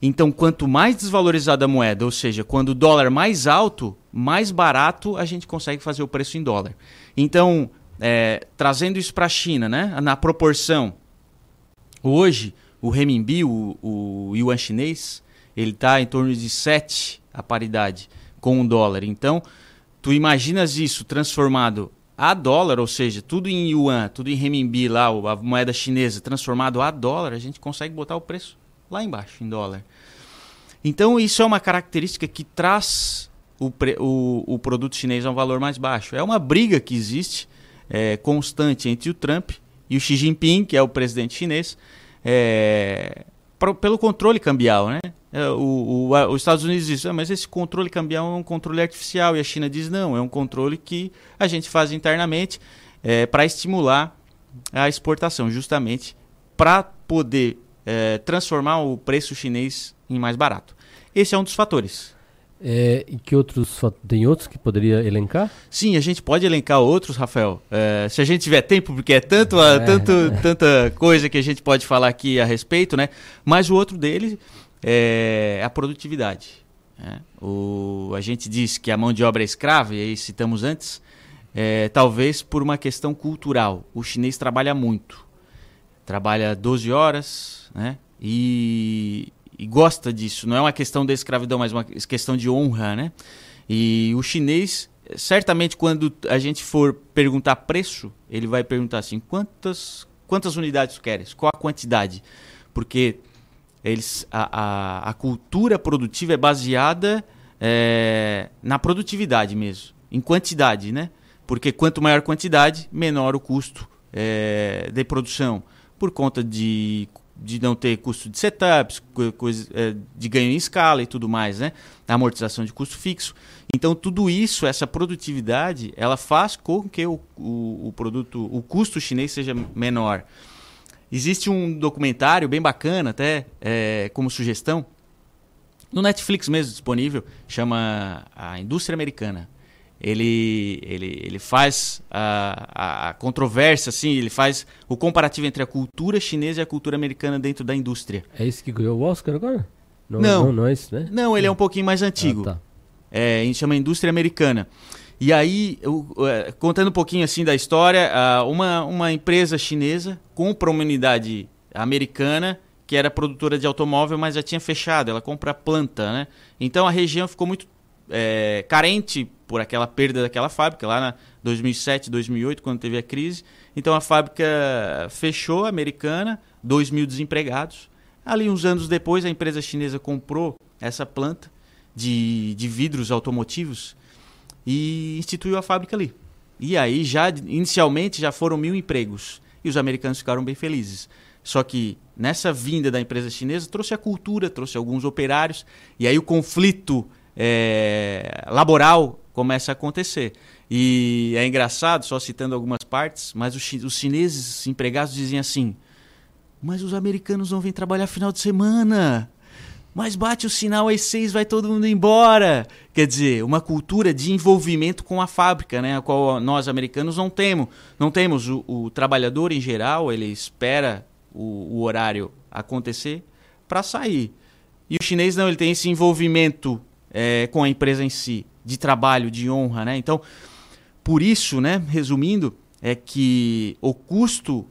Então, quanto mais desvalorizada a moeda, ou seja, quando o dólar mais alto, mais barato a gente consegue fazer o preço em dólar. Então, é, trazendo isso para a China, né, na proporção, hoje o renminbi, o, o yuan chinês, ele está em torno de 7 a paridade com o dólar. Então, tu imaginas isso transformado a dólar, ou seja, tudo em yuan, tudo em renminbi lá, a moeda chinesa transformado a dólar, a gente consegue botar o preço lá embaixo em dólar. Então isso é uma característica que traz o, pre, o, o produto chinês a um valor mais baixo. É uma briga que existe é, constante entre o Trump e o Xi Jinping, que é o presidente chinês, é, pro, pelo controle cambial, né? O, o, os Estados Unidos dizem, ah, mas esse controle cambial é um controle artificial, e a China diz, não, é um controle que a gente faz internamente é, para estimular a exportação, justamente para poder é, transformar o preço chinês em mais barato. Esse é um dos fatores. É, e que outros tem outros que poderia elencar? Sim, a gente pode elencar outros, Rafael. É, se a gente tiver tempo, porque é tanto, é. tanto tanta coisa que a gente pode falar aqui a respeito, né? Mas o outro deles é a produtividade. Né? O, a gente diz que a mão de obra é escrava, e aí citamos antes, é, talvez por uma questão cultural. O chinês trabalha muito. Trabalha 12 horas, né? E, e gosta disso. Não é uma questão da escravidão, mas uma questão de honra, né? E o chinês, certamente, quando a gente for perguntar preço, ele vai perguntar assim: quantas, quantas unidades tu queres? Qual a quantidade? Porque eles, a, a, a cultura produtiva é baseada é, na produtividade mesmo, em quantidade, né? Porque quanto maior quantidade, menor o custo é, de produção, por conta de de não ter custo de setups, coisa, é, de ganho em escala e tudo mais, né? Amortização de custo fixo. Então, tudo isso, essa produtividade, ela faz com que o, o, o produto, o custo chinês seja menor. Existe um documentário bem bacana, até é, como sugestão, no Netflix mesmo disponível, chama A Indústria Americana ele, ele, ele faz a, a, controvérsia, assim, ele faz o comparativo entre a cultura chinesa e a cultura americana dentro da indústria. É esse que ganhou o Oscar agora? Não, não, não, não é isso, né? Não, ele é um pouquinho mais antigo. Ah, tá. é, a gente chama Indústria Americana. E aí, eu, eu, contando um pouquinho assim da história, uma, uma empresa chinesa compra uma unidade americana que era produtora de automóvel, mas já tinha fechado, ela compra a planta, né? Então a região ficou muito é, carente por aquela perda daquela fábrica lá na 2007, 2008, quando teve a crise. Então a fábrica fechou, americana, 2 mil desempregados. Ali, uns anos depois, a empresa chinesa comprou essa planta de, de vidros automotivos e instituiu a fábrica ali. E aí, já inicialmente, já foram mil empregos. E os americanos ficaram bem felizes. Só que nessa vinda da empresa chinesa trouxe a cultura, trouxe alguns operários, e aí o conflito é, laboral começa a acontecer. E é engraçado, só citando algumas partes, mas os, os chineses empregados dizem assim: Mas os americanos não vêm trabalhar final de semana. Mas bate o sinal às seis, vai todo mundo embora. Quer dizer, uma cultura de envolvimento com a fábrica, né? A qual nós americanos não temos. Não temos. O, o trabalhador, em geral, ele espera o, o horário acontecer para sair. E o chinês não, ele tem esse envolvimento é, com a empresa em si, de trabalho, de honra, né? Então, por isso, né, resumindo, é que o custo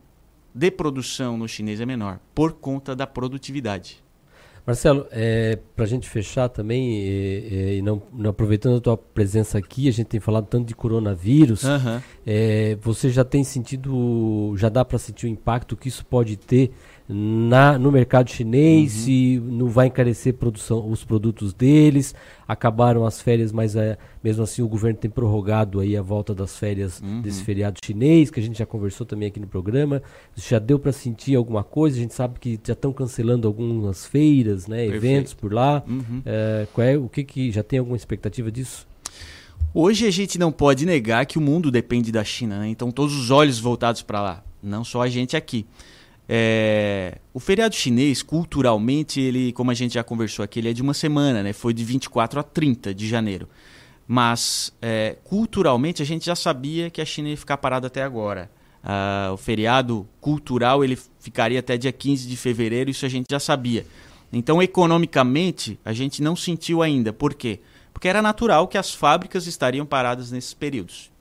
de produção no chinês é menor, por conta da produtividade. Marcelo, é, para a gente fechar também, e, e não, não, aproveitando a tua presença aqui, a gente tem falado tanto de coronavírus. Uhum. É, você já tem sentido, já dá para sentir o impacto que isso pode ter na, no mercado chinês, uhum. se não vai encarecer produção, os produtos deles. Acabaram as férias, mas é, mesmo assim o governo tem prorrogado aí a volta das férias uhum. desse feriado chinês, que a gente já conversou também aqui no programa. Já deu para sentir alguma coisa? A gente sabe que já estão cancelando algumas feiras, né, eventos por lá. Uhum. É, qual é, o que, que já tem alguma expectativa disso? Hoje a gente não pode negar que o mundo depende da China, né? então todos os olhos voltados para lá, não só a gente aqui. É, o feriado chinês, culturalmente, ele, como a gente já conversou aqui, ele é de uma semana, né? Foi de 24 a 30 de janeiro. Mas é, culturalmente a gente já sabia que a China ia ficar parada até agora. Ah, o feriado cultural ele ficaria até dia 15 de fevereiro, isso a gente já sabia. Então, economicamente, a gente não sentiu ainda. Por quê? Porque era natural que as fábricas estariam paradas nesses períodos.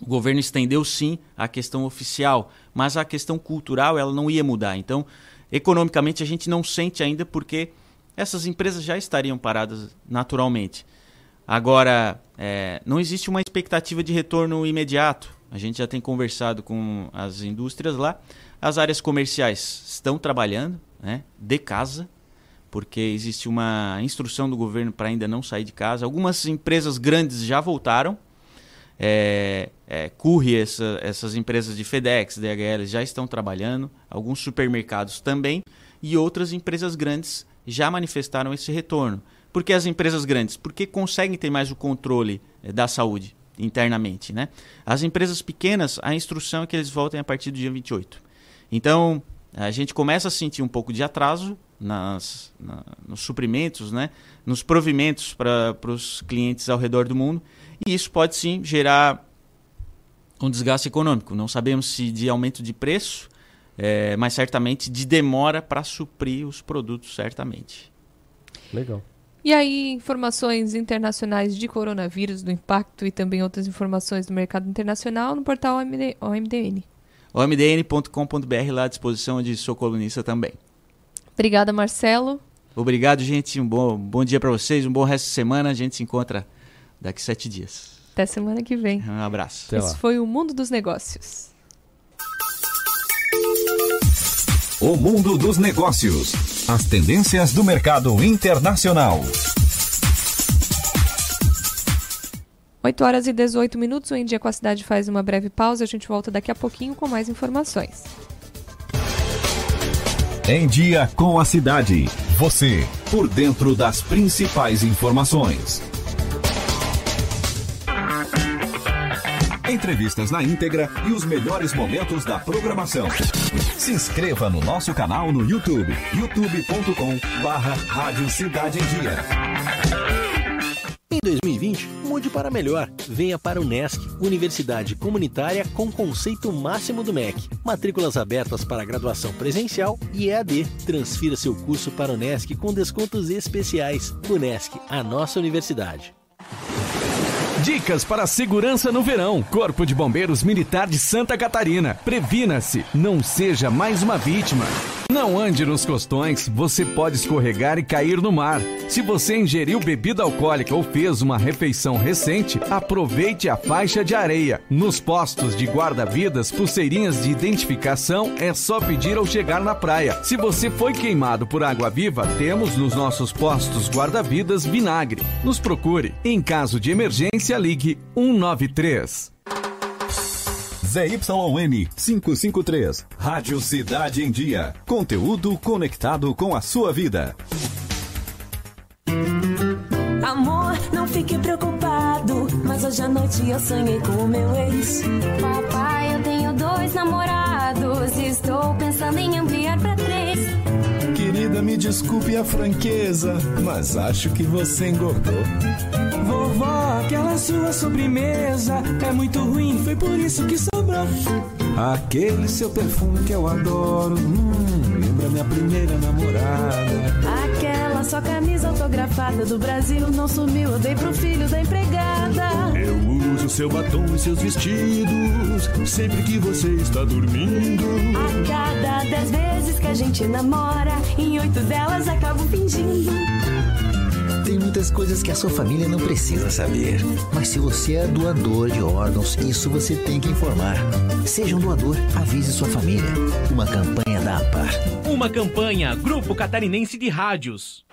O governo estendeu sim a questão oficial, mas a questão cultural ela não ia mudar. Então, economicamente a gente não sente ainda porque essas empresas já estariam paradas naturalmente. Agora, é, não existe uma expectativa de retorno imediato. A gente já tem conversado com as indústrias lá. As áreas comerciais estão trabalhando né, de casa, porque existe uma instrução do governo para ainda não sair de casa. Algumas empresas grandes já voltaram, é, é, Curry, essa, essas empresas de FedEx, DHL já estão trabalhando, alguns supermercados também, e outras empresas grandes já manifestaram esse retorno. Por que as empresas grandes? Porque conseguem ter mais o controle é, da saúde internamente. Né? As empresas pequenas, a instrução é que eles voltem a partir do dia 28. Então, a gente começa a sentir um pouco de atraso nas, na, nos suprimentos, né? nos provimentos para os clientes ao redor do mundo. E isso pode sim gerar um desgaste econômico. Não sabemos se de aumento de preço, é, mas certamente de demora para suprir os produtos, certamente. Legal. E aí, informações internacionais de coronavírus, do impacto e também outras informações do mercado internacional no portal OMD, OMDN. omdn.com.br lá à disposição de sua colunista também. Obrigada, Marcelo. Obrigado, gente. Um bom, bom dia para vocês, um bom resto de semana. A gente se encontra daqui sete dias. Até semana que vem. Um abraço. Até Esse lá. foi o Mundo dos Negócios. O Mundo dos Negócios. As tendências do mercado internacional. 8 horas e 18 minutos. O Em Dia com a Cidade faz uma breve pausa. A gente volta daqui a pouquinho com mais informações. Em Dia com a Cidade. Você, por dentro das principais informações. Entrevistas na íntegra e os melhores momentos da programação. Se inscreva no nosso canal no YouTube, youtube.com barra Rádio Cidade em Dia. Em 2020, mude para melhor. Venha para o NESC, Universidade Comunitária com conceito máximo do MEC. Matrículas abertas para graduação presencial e EAD. Transfira seu curso para o NESC com descontos especiais. O NESC, a nossa universidade. Dicas para segurança no verão. Corpo de Bombeiros Militar de Santa Catarina. Previna-se, não seja mais uma vítima. Não ande nos costões, você pode escorregar e cair no mar. Se você ingeriu bebida alcoólica ou fez uma refeição recente, aproveite a faixa de areia. Nos postos de guarda-vidas, pulseirinhas de identificação é só pedir ao chegar na praia. Se você foi queimado por água viva, temos nos nossos postos guarda-vidas vinagre. Nos procure. Em caso de emergência, emergência, ligue 193. ZYN 553, Rádio Cidade em Dia. Conteúdo conectado com a sua vida. Amor, não fique preocupado, mas hoje à noite eu sonhei com o meu ex. Papai, eu tenho dois namorados, estou pensando em ampliar pra três. Querida, me desculpe a franqueza, mas acho que você engordou. Vovó, aquela sua sobremesa é muito ruim, foi por isso que sobrou. Aquele seu perfume que eu adoro, hum, lembra minha primeira namorada. Aquela sua camisa autografada do Brasil não sumiu, eu dei pro filho da empregada. Eu uso seu batom e seus vestidos sempre que você está dormindo. A cada dez vezes que a gente namora, em oito delas acabo fingindo. Tem muitas coisas que a sua família não precisa saber. Mas se você é doador de órgãos, isso você tem que informar. Seja um doador, avise sua família. Uma campanha da APAR. Uma campanha Grupo Catarinense de Rádios.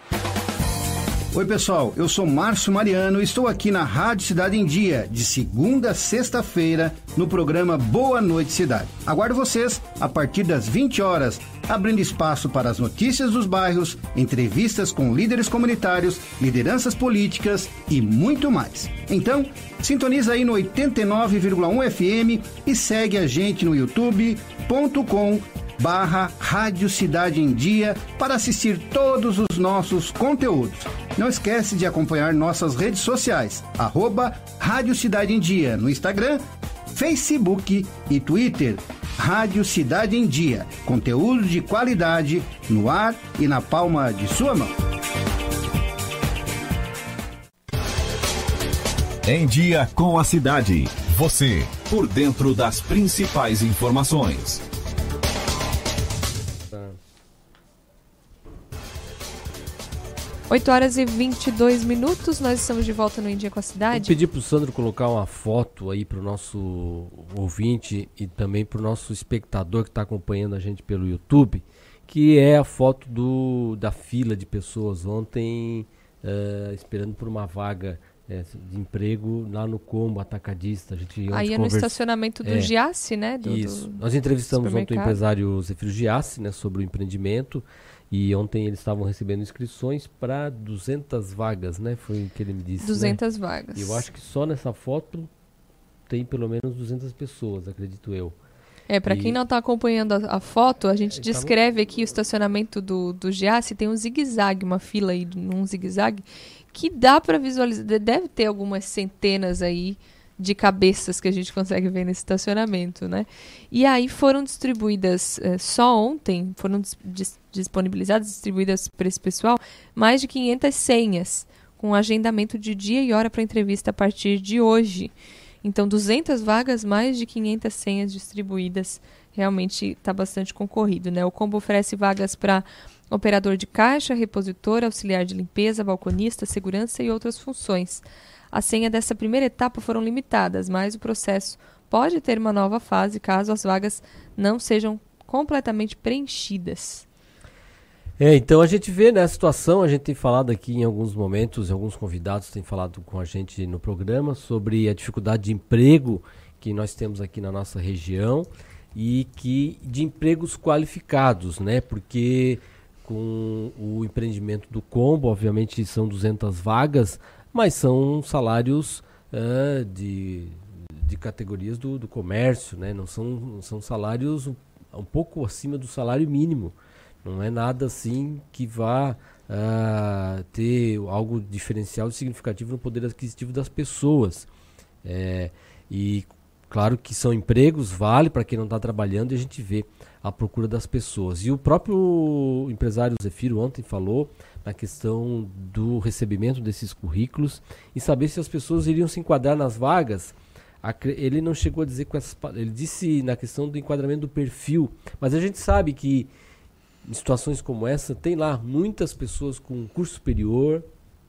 Oi, pessoal. Eu sou Márcio Mariano e estou aqui na Rádio Cidade em Dia, de segunda a sexta-feira, no programa Boa Noite Cidade. Aguardo vocês a partir das 20 horas, abrindo espaço para as notícias dos bairros, entrevistas com líderes comunitários, lideranças políticas e muito mais. Então, sintoniza aí no 89,1 FM e segue a gente no youtube.com barra Rádio Cidade em Dia para assistir todos os nossos conteúdos. Não esquece de acompanhar nossas redes sociais, arroba Rádio Cidade em Dia no Instagram, Facebook e Twitter. Rádio Cidade em Dia, conteúdo de qualidade no ar e na palma de sua mão. Em Dia com a Cidade. Você, por dentro das principais informações. Oito horas e 22 minutos, nós estamos de volta no Em Dia com a Vou Cidade. pedir pro Sandro colocar uma foto aí pro nosso ouvinte e também pro nosso espectador que está acompanhando a gente pelo YouTube, que é a foto do, da fila de pessoas ontem eh, esperando por uma vaga eh, de emprego lá no Combo Atacadista. A gente Aí é no conversa- estacionamento do É, Giasse, né? Do, Isso. do Nós entrevistamos ontem o empresário Zefiro Giassi, né, sobre o empreendimento. E ontem eles estavam recebendo inscrições para 200 vagas, né? Foi o que ele me disse. né? 200 vagas. E eu acho que só nessa foto tem pelo menos 200 pessoas, acredito eu. É, pra E- quem não tá acompanhando a, a foto, a gente É, descreve aqui o estacionamento do, do Giasse, tem um zigue-zague, uma fila aí num zigue-zague, que dá pra visualizar, de- deve ter algumas centenas aí de cabeças que a gente consegue ver nesse estacionamento, né? E aí foram distribuídas, eh, só ontem, foram dis- dis- disponibilizadas, distribuídas para esse pessoal, mais de 500 senhas, com agendamento de dia e hora para entrevista a partir de hoje. Então, 200 vagas, mais de 500 senhas distribuídas. Realmente está bastante concorrido, né? O combo oferece vagas para operador de caixa, repositor, auxiliar de limpeza, balconista, segurança e outras funções. As senhas dessa primeira etapa foram limitadas, mas o processo pode ter uma nova fase caso as vagas não sejam completamente preenchidas. É, então a gente vê nessa situação, a gente tem falado aqui em alguns momentos, alguns convidados têm falado com a gente no programa sobre a dificuldade de emprego que nós temos aqui na nossa região e que de empregos qualificados, né? Porque com o empreendimento do Combo, obviamente são 200 vagas, mas são salários ah, de, de categorias do, do comércio, né? Não são, são salários um, um pouco acima do salário mínimo. Não é nada assim que vá ah, ter algo diferencial e significativo no poder aquisitivo das pessoas. É, e claro que são empregos, vale para quem não está trabalhando e a gente vê a procura das pessoas. E o próprio empresário Zefiro ontem falou na questão do recebimento desses currículos e saber se as pessoas iriam se enquadrar nas vagas. Ele não chegou a dizer com essas ele disse na questão do enquadramento do perfil, mas a gente sabe que em situações como essa, tem lá muitas pessoas com curso superior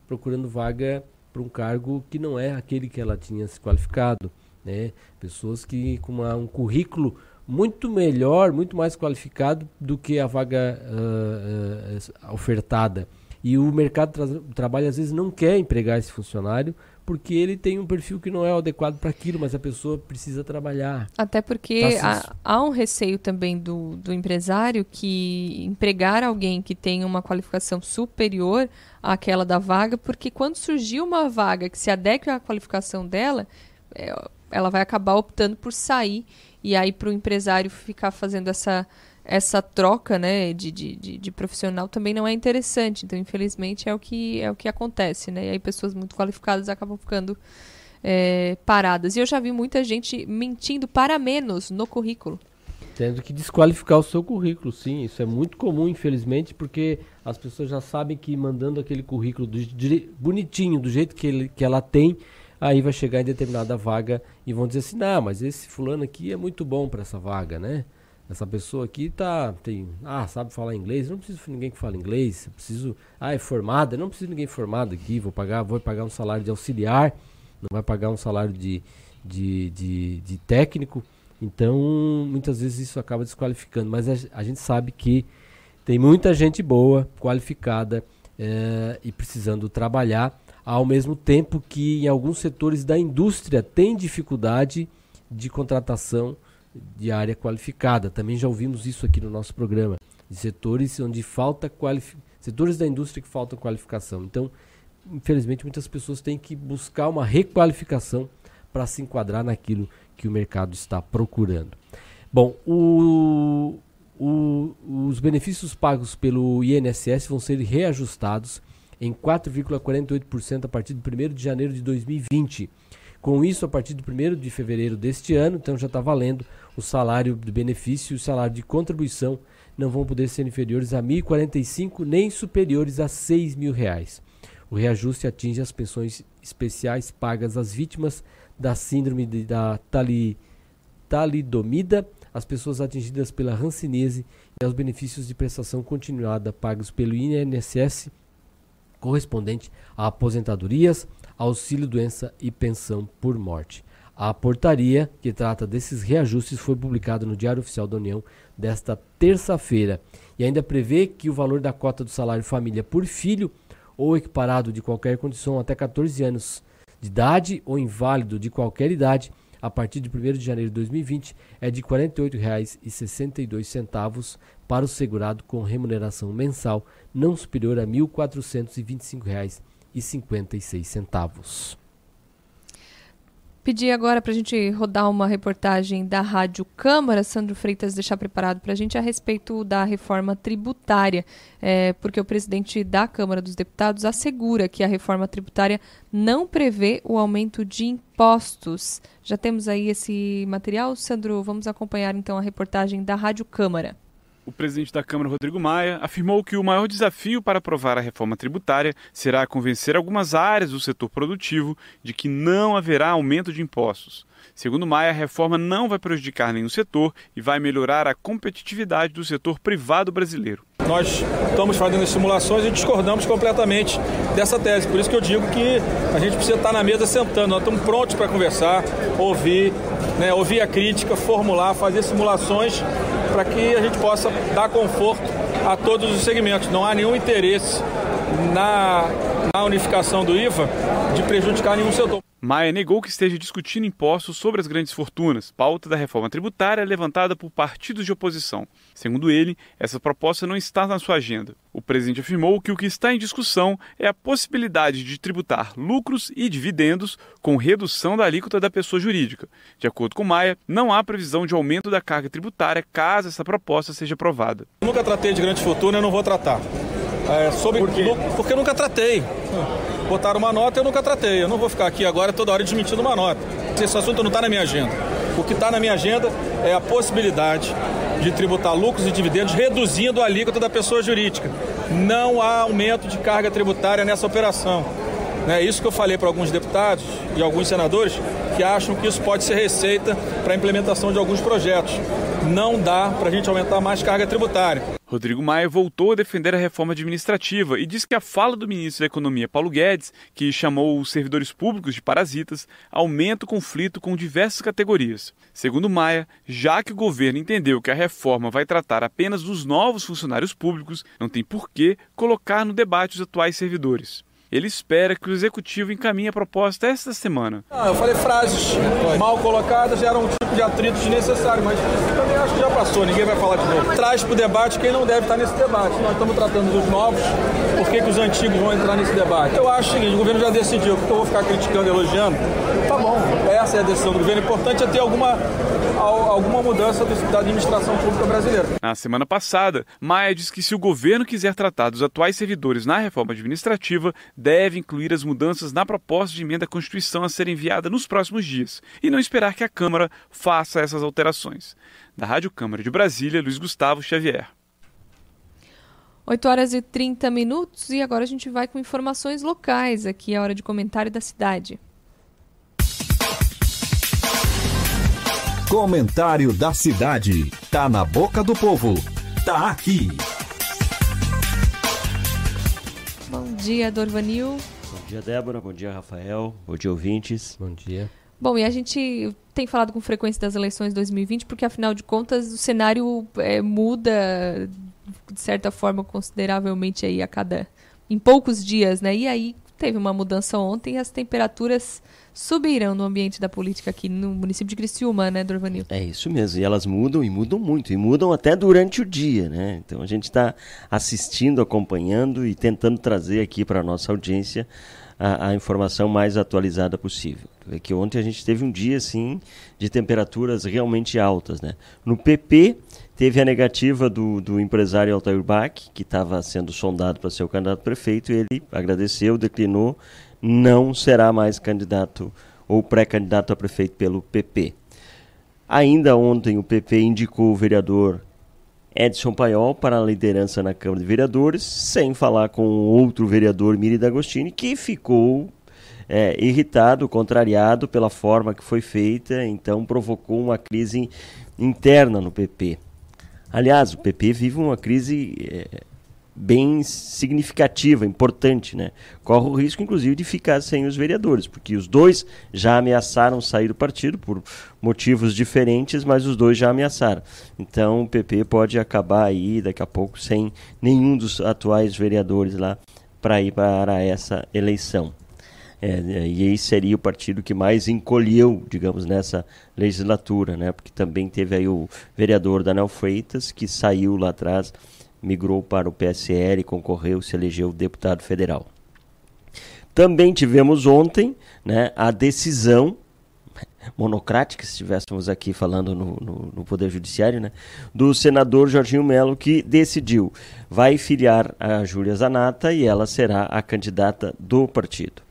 procurando vaga para um cargo que não é aquele que ela tinha se qualificado. Né? Pessoas que com uma- um currículo muito melhor, muito mais qualificado do que a vaga ah, ah, ofertada. E o mercado tra trabalho às vezes não quer empregar esse funcionário porque ele tem um perfil que não é adequado para aquilo, mas a pessoa precisa trabalhar. Até porque Tá há, há um receio também do, do empresário que empregar alguém que tenha uma qualificação superior àquela da vaga, porque quando surgir uma vaga que se adeque à qualificação dela, é, ela vai acabar optando por sair e aí para o empresário ficar fazendo essa essa troca né, de, de, de, de profissional também não é interessante. Então, infelizmente, é o que, é o que acontece. Né? E aí pessoas muito qualificadas acabam ficando é, paradas. E eu já vi muita gente mentindo para menos no currículo. Tendo que desqualificar o seu currículo, sim. Isso é muito comum, infelizmente, porque as pessoas já sabem que mandando aquele currículo do, dire- bonitinho, do jeito que, ele, que ela tem, aí vai chegar em determinada vaga e vão dizer assim, não, mas esse fulano aqui é muito bom para essa vaga, né? Essa pessoa aqui tá, tem, ah, sabe falar inglês, não preciso de ninguém que fale inglês, preciso, ah, é formada, não preciso de ninguém formado aqui, vou pagar, vou pagar um salário de auxiliar, não vai pagar um salário de, de, de, de técnico, então muitas vezes isso acaba desqualificando, mas a, a gente sabe que tem muita gente boa, qualificada eh, e precisando trabalhar, ao mesmo tempo que em alguns setores da indústria tem dificuldade de contratação de área qualificada. Também já ouvimos isso aqui no nosso programa, de setores onde falta setores da indústria que faltam qualificação. Então, infelizmente, muitas pessoas têm que buscar uma requalificação para se enquadrar naquilo que o mercado está procurando. Bom, o, o, os benefícios pagos pelo INSS vão ser reajustados em 4,48% a partir de 1 de janeiro de 2020. Com isso, a partir do 1 de fevereiro deste ano, então já está valendo, o salário de benefício e o salário de contribuição não vão poder ser inferiores a R$ 1.045 nem superiores a 6 mil reais. O reajuste atinge as pensões especiais pagas às vítimas da síndrome de, da tali, talidomida, as pessoas atingidas pela hanseníase e aos benefícios de prestação continuada pagos pelo INSS correspondente a aposentadorias, auxílio-doença e pensão por morte. A portaria que trata desses reajustes foi publicada no Diário Oficial da União desta terça-feira e ainda prevê que o valor da cota do salário família por filho ou equiparado de qualquer condição até 14 anos de idade ou inválido de qualquer idade a partir de 1 de janeiro de 2020 é de R$ 48,62 para o segurado com remuneração mensal não superior a R$ 1.425,56. Pedir agora para a gente rodar uma reportagem da Rádio Câmara, Sandro Freitas deixar preparado para a gente a respeito da reforma tributária, é, porque o presidente da Câmara dos Deputados assegura que a reforma tributária não prevê o aumento de impostos. Já temos aí esse material, Sandro? Vamos acompanhar então a reportagem da Rádio Câmara. O presidente da Câmara, Rodrigo Maia, afirmou que o maior desafio para aprovar a reforma tributária será convencer algumas áreas do setor produtivo de que não haverá aumento de impostos. Segundo Maia, a reforma não vai prejudicar nenhum setor e vai melhorar a competitividade do setor privado brasileiro. Nós estamos fazendo simulações e discordamos completamente dessa tese. Por isso que eu digo que a gente precisa estar na mesa sentando. Nós estamos prontos para conversar, ouvir, né, ouvir a crítica, formular, fazer simulações para que a gente possa dar conforto a todos os segmentos. Não há nenhum interesse na, na unificação do IVA de prejudicar nenhum setor. Maia negou que esteja discutindo impostos sobre as grandes fortunas, pauta da reforma tributária levantada por partidos de oposição. Segundo ele, essa proposta não está na sua agenda. O presidente afirmou que o que está em discussão é a possibilidade de tributar lucros e dividendos com redução da alíquota da pessoa jurídica. De acordo com Maia, não há previsão de aumento da carga tributária caso essa proposta seja aprovada. Nunca tratei de grande fortuna, eu não vou tratar. É, sobre, Por quê? Porque eu nunca tratei. Botaram uma nota, eu nunca tratei. Eu não vou ficar aqui agora toda hora desmentindo uma nota. Esse assunto não está na minha agenda. O que está na minha agenda é a possibilidade de tributar lucros e dividendos reduzindo a alíquota da pessoa jurídica. Não há aumento de carga tributária nessa operação. É isso que eu falei para alguns deputados e alguns senadores que acham que isso pode ser receita para a implementação de alguns projetos. Não dá para a gente aumentar mais carga tributária. Rodrigo Maia voltou a defender a reforma administrativa e disse que a fala do ministro da Economia, Paulo Guedes, que chamou os servidores públicos de parasitas, aumenta o conflito com diversas categorias. Segundo Maia, já que o governo entendeu que a reforma vai tratar apenas dos novos funcionários públicos, não tem por que colocar no debate os atuais servidores. Ele espera que o executivo encaminhe a proposta esta semana. Ah, eu falei frases mal colocadas, era um tipo de atrito desnecessário, mas também acho que já passou, ninguém vai falar de novo. Traz para o debate quem não deve estar nesse debate. Nós estamos tratando dos novos, por que, que os antigos vão entrar nesse debate? Eu acho o seguinte, o governo já decidiu, porque eu vou ficar criticando, elogiando. Tá bom, essa é a decisão do governo. O importante é ter alguma, alguma mudança da administração pública brasileira. Na semana passada, Maia disse que se o governo quiser tratar dos atuais servidores na reforma administrativa, deve incluir as mudanças na proposta de emenda à Constituição a ser enviada nos próximos dias e não esperar que a Câmara faça essas alterações. Da Rádio Câmara de Brasília, Luiz Gustavo Xavier. 8 horas e 30 minutos e agora a gente vai com informações locais aqui, a hora de comentário da cidade. Comentário da cidade. Tá na boca do povo. Tá aqui. Bom dia, Dorvanil. Bom dia, Débora. Bom dia, Rafael. Bom dia, ouvintes. Bom dia. Bom, e a gente tem falado com frequência das eleições 2020 porque, afinal de contas, o cenário é, muda de certa forma consideravelmente aí a cada em poucos dias, né? E aí teve uma mudança ontem as temperaturas subiram no ambiente da política aqui no município de Criciúma, né, Dorvanil? É isso mesmo, e elas mudam e mudam muito, e mudam até durante o dia, né? Então a gente está assistindo, acompanhando e tentando trazer aqui para a nossa audiência a, a, informação mais atualizada possível. É que ontem a gente teve um dia, assim, de temperaturas realmente altas, né? No PP, teve a negativa do, do empresário Altair Bach, que estava sendo sondado para ser o candidato prefeito, e ele agradeceu, declinou não será mais candidato ou pré-candidato a prefeito pelo PP. Ainda ontem o PP indicou o vereador Edson Paiol para a liderança na Câmara de Vereadores, sem falar com outro vereador, Miri D'Agostini, que ficou é, irritado, contrariado pela forma que foi feita, então provocou uma crise interna no PP. Aliás, o PP vive uma crise é, bem significativa, importante, né? Corre o risco, inclusive, de ficar sem os vereadores, porque os dois já ameaçaram sair do partido por motivos diferentes, mas os dois já ameaçaram. Então o PP pode acabar aí daqui a pouco sem nenhum dos atuais vereadores lá para ir para essa eleição. É, e aí seria o partido que mais encolheu, digamos, nessa legislatura, né? Porque também teve aí o vereador Daniel Freitas, que saiu lá atrás migrou para o PSL, concorreu, se elegeu deputado federal. Também tivemos ontem né, a decisão monocrática, se estivéssemos aqui falando no, no, no, Poder Judiciário, né, do senador Jorginho Melo, que decidiu, vai filiar a Júlia Zanata e ela será a candidata do partido.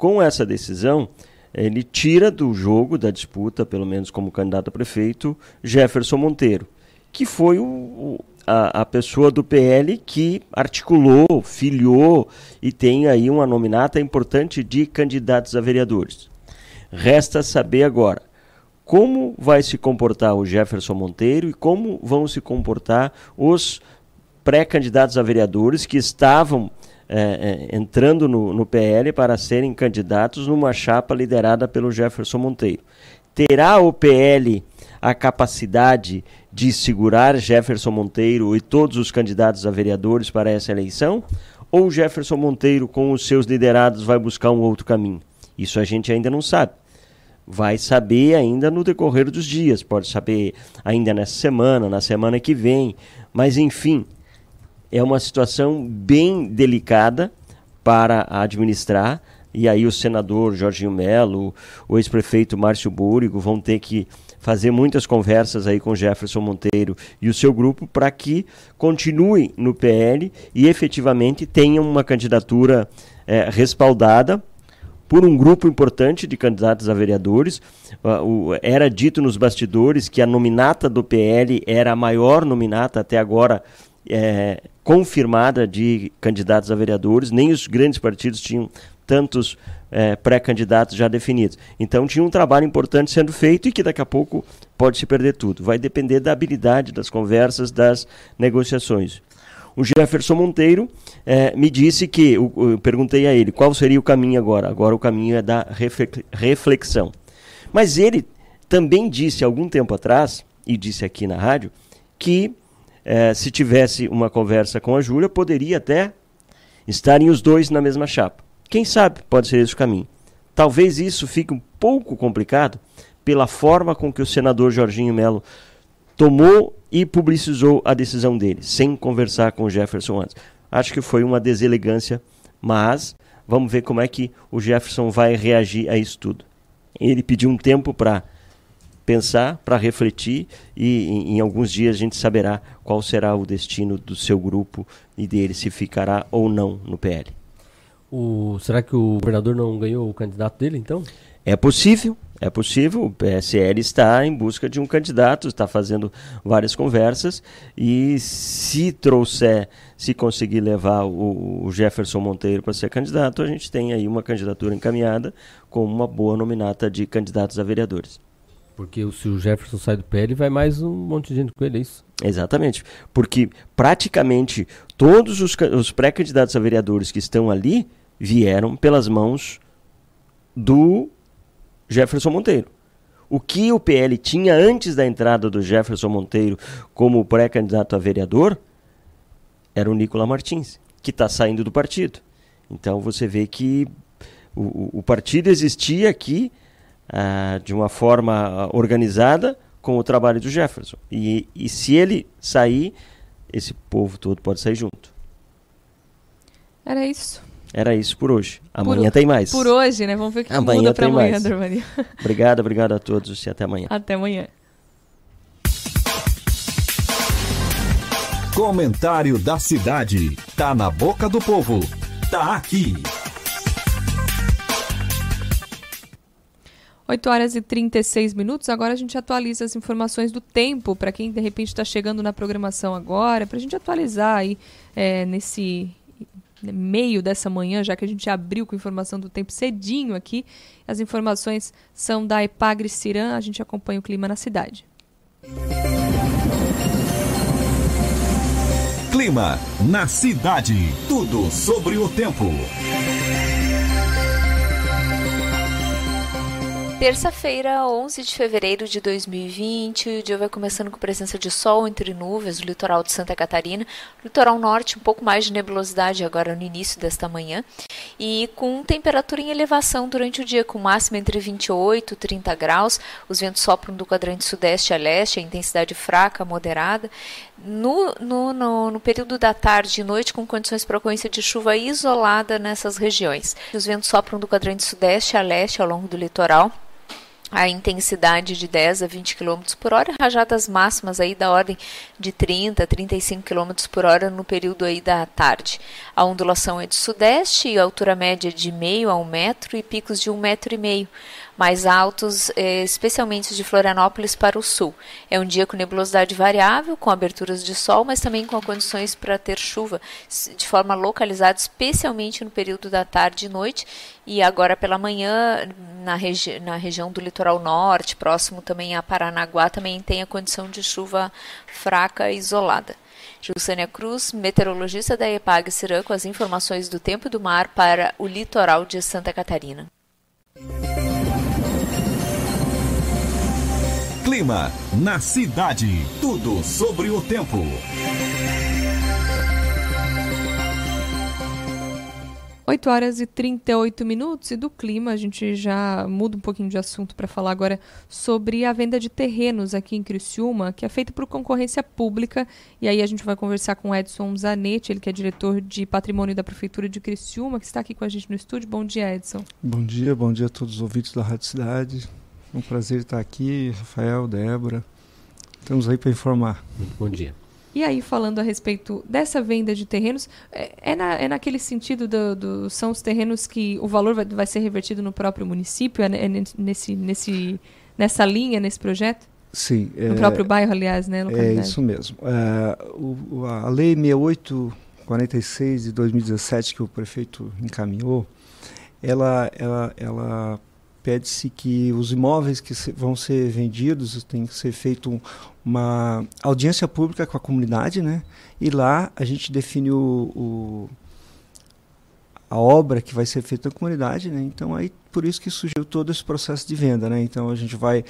Com essa decisão, ele tira do jogo, da disputa, pelo menos como candidato a prefeito, Jefferson Monteiro, que foi o, a, a pessoa do PL que articulou, filiou e tem aí uma nominata importante de candidatos a vereadores. Resta saber agora como vai se comportar o Jefferson Monteiro e como vão se comportar os pré-candidatos a vereadores que estavam é, é, entrando no, no PL para serem candidatos numa chapa liderada pelo Jefferson Monteiro. Terá o PL a capacidade de segurar Jefferson Monteiro e todos os candidatos a vereadores para essa eleição? Ou Jefferson Monteiro, com os seus liderados, vai buscar um outro caminho? Isso a gente ainda não sabe. Vai saber ainda no decorrer dos dias, pode saber ainda nessa semana, na semana que vem, mas enfim, é uma situação bem delicada para administrar. E aí o senador Jorginho Melo, o ex-prefeito Márcio Búrigo vão ter que fazer muitas conversas aí com Jefferson Monteiro e o seu grupo para que continue no PL e efetivamente tenham uma candidatura é, respaldada por um grupo importante de candidatos a vereadores. O, era dito nos bastidores que a nominata do PL era a maior nominata até agora é, confirmada de candidatos a vereadores. Nem os grandes partidos tinham tantos é, pré-candidatos já definidos. Então tinha um trabalho importante sendo feito e que daqui a pouco pode se perder tudo. Vai depender da habilidade das conversas, das negociações. O Jefferson Monteiro é, me disse que, eu perguntei a ele qual seria o caminho agora. Agora o caminho é da reflexão. Mas ele também disse algum tempo atrás, e disse aqui na rádio, que é, se tivesse uma conversa com a Júlia, poderia até estarem os dois na mesma chapa. Quem sabe pode ser esse o caminho. Talvez isso fique um pouco complicado pela forma com que o senador Jorginho Melo tomou e publicizou a decisão dele, sem conversar com o Jefferson antes. Acho que foi uma deselegância, mas vamos ver como é que o Jefferson vai reagir a isso tudo. Ele pediu um tempo para pensar, para refletir e em, em, alguns dias a gente saberá qual será o destino do seu grupo e dele, se ficará ou não no PL. O, será que o governador não ganhou o candidato dele, então? É possível, é possível. O PSL está em busca de um candidato, está fazendo várias conversas e se trouxer, se conseguir levar o, o Jefferson Monteiro para ser candidato, a gente tem aí uma candidatura encaminhada com uma boa nominata de candidatos a vereadores. Porque se o Jefferson sai do PL, vai mais um monte de gente com ele, é isso? Exatamente. Porque praticamente todos os, os pré-candidatos a vereadores que estão ali vieram pelas mãos do Jefferson Monteiro. O que o PL tinha antes da entrada do Jefferson Monteiro como pré-candidato a vereador era o Nicola Martins, que está saindo do partido. Então você vê que o, o partido existia aqui uh, de uma forma organizada com o trabalho do Jefferson. E, e se ele sair, esse povo todo pode sair junto. Era isso. Era isso por hoje. Amanhã por, tem mais. Por hoje, né? Vamos ver o que amanhã muda para amanhã, Dormani. Obrigado, obrigado a todos e até amanhã. Até amanhã. Comentário da cidade. Tá na boca do povo. Tá aqui. 8 horas e 36 minutos. Agora a gente atualiza as informações do tempo para quem de repente está chegando na programação agora, para a gente atualizar aí é, nesse meio dessa manhã, já que a gente abriu com informação do tempo cedinho aqui. As informações são da Epagre Ciran, a gente acompanha o clima na cidade. Clima na cidade. Tudo sobre o tempo. Terça-feira, 11 de fevereiro de 2020, o dia vai começando com presença de sol entre nuvens no litoral de Santa Catarina, litoral norte um pouco mais de nebulosidade agora no início desta manhã, e com temperatura em elevação durante o dia, com máxima entre 28 e 30 graus, os ventos sopram do quadrante sudeste a leste, a intensidade fraca, moderada, no, no, no, no, período da tarde e noite, com condições para ocorrência de chuva isolada nessas regiões. Os ventos sopram do quadrante sudeste a leste ao longo do litoral a intensidade de 10 a 20 km por hora, rajadas máximas aí da ordem de 30 a 35 km por hora no período aí da tarde. A ondulação é de sudeste altura média de meio a um metro e picos de um metro e meio mais altos, eh, especialmente de Florianópolis para o sul. É um dia com nebulosidade variável, com aberturas de sol, mas também com condições para ter chuva de forma localizada, especialmente no período da tarde e noite. E agora pela manhã, na, regi na região do litoral norte, próximo também a Paranaguá, também tem a condição de chuva fraca e isolada. Gilsânia Cruz, meteorologista da EPAG Cirã, com as informações do tempo do mar para o litoral de Santa Catarina. Clima na cidade. Tudo sobre o tempo. Oito horas e 38 minutos e do clima a gente já muda um pouquinho de assunto para falar agora sobre a venda de terrenos aqui em Criciúma, que é feita por concorrência pública. E aí a gente vai conversar com Edson Zanetti, ele que é diretor de patrimônio da Prefeitura de Criciúma, que está aqui com a gente no estúdio. Bom dia, Edson. Bom dia, bom dia a todos os ouvintes da Rádio Cidade. É um prazer estar aqui, Rafael, Débora. Estamos aí para informar. Bom dia. E aí, falando a respeito dessa venda de terrenos, é, é, na, é naquele sentido do, do, são os terrenos que o valor vai, vai ser revertido no próprio município? É, é nesse, nesse, nessa linha, nesse projeto? Sim. No é, próprio bairro, aliás, né? É isso mesmo. É, o, a Lei 6846 de 2017 que o prefeito encaminhou, ela, ela, ela pede-se que os imóveis que vão ser vendidos tem que ser feito um, uma audiência pública com a comunidade, né? E lá a gente define o, o, a obra que vai ser feita na comunidade, né? Então aí por isso que surgiu todo esse processo de venda, né? Então a gente vai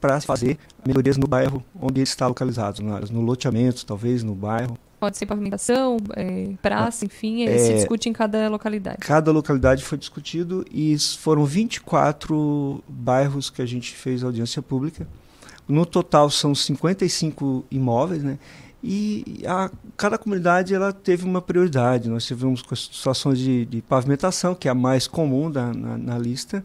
para fazer melhorias no bairro onde ele está localizado, no loteamento, talvez no bairro. Pode ser pavimentação, é, praça, enfim, é, É, se discute em cada localidade. Cada localidade foi discutido e foram 24 bairros que a gente fez audiência pública. No total são 55 imóveis, né? E a, cada comunidade ela teve uma prioridade. Nós tivemos situações de, de pavimentação, que é a mais comum da, na, na lista.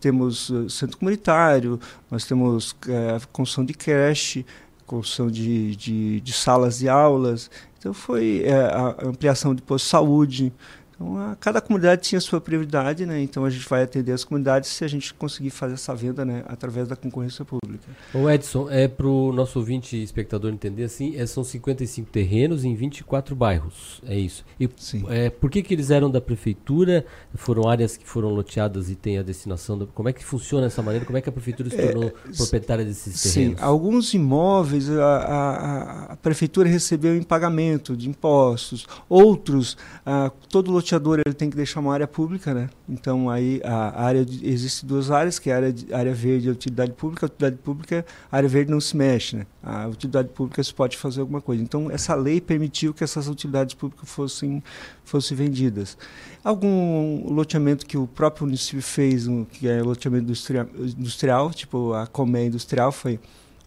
Temos eh, centro comunitário, nós temos eh, construção de creche, construção de, de, de salas de aulas. Então foi eh, a ampliação de posto de saúde. Então, a, cada comunidade tinha sua prioridade, né? Então a gente vai atender as comunidades se a gente conseguir fazer essa venda, né, através da concorrência pública. Ô Edson, é para o nosso ouvinte e espectador entender assim, é, são 55 terrenos em 24 bairros, é isso. E é, por que, que eles eram da prefeitura? Foram áreas que foram loteadas e tem a destinação? Da, como é que funciona essa maneira? Como é que a prefeitura se tornou proprietária desses Sim, terrenos? alguns imóveis a, a- a prefeitura recebeu em pagamento de impostos, outros, ah, todo loteador ele tem que deixar uma área pública, né? Então aí a área de, existe duas áreas, que é a área, de- área verde e a utilidade pública. A utilidade pública, a área verde não se mexe, né? A utilidade pública se pode fazer alguma coisa. Então essa lei permitiu que essas utilidades públicas fossem fossem vendidas. Algum loteamento que o próprio município fez, que é loteamento industria- industrial, tipo a Comé Industrial foi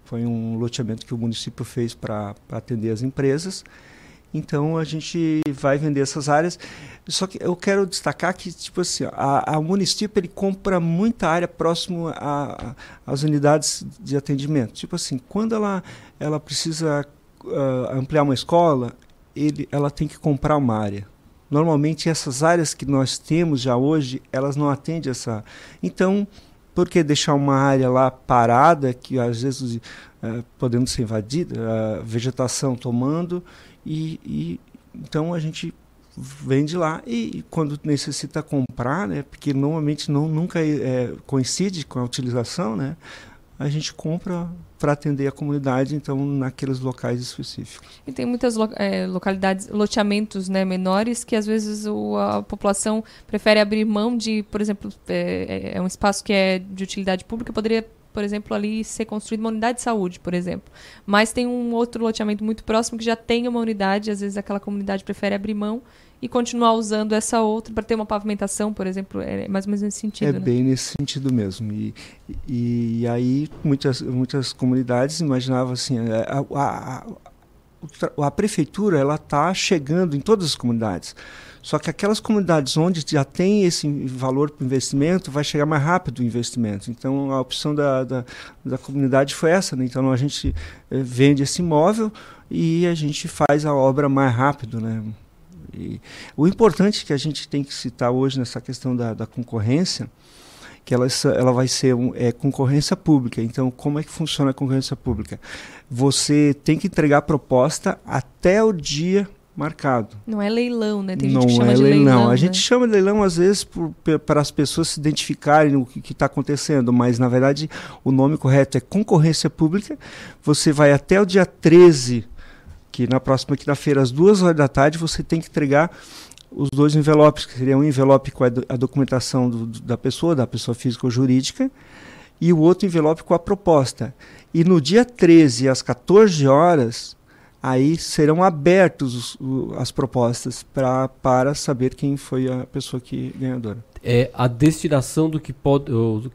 foi um loteamento que o município fez para atender as empresas. Então a gente vai vender essas áreas. Só que eu quero destacar que tipo assim, a, a município ele compra muita área próximo às unidades de atendimento. Tipo assim, quando ela ela precisa ah, ampliar uma escola, ele, ela tem que comprar uma área. Normalmente essas áreas que nós temos já hoje, elas não atendem essa. Então, por que deixar uma área lá parada, que às vezes eh, podendo ser invadida, a vegetação tomando, e, e então a gente vende lá e quando necessita comprar, né, porque normalmente não nunca eh, coincide com a utilização, né, a gente compra para atender a comunidade, então naqueles locais específicos. E tem muitas lo- eh, localidades, loteamentos né, menores, que às vezes o- a população prefere abrir mão de, por exemplo, é, é um espaço que é de utilidade pública, poderia, por exemplo, ali ser construída uma unidade de saúde, por exemplo. Mas tem um outro loteamento muito próximo que já tem uma unidade, às vezes aquela comunidade prefere abrir mão e continuar usando essa outra para ter uma pavimentação, por exemplo, é mais ou menos nesse sentido. É né? bem nesse sentido mesmo. E, e, e aí muitas, muitas comunidades imaginavam assim, a, a, a, tra- a prefeitura ela está chegando em todas as comunidades. Só que aquelas comunidades onde já tem esse valor para o investimento, vai chegar mais rápido o investimento. Então a opção da, da, da comunidade foi essa. Né? Então a gente eh, vende esse imóvel e a gente faz a obra mais rápido. Né? E o importante que a gente tem que citar hoje nessa questão da, da concorrência, que ela, ela vai ser um, é, concorrência pública. Então, como é que funciona a concorrência pública? Você tem que entregar a proposta até o dia marcado. Não é leilão, né? Tem Não gente que chama é de leilão. leilão. A gente né? chama de leilão às vezes para as pessoas se identificarem o que está acontecendo, mas na verdade o nome correto é concorrência pública. Você vai até o dia 13, que na próxima quinta-feira, às duas horas da tarde, você tem que entregar os dois envelopes, que seria um envelope com a, do- a documentação do- do- da pessoa, da pessoa física ou jurídica, e o outro envelope com a proposta. E no dia 13, às 14 horas, aí serão abertos os- as propostas pra, para saber quem foi a pessoa que ganhadora. É a destinação do que pode,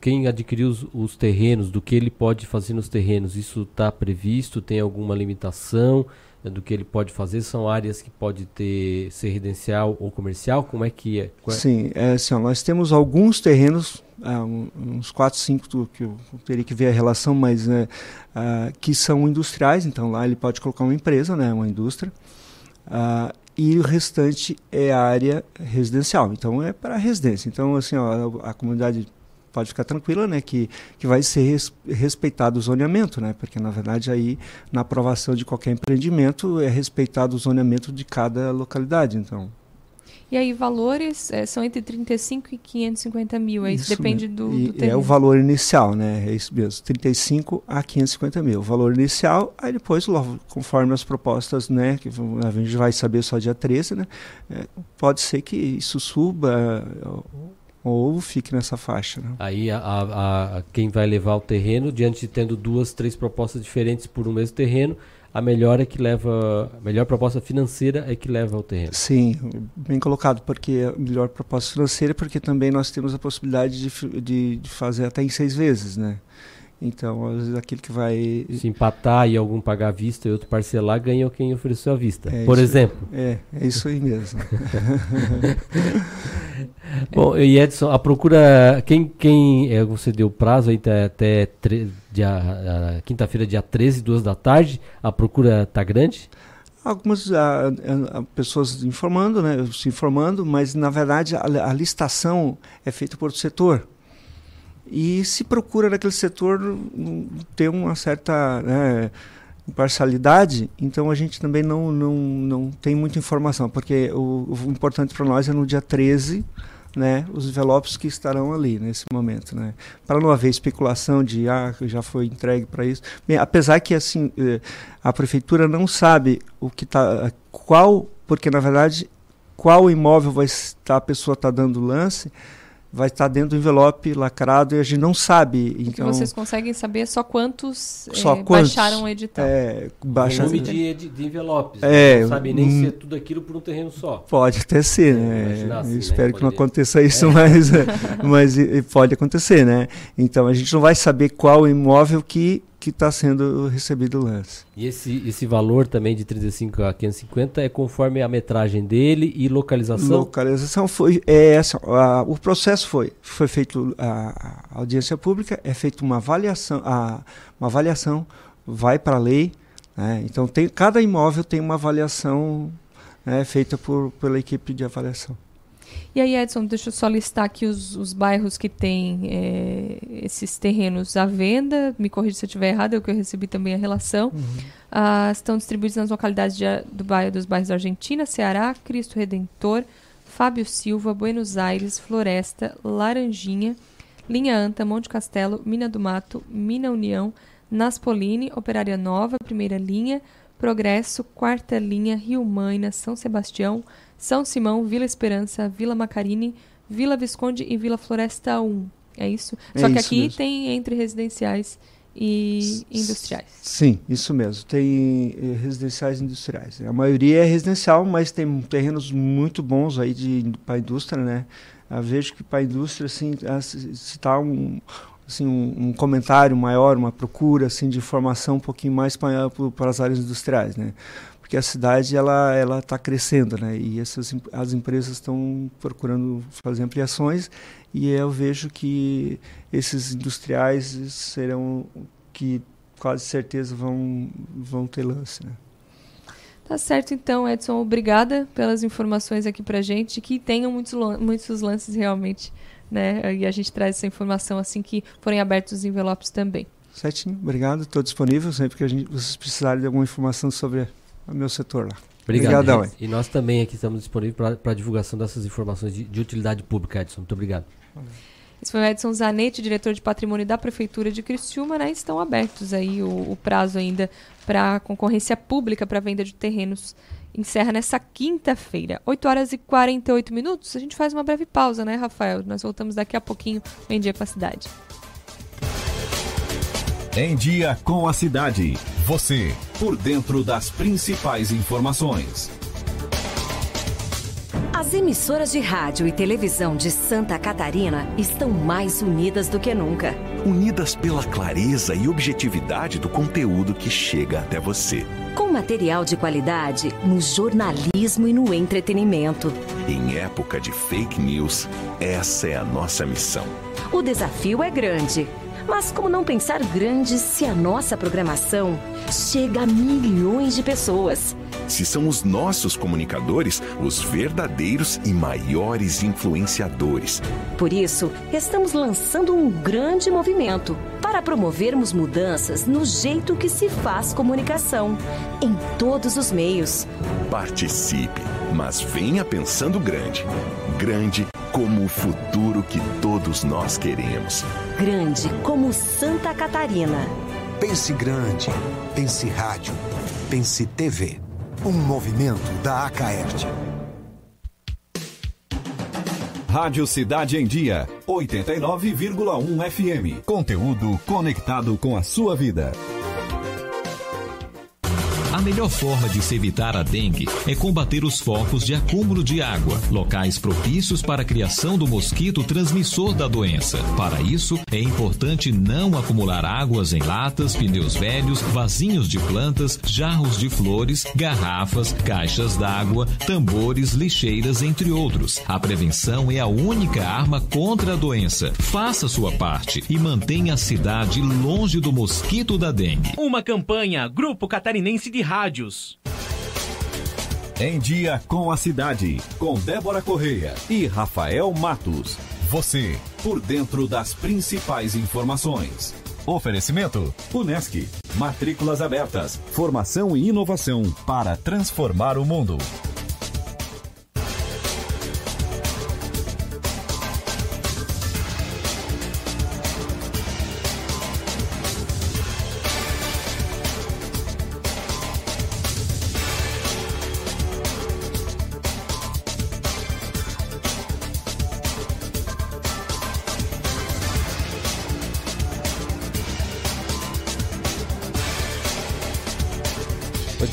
quem adquiriu os, os terrenos, do que ele pode fazer nos terrenos, isso está previsto? Tem alguma limitação do que ele pode fazer? São áreas que pode ter ser residencial ou comercial? Como é que é? É? Sim, é assim, ó, nós temos alguns terrenos, ah, uns 4, 5 que eu teria que ver a relação, mas né, ah, que são industriais, então lá ele pode colocar uma empresa, né, uma indústria, ah, e o restante é área residencial, então é para residência. Então, assim, ó, a comunidade pode ficar tranquila, né, que, que vai ser res- respeitado o zoneamento, né, porque na verdade aí na aprovação de qualquer empreendimento é respeitado o zoneamento de cada localidade, então. E aí, valores eh, são entre 35 e 550 mil. É isso, Isso depende do, E do É o valor inicial, né? É isso mesmo, 35 a 550 mil. O valor inicial, aí depois, logo, conforme as propostas, né? Que a gente vai saber só dia 13, né? é, pode ser que isso suba, ou fique nessa faixa. Né? Aí a, a, a, quem vai levar o terreno, diante de tendo duas, três propostas diferentes por um mesmo terreno, a melhor é que leva, a melhor proposta financeira é que leva ao terreno. Sim, bem colocado, porque a melhor proposta financeira, porque também nós temos a possibilidade de, de, de fazer até em seis vezes, né? Então, às vezes aquele que vai. Se empatar e algum pagar à vista e outro parcelar, ganha quem ofereceu à vista. É por isso, exemplo. É, é isso aí mesmo. Bom, e Edson, a procura. Quem, quem é, você deu prazo aí tá, até, até quinta-feira, dia 13, duas da tarde. A procura está grande? Algumas a, a, pessoas informando, né, se informando, mas na verdade a, a listação é feita por setor e se procura naquele setor ter uma certa né, imparcialidade, então a gente também não, não, não tem muita informação, porque o, o importante para nós é no dia 13, né, os envelopes que estarão ali nesse momento, né, para não haver especulação de ah já foi entregue para isso. Bem, apesar que assim eh, a prefeitura não sabe o que tá qual, porque na verdade qual imóvel vai estar a pessoa está dando lance vai estar dentro do envelope lacrado e a gente não sabe. O então, que vocês conseguem saber é só quantos, só é, quantos baixaram o edital. É, baixa... O de, de, de envelopes. É, não sabe nem hum, se é tudo aquilo por um terreno só. Pode até ser, né? Assim, espero né? que não aconteça isso, é. mas, mas pode acontecer, né? Então a gente não vai saber qual imóvel que que está sendo recebido o lance. E esse, esse valor também de 35 a 550 é conforme a metragem dele e localização? Localização foi é essa. A, o processo foi foi feito a, a, audiência pública, é feita uma avaliação, a, uma avaliação vai para a lei. Né? Então tem cada imóvel tem uma avaliação né, feita por pela equipe de avaliação. E aí, Edson, deixa eu só listar aqui os, os bairros que têm é, esses terrenos à venda. Me corrija se eu estiver errado, é o que eu recebi também a relação. Uhum. Ah, estão distribuídos nas localidades de, do bairro, dos bairros da Argentina, Ceará, Cristo Redentor, Fábio Silva, Buenos Aires, Floresta, Laranjinha, Linha Anta, Monte Castelo, Mina do Mato, Mina União, Naspolini, Operária Nova, Primeira Linha, Progresso, Quarta Linha, Rio Maina, São Sebastião, são Simão, Vila Esperança, Vila Macarini, Vila Visconde e Vila Floresta 1. É isso? É Só que isso aqui mesmo. tem entre residenciais e industriais. Sim, isso mesmo. Tem eh, residenciais e industriais. A maioria é residencial, mas tem terrenos muito bons aí para a indústria, né? Eu vejo que para a indústria, assim, ah, se está um assim um, um, comentário maior, uma procura assim de informação um pouquinho mais para as áreas industriais, né? Porque a cidade ela ela está crescendo, né? E essas as empresas estão procurando fazer ampliações e eu vejo que esses industriais serão que quase certeza vão vão ter lance, né? Tá certo, então, Edson. Obrigada pelas informações aqui pra gente. Que tenham muitos, muitos lances realmente, né? E a gente traz essa informação assim que forem abertos os envelopes também. Certinho. Obrigado. Estou disponível sempre que a gente, vocês precisarem de alguma informação sobre o meu setor lá. Obrigado. Obrigadão, e nós também aqui estamos disponíveis para a divulgação dessas informações de, de, utilidade pública, Edson. Muito obrigado. Esse foi o Edson Zanetti, diretor de patrimônio da Prefeitura de Criciúma, né? Estão abertos aí o, o prazo ainda para concorrência pública para venda de terrenos. Encerra nessa quinta-feira, 8 horas e 48 minutos. A gente faz uma breve pausa, né, Rafael? Nós voltamos daqui a pouquinho, em dia com a cidade. Em dia com a cidade. Você, por dentro das principais informações. As emissoras de rádio e televisão de Santa Catarina estão mais unidas do que nunca. Unidas pela clareza e objetividade do conteúdo que chega até você. Com material de qualidade no jornalismo e no entretenimento. Em época de fake news, essa é a nossa missão. O desafio é grande. Mas como não pensar grande se a nossa programação chega a milhões de pessoas? Se são os nossos comunicadores os verdadeiros e maiores influenciadores. Por isso, estamos lançando um grande movimento para promovermos mudanças no jeito que se faz comunicação, em todos os meios. Participe, mas venha pensando grande. Grande como o futuro que todos nós queremos. Grande como Santa Catarina. Pense grande. Pense rádio. Pense TV. Um movimento da Acaerte. Rádio Cidade em Dia, 89,1 FM. Conteúdo conectado com a sua vida. A melhor forma de se evitar a dengue é combater os focos de acúmulo de água, locais propícios para a criação do mosquito transmissor da doença. Para isso, é importante não acumular águas em latas, pneus velhos, vasinhos de plantas, jarros de flores, garrafas, caixas d'água, tambores, lixeiras, entre outros. A prevenção é a única arma contra a doença. Faça sua parte e mantenha a cidade longe do mosquito da dengue. Uma campanha Grupo Catarinense de Rádios. Em Dia com a Cidade, com Débora Correia e Rafael Matos. Você, por dentro das principais informações. Oferecimento: Unesc. Matrículas abertas. Formação e inovação para transformar o mundo.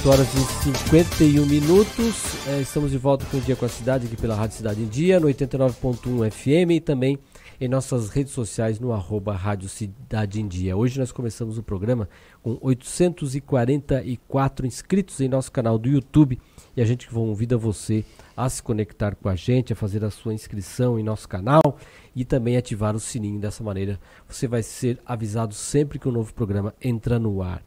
Horas e 51 minutos. É, estamos de volta com o Dia com a Cidade aqui pela Rádio Cidade em Dia, no 89.1 FM e também em nossas redes sociais no arroba Rádio Cidade em Dia. Hoje nós começamos o programa com 844 inscritos em nosso canal do YouTube e a gente convida você a se conectar com a gente, a fazer a sua inscrição em nosso canal e também ativar o sininho. Dessa maneira você vai ser avisado sempre que um novo programa entra no ar.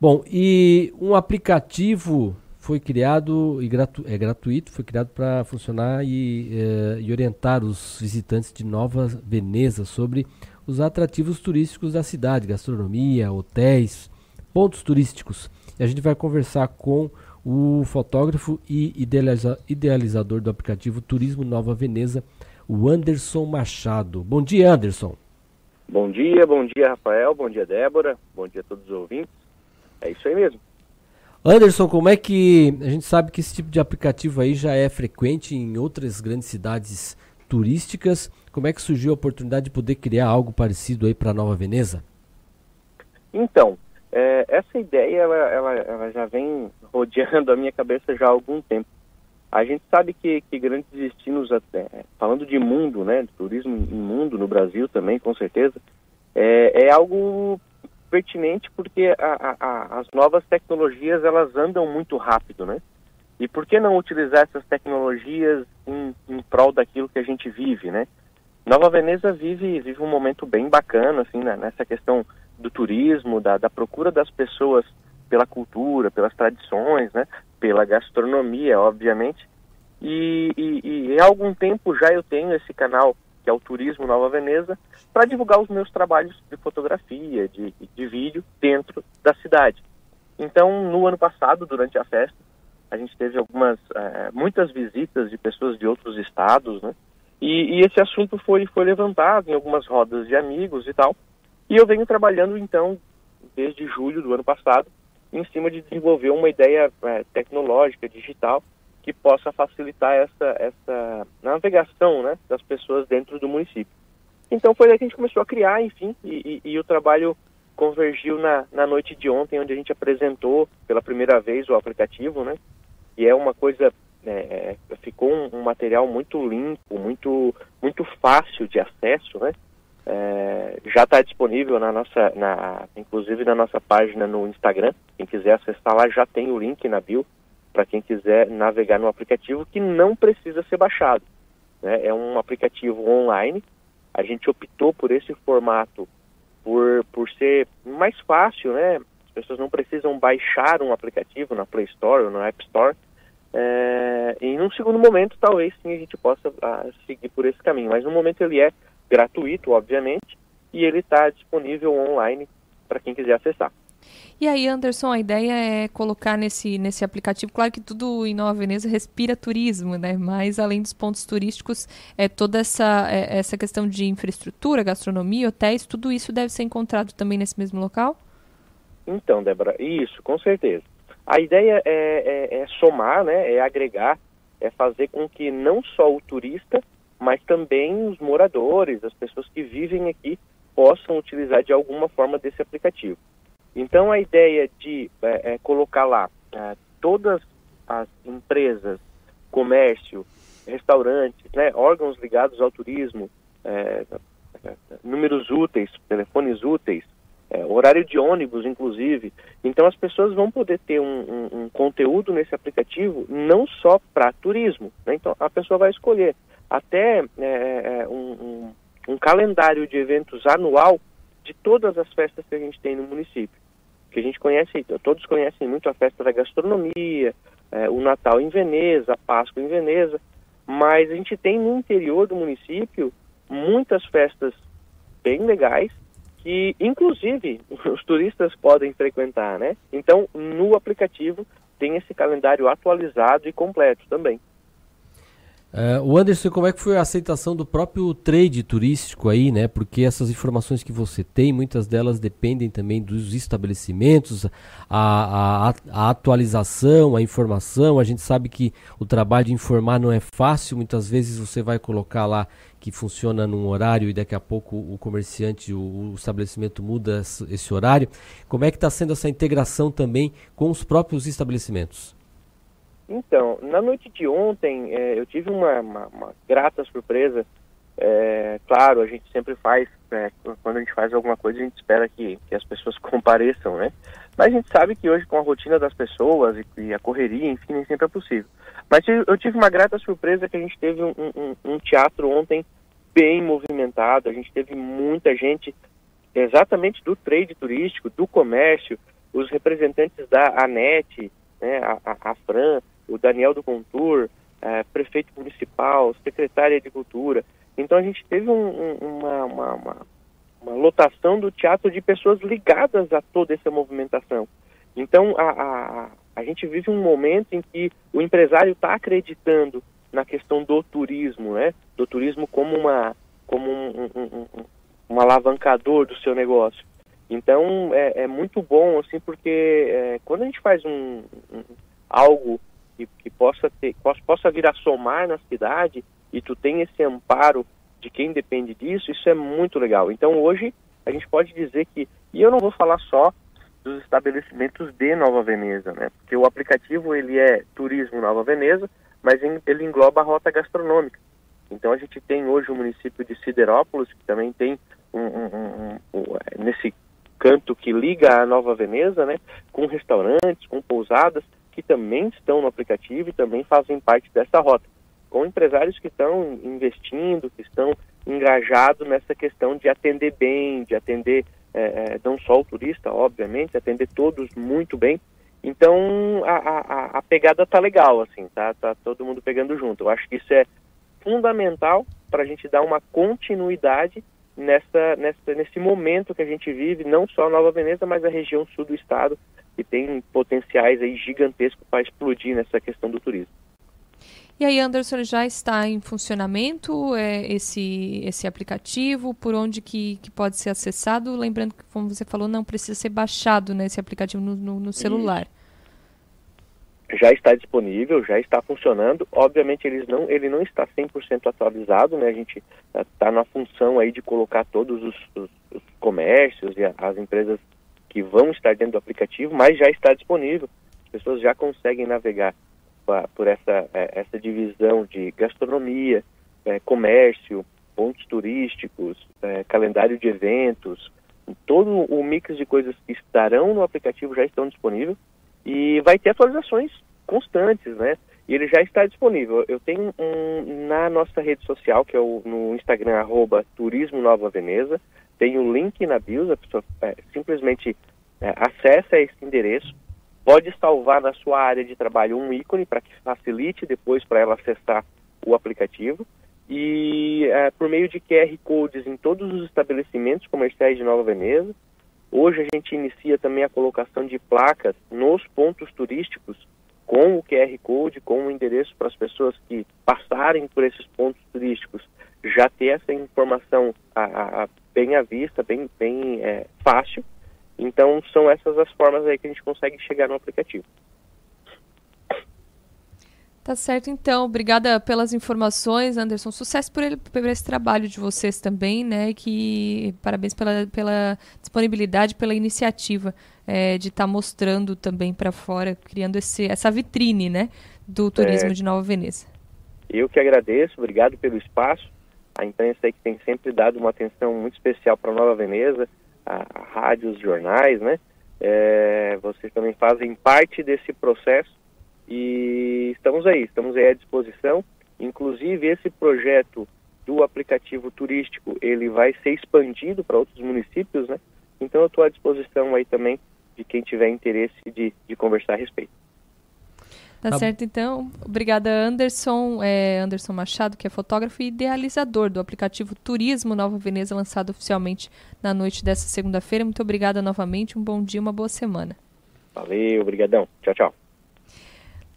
Bom, e um aplicativo foi criado e gratu é gratuito, foi criado para funcionar e, eh, e, orientar os visitantes de Nova Veneza sobre os atrativos turísticos da cidade, gastronomia, hotéis, pontos turísticos. E a gente vai conversar com o fotógrafo e idealiza idealizador do aplicativo Turismo Nova Veneza, o Anderson Machado. Bom dia, Anderson. Bom dia, bom dia, Rafael, bom dia, Débora, bom dia a todos os ouvintes. É isso aí mesmo. Anderson, como é que a gente sabe que esse tipo de aplicativo aí já é frequente em outras grandes cidades turísticas? Como é que surgiu a oportunidade de poder criar algo parecido aí para Nova Veneza? Então, é, essa ideia ela, ela, ela, já vem rodeando a minha cabeça já há algum tempo. A gente sabe que, que grandes destinos, até, falando de mundo, né, de turismo em mundo no Brasil também, com certeza, é, é algo pertinente porque a, a, as novas tecnologias elas andam muito rápido, né? E por que não utilizar essas tecnologias em, em prol daquilo que a gente vive, né? Nova Veneza vive, vive um momento bem bacana, assim, né? nessa questão do turismo, da, da procura das pessoas pela cultura, pelas tradições, né? Pela gastronomia, obviamente. E, e, e há algum tempo já eu tenho esse canal que é o Turismo Nova Veneza, para divulgar os meus trabalhos de fotografia, de, de vídeo dentro da cidade. Então, no ano passado, durante a festa, a gente teve algumas, é, muitas visitas de pessoas de outros estados, né? E, e, esse assunto foi, foi levantado em algumas rodas de amigos e tal. E eu venho trabalhando, então, desde julho do ano passado, em cima de desenvolver uma ideia é, tecnológica, digital, que possa facilitar essa, essa navegação né, das pessoas dentro do município. Então foi daí que a gente começou a criar, enfim, e, e, e o trabalho convergiu na, na noite de ontem, onde a gente apresentou pela primeira vez o aplicativo, né? E é uma coisa, é, ficou um, um, material muito limpo, muito, muito fácil de acesso, né? É, já está disponível na nossa, na, inclusive na nossa página no Instagram. Quem quiser acessar lá já tem o link na bio para quem quiser navegar no aplicativo que não precisa ser baixado. Né? É um aplicativo online. A gente optou por esse formato por, por ser mais fácil, né? As pessoas não precisam baixar um aplicativo na Play Store ou na App Store. É, e num segundo momento, talvez sim a gente possa a, ah, seguir por esse caminho. Mas no momento ele é gratuito, obviamente, e ele está disponível online para quem quiser acessar. E aí, Anderson, a ideia é colocar nesse, nesse aplicativo, claro que tudo em Nova Veneza respira turismo, né? Mas além dos pontos turísticos, é toda essa, é, essa questão de infraestrutura, gastronomia, hotéis, tudo isso deve ser encontrado também nesse mesmo local? Então, Débora, isso, com certeza. A ideia é, é, é somar, né? É agregar, é fazer com que não só o turista, mas também os moradores, as pessoas que vivem aqui, possam utilizar de alguma forma desse aplicativo. Então, a ideia de é, é, colocar lá é, todas as empresas, comércio, restaurantes, né, órgãos ligados ao turismo, é, números úteis, telefones úteis, é, horário de ônibus, inclusive. Então, as pessoas vão poder ter um, um, um conteúdo nesse aplicativo não só para turismo. Né? Então, a pessoa vai escolher até é, um, um calendário de eventos anual de todas as festas que a gente tem no município que a gente conhece, todos conhecem muito a festa da gastronomia, é, o Natal em Veneza, a Páscoa em Veneza, mas a gente tem no interior do município muitas festas bem legais que, inclusive, os turistas podem frequentar, né? Então, no aplicativo tem esse calendário atualizado e completo também. Uh, o Anderson, como é que foi a aceitação do próprio trade turístico aí, né? Porque essas informações que você tem, muitas delas dependem também dos estabelecimentos, a, a, a, atualização, a informação. A gente sabe que o trabalho de informar não é fácil. Muitas vezes você vai colocar lá que funciona num horário e daqui a pouco o comerciante, o, o estabelecimento muda esse horário. Como é que está sendo essa integração também com os próprios estabelecimentos? Então, na noite de ontem, é, eu tive uma, uma, uma grata surpresa. É, claro, a gente sempre faz, né, quando a gente faz alguma coisa, a gente espera que, que, as pessoas compareçam, né? Mas a gente sabe que hoje, com a rotina das pessoas e, e a correria, enfim, nem sempre é possível. Mas eu tive uma grata surpresa que a gente teve um, um, um teatro ontem bem movimentado, a gente teve muita gente exatamente do trade turístico, do comércio, os representantes da ANET, né, a, a, a Fran, o Daniel do Contur, é, prefeito municipal, secretário de Cultura. Então a gente teve um, um, uma, uma, uma, uma, lotação do teatro de pessoas ligadas a toda essa movimentação. Então a, a, a gente vive um momento em que o empresário está acreditando na questão do turismo, né? Do turismo como uma como um, um, um, um alavancador do seu negócio. Então é, é muito bom assim porque é, quando a gente faz um, algo que, que possa ter, possa, possa vir a somar na cidade e tu tem esse amparo de quem depende disso, isso é muito legal. Então hoje a gente pode dizer que, e eu não vou falar só dos estabelecimentos de Nova Veneza, né? Porque o aplicativo ele é Turismo Nova Veneza, mas ele engloba a rota gastronômica. Então a gente tem hoje o município de Siderópolis, que também tem um, um, um, um, nesse canto que liga a Nova Veneza, né? Com restaurantes, com pousadas, que também estão no aplicativo e também fazem parte dessa rota, com empresários que estão investindo, que estão engajados nessa questão de atender bem, de atender é, é, não só o turista, obviamente, atender todos muito bem. Então a, a, a pegada tá legal, assim, tá, tá todo mundo pegando junto. Eu acho que isso é fundamental para a gente dar uma continuidade nessa, nessa, nesse momento que a gente vive, não só Nova Veneza, mas a região sul do estado, que tem potenciais aí gigantescos para explodir nessa questão do turismo. E aí, Anderson, já está em funcionamento é, esse, esse aplicativo? Por onde que, que pode ser acessado? Lembrando que, como você falou, não precisa ser baixado nesse né, aplicativo no, no, no celular. Já está disponível, já está funcionando. Obviamente, eles não, ele não está 100% atualizado, né? A gente está na função aí de colocar todos os, os, os comércios e as empresas que vão estar dentro do aplicativo, mas já está disponível. As pessoas já conseguem navegar por essa, é, essa divisão de gastronomia, é, comércio, pontos turísticos, é, calendário de eventos, todo o mix de coisas que estarão no aplicativo já estão disponíveis e vai ter atualizações constantes, né? E ele já está disponível. Eu tenho um na nossa rede social, que é o, no Instagram, arroba Turismo Nova Veneza, tem um link na bio, a pessoa é, simplesmente é, acessa esse endereço, pode salvar na sua área de trabalho um ícone para que facilite depois para ela acessar o aplicativo. E é, por meio de QR Codes em todos os estabelecimentos comerciais de Nova Veneza. Hoje a gente inicia também a colocação de placas nos pontos turísticos com o QR Code, com o endereço para as pessoas que passarem por esses pontos turísticos já ter essa informação a, a, bem à vista, bem, bem é, fácil. Então são essas as formas aí que a gente consegue chegar no aplicativo. Tá certo, então. Obrigada pelas informações, Anderson. Sucesso por, ele, por esse trabalho de vocês também, né? Que parabéns pela, pela disponibilidade, pela iniciativa é, de estar tá mostrando também para fora, criando esse, essa vitrine, né? Do turismo é, de Nova Veneza. Eu que agradeço, obrigado pelo espaço. A imprensa aí que tem sempre dado uma atenção muito especial para Nova Veneza, a, a rádios, jornais, né? É, vocês também fazem parte desse processo e estamos aí, estamos aí à disposição. Inclusive, esse projeto do aplicativo turístico, ele vai ser expandido para outros municípios, né? Então eu estou à disposição aí também de quem tiver interesse de, de conversar a respeito. Tá, tá certo, então. Obrigada, Anderson. É Anderson Machado, que é fotógrafo e idealizador do aplicativo Turismo Nova Veneza, lançado oficialmente na noite dessa segunda-feira. Muito obrigada novamente. Um bom dia, uma boa semana. Valeu, obrigadão. Tchau, tchau.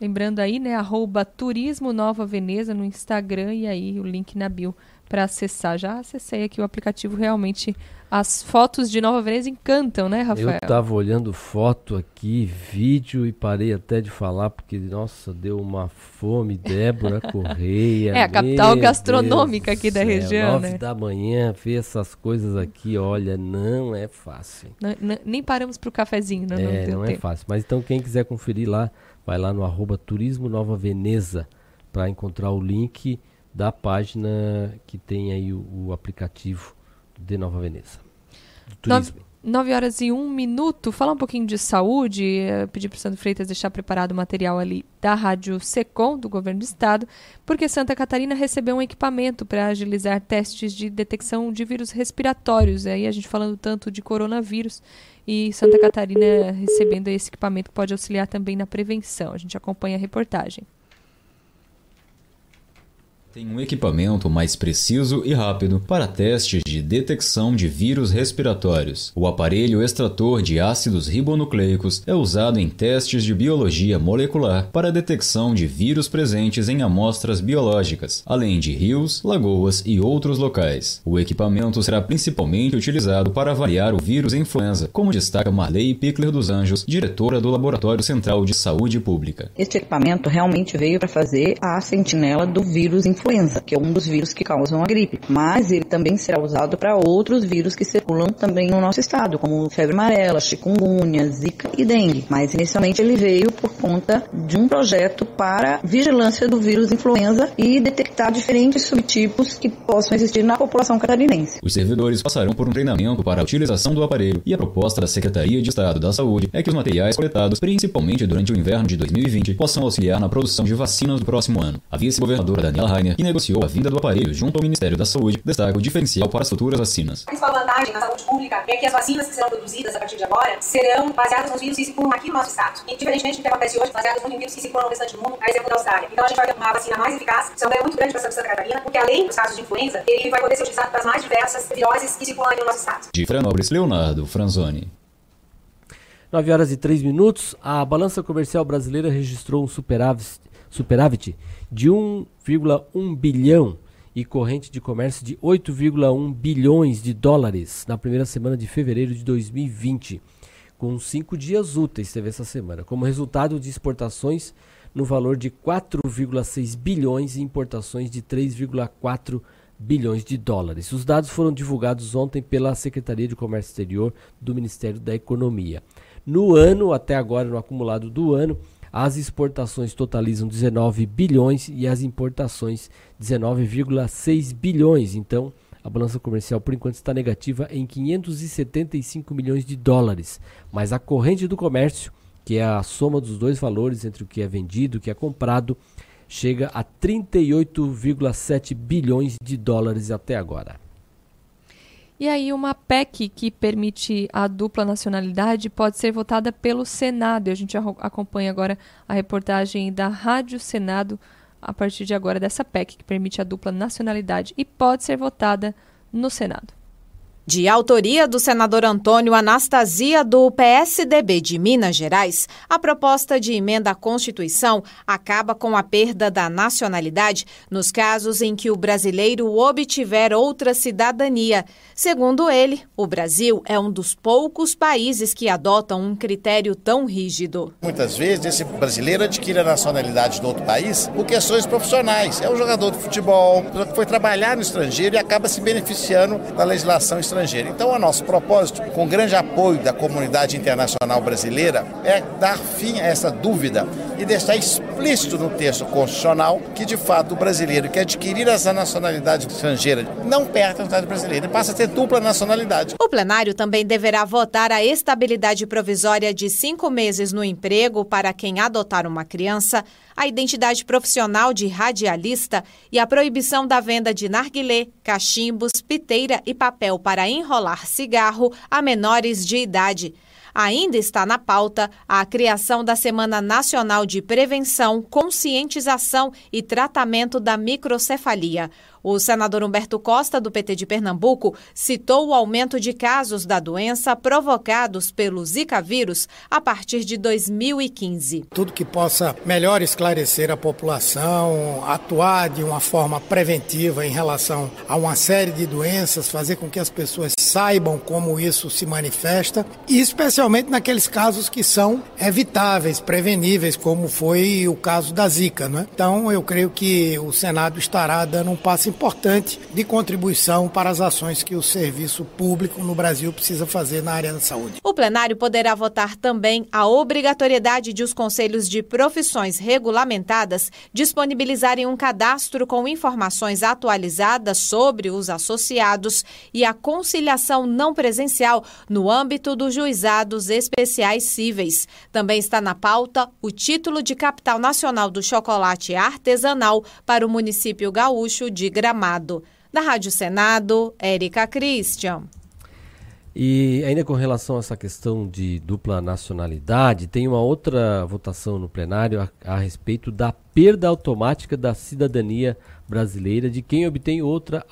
Lembrando aí, né, arroba Turismo Nova Veneza no Instagram e aí o link na bio para acessar. Já acessei aqui o aplicativo, realmente as fotos de Nova Veneza encantam, né, Rafael? Eu estava olhando foto aqui, vídeo e parei até de falar porque nossa, deu uma fome, Débora Correia. é a capital gastronômica Deus aqui da região, nove né? da manhã, ver essas coisas aqui, olha, não é fácil. Não, nem paramos para o cafezinho, não, é, não, não é fácil. Mas então quem quiser conferir lá vai lá no arroba Turismo Nova Veneza para encontrar o link da página que tem aí o, o aplicativo de Nova Veneza. Turismo. 9 horas e 1 minuto. Falar um pouquinho de saúde. Eu pedi para o Sandro Freitas deixar preparado o material ali da Rádio Secom, do Governo do Estado, porque Santa Catarina recebeu um equipamento para agilizar testes de detecção de vírus respiratórios. Aí a gente falando tanto de coronavírus e Santa Catarina recebendo esse equipamento que pode auxiliar também na prevenção. A gente acompanha a reportagem. Tem um equipamento mais preciso e rápido para testes de detecção de vírus respiratórios. O aparelho extrator de ácidos ribonucleicos é usado em testes de biologia molecular para detecção de vírus presentes em amostras biológicas, além de rios, lagoas e outros locais. O equipamento será principalmente utilizado para avaliar o vírus influenza, como destaca Marley Pickler dos Anjos, diretora do Laboratório Central de Saúde Pública. Este equipamento realmente veio para fazer a sentinela do vírus influenza influenza, que é um dos vírus que causam a gripe, mas ele também será usado para outros vírus que circulam também no nosso estado, como febre amarela, chikungunya, zika e dengue. Mas inicialmente ele veio por conta de um projeto para vigilância do vírus influenza e detectar diferentes subtipos que possam existir na população catarinense. Os servidores passarão por um treinamento para a utilização do aparelho e a proposta da Secretaria de Estado da Saúde é que os materiais coletados, principalmente durante o inverno de 2020, possam auxiliar na produção de vacinas do próximo ano. A vice-governadora Daniela Rainer que negociou a vinda do aparelho junto ao Ministério da Saúde, destaca o diferencial para as futuras vacinas. A principal vantagem na saúde pública é que as vacinas que serão produzidas a partir de agora serão baseadas nos vírus que circulam aqui no nosso estado. E, diferentemente do que acontece hoje, baseadas muito em vírus que circulam no restante do mundo, a exemplo da Austrália. Então a gente vai ter uma vacina mais eficaz, isso é um ganho muito grande para a Santa Catarina, porque além dos casos de influenza, ele vai poder ser utilizado para as mais diversas viroses que circulam aqui no nosso estado. De Franópolis, Leonardo Franzoni. 9 horas e 3 minutos, a balança comercial brasileira registrou um superávit, superávit de 1,1 bilhão e corrente de comércio de 8,1 bilhões de dólares na primeira semana de fevereiro de 2020, com cinco dias úteis teve essa semana, como resultado de exportações no valor de 4,6 bilhões e importações de 3,4 bilhões de dólares. Os dados foram divulgados ontem pela Secretaria de Comércio Exterior do Ministério da Economia. No ano, até agora, no acumulado do ano, as exportações totalizam 19 bilhões e as importações 19,6 bilhões. Então, a balança comercial por enquanto está negativa em 575 milhões de dólares. Mas a corrente do comércio, que é a soma dos dois valores entre o que é vendido e o que é comprado, chega a 38,7 bilhões de dólares até agora. E aí, uma PEC que permite a dupla nacionalidade pode ser votada pelo Senado. E a gente acompanha agora a reportagem da Rádio Senado a partir de agora dessa PEC que permite a dupla nacionalidade e pode ser votada no Senado. De autoria do senador Antônio Anastasia, do PSDB de Minas Gerais, a proposta de emenda à Constituição acaba com a perda da nacionalidade nos casos em que o brasileiro obtiver outra cidadania. Segundo ele, o Brasil é um dos poucos países que adotam um critério tão rígido. Muitas vezes esse brasileiro adquire a nacionalidade do outro país por questões profissionais. É um jogador de futebol, foi trabalhar no estrangeiro e acaba se beneficiando da legislação estrangeira Então, o nosso propósito, com grande apoio da comunidade internacional brasileira, é dar fim a essa dúvida e deixar explícito no texto constitucional que, de fato, o brasileiro que adquirir essa nacionalidade estrangeira não perde a nacionalidade brasileira e passa a ter dupla nacionalidade. O plenário também deverá votar a estabilidade provisória de cinco meses no emprego para quem adotar uma criança, a identidade profissional de radialista e a proibição da venda de narguilé, cachimbos, piteira e papel para enrolar cigarro a menores de idade. Ainda está na pauta a criação da Semana Nacional de Prevenção, Conscientização e Tratamento da Microcefalia. O senador Humberto Costa, do PT de Pernambuco, citou o aumento de casos da doença provocados pelo Zika vírus a partir de 2015. Tudo que possa melhor esclarecer a população, atuar de uma forma preventiva em relação a uma série de doenças, fazer com que as pessoas saibam como isso se manifesta, e especialmente naqueles casos que são evitáveis, preveníveis, como foi o caso da Zika. Né? Então, eu creio que o Senado estará dando um passo importante de contribuição para as ações que o serviço público no Brasil precisa fazer na área da saúde. O plenário poderá votar também a obrigatoriedade de os conselhos de profissões regulamentadas disponibilizarem um cadastro com informações atualizadas sobre os associados e a conciliação não presencial no âmbito dos juizados especiais cíveis. Também está na pauta o título de capital nacional do chocolate artesanal para o município gaúcho de Gramado. Da Rádio Senado, Érica Christian. E ainda com relação a essa questão de dupla nacionalidade, tem uma outra votação no plenário a, a, respeito da perda automática da cidadania brasileira de quem obtém outra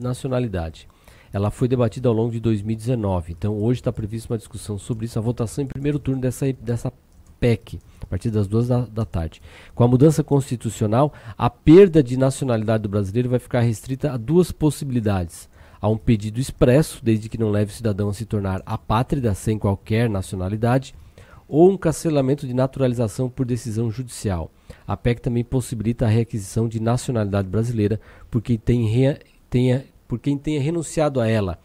nacionalidade. Ela foi debatida ao longo de 2019, então hoje está prevista uma discussão sobre isso, a votação em primeiro turno dessa, dessa PEC a partir das duas da, da, tarde. Com a mudança constitucional, a perda de nacionalidade do brasileiro vai ficar restrita a duas possibilidades. Há um pedido expresso, desde que não leve o cidadão a se tornar apátrida sem qualquer nacionalidade, ou um cancelamento de naturalização por decisão judicial. A PEC também possibilita a requisição de nacionalidade brasileira por quem, tem rea, tenha, por quem tenha renunciado a ela.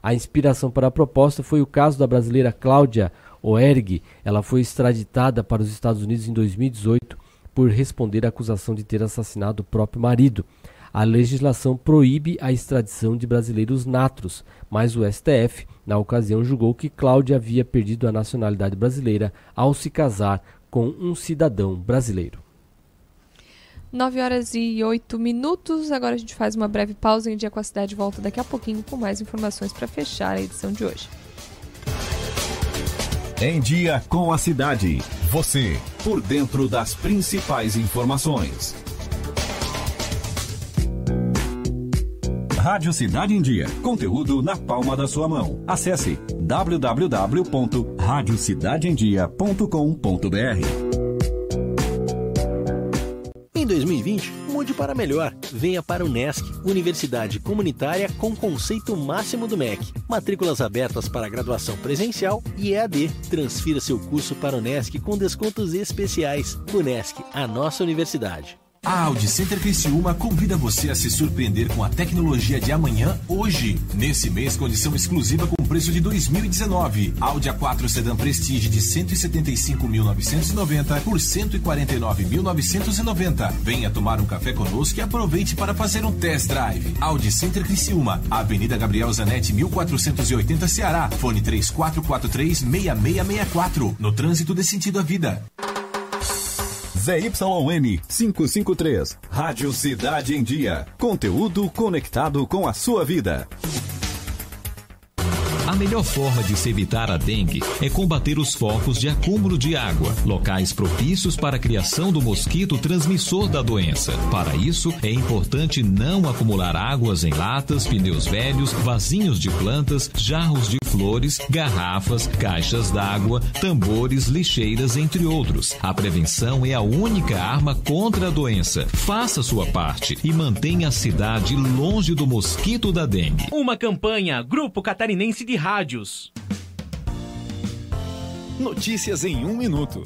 A inspiração para a proposta foi o caso da brasileira Cláudia Oerg, ela foi extraditada para os Estados Unidos em 2018 por responder à acusação de ter assassinado o próprio marido. A legislação proíbe a extradição de brasileiros natros, mas o STF, na ocasião, julgou que Cláudia havia perdido a nacionalidade brasileira ao se casar com um cidadão brasileiro. 9 horas e 8 minutos. Agora a gente faz uma breve pausa em Dia com a Cidade volta daqui a pouquinho com mais informações para fechar a edição de hoje. Em Dia com a Cidade. Você, por dentro das principais informações. Rádio Cidade em Dia. Conteúdo na palma da sua mão. Acesse www.radiocidadeemdia.com.br. Em 2020, mude para melhor. Venha para o NESC, Universidade Comunitária com conceito máximo do MEC. Matrículas abertas para graduação presencial e EAD. Transfira seu curso para o NESC com descontos especiais. O NESC, a nossa universidade. A Audi Center Criciúma convida você a se surpreender com a tecnologia de amanhã hoje. Nesse mês, condição exclusiva com preço de 2019. Audi A4 Sedan Prestige de 175.990 por 149.990. Venha tomar um café conosco e aproveite para fazer um test drive. Audi Center Criciúma, Avenida Gabriel Zanetti, 1480 Ceará. Fone 3443 6664. No trânsito de sentido à vida. ZYN 553. Rádio Cidade em Dia. Conteúdo conectado com a sua vida. A melhor forma de se evitar a dengue é combater os focos de acúmulo de água, locais propícios para a criação do mosquito transmissor da doença. Para isso, é importante não acumular águas em latas, pneus velhos, vasinhos de plantas, jarros de flores, garrafas, caixas d'água, tambores, lixeiras, entre outros. A prevenção é a única arma contra a doença. Faça sua parte e mantenha a cidade longe do mosquito da dengue. Uma campanha Grupo Catarinense de Rádios. Notícias em um minuto.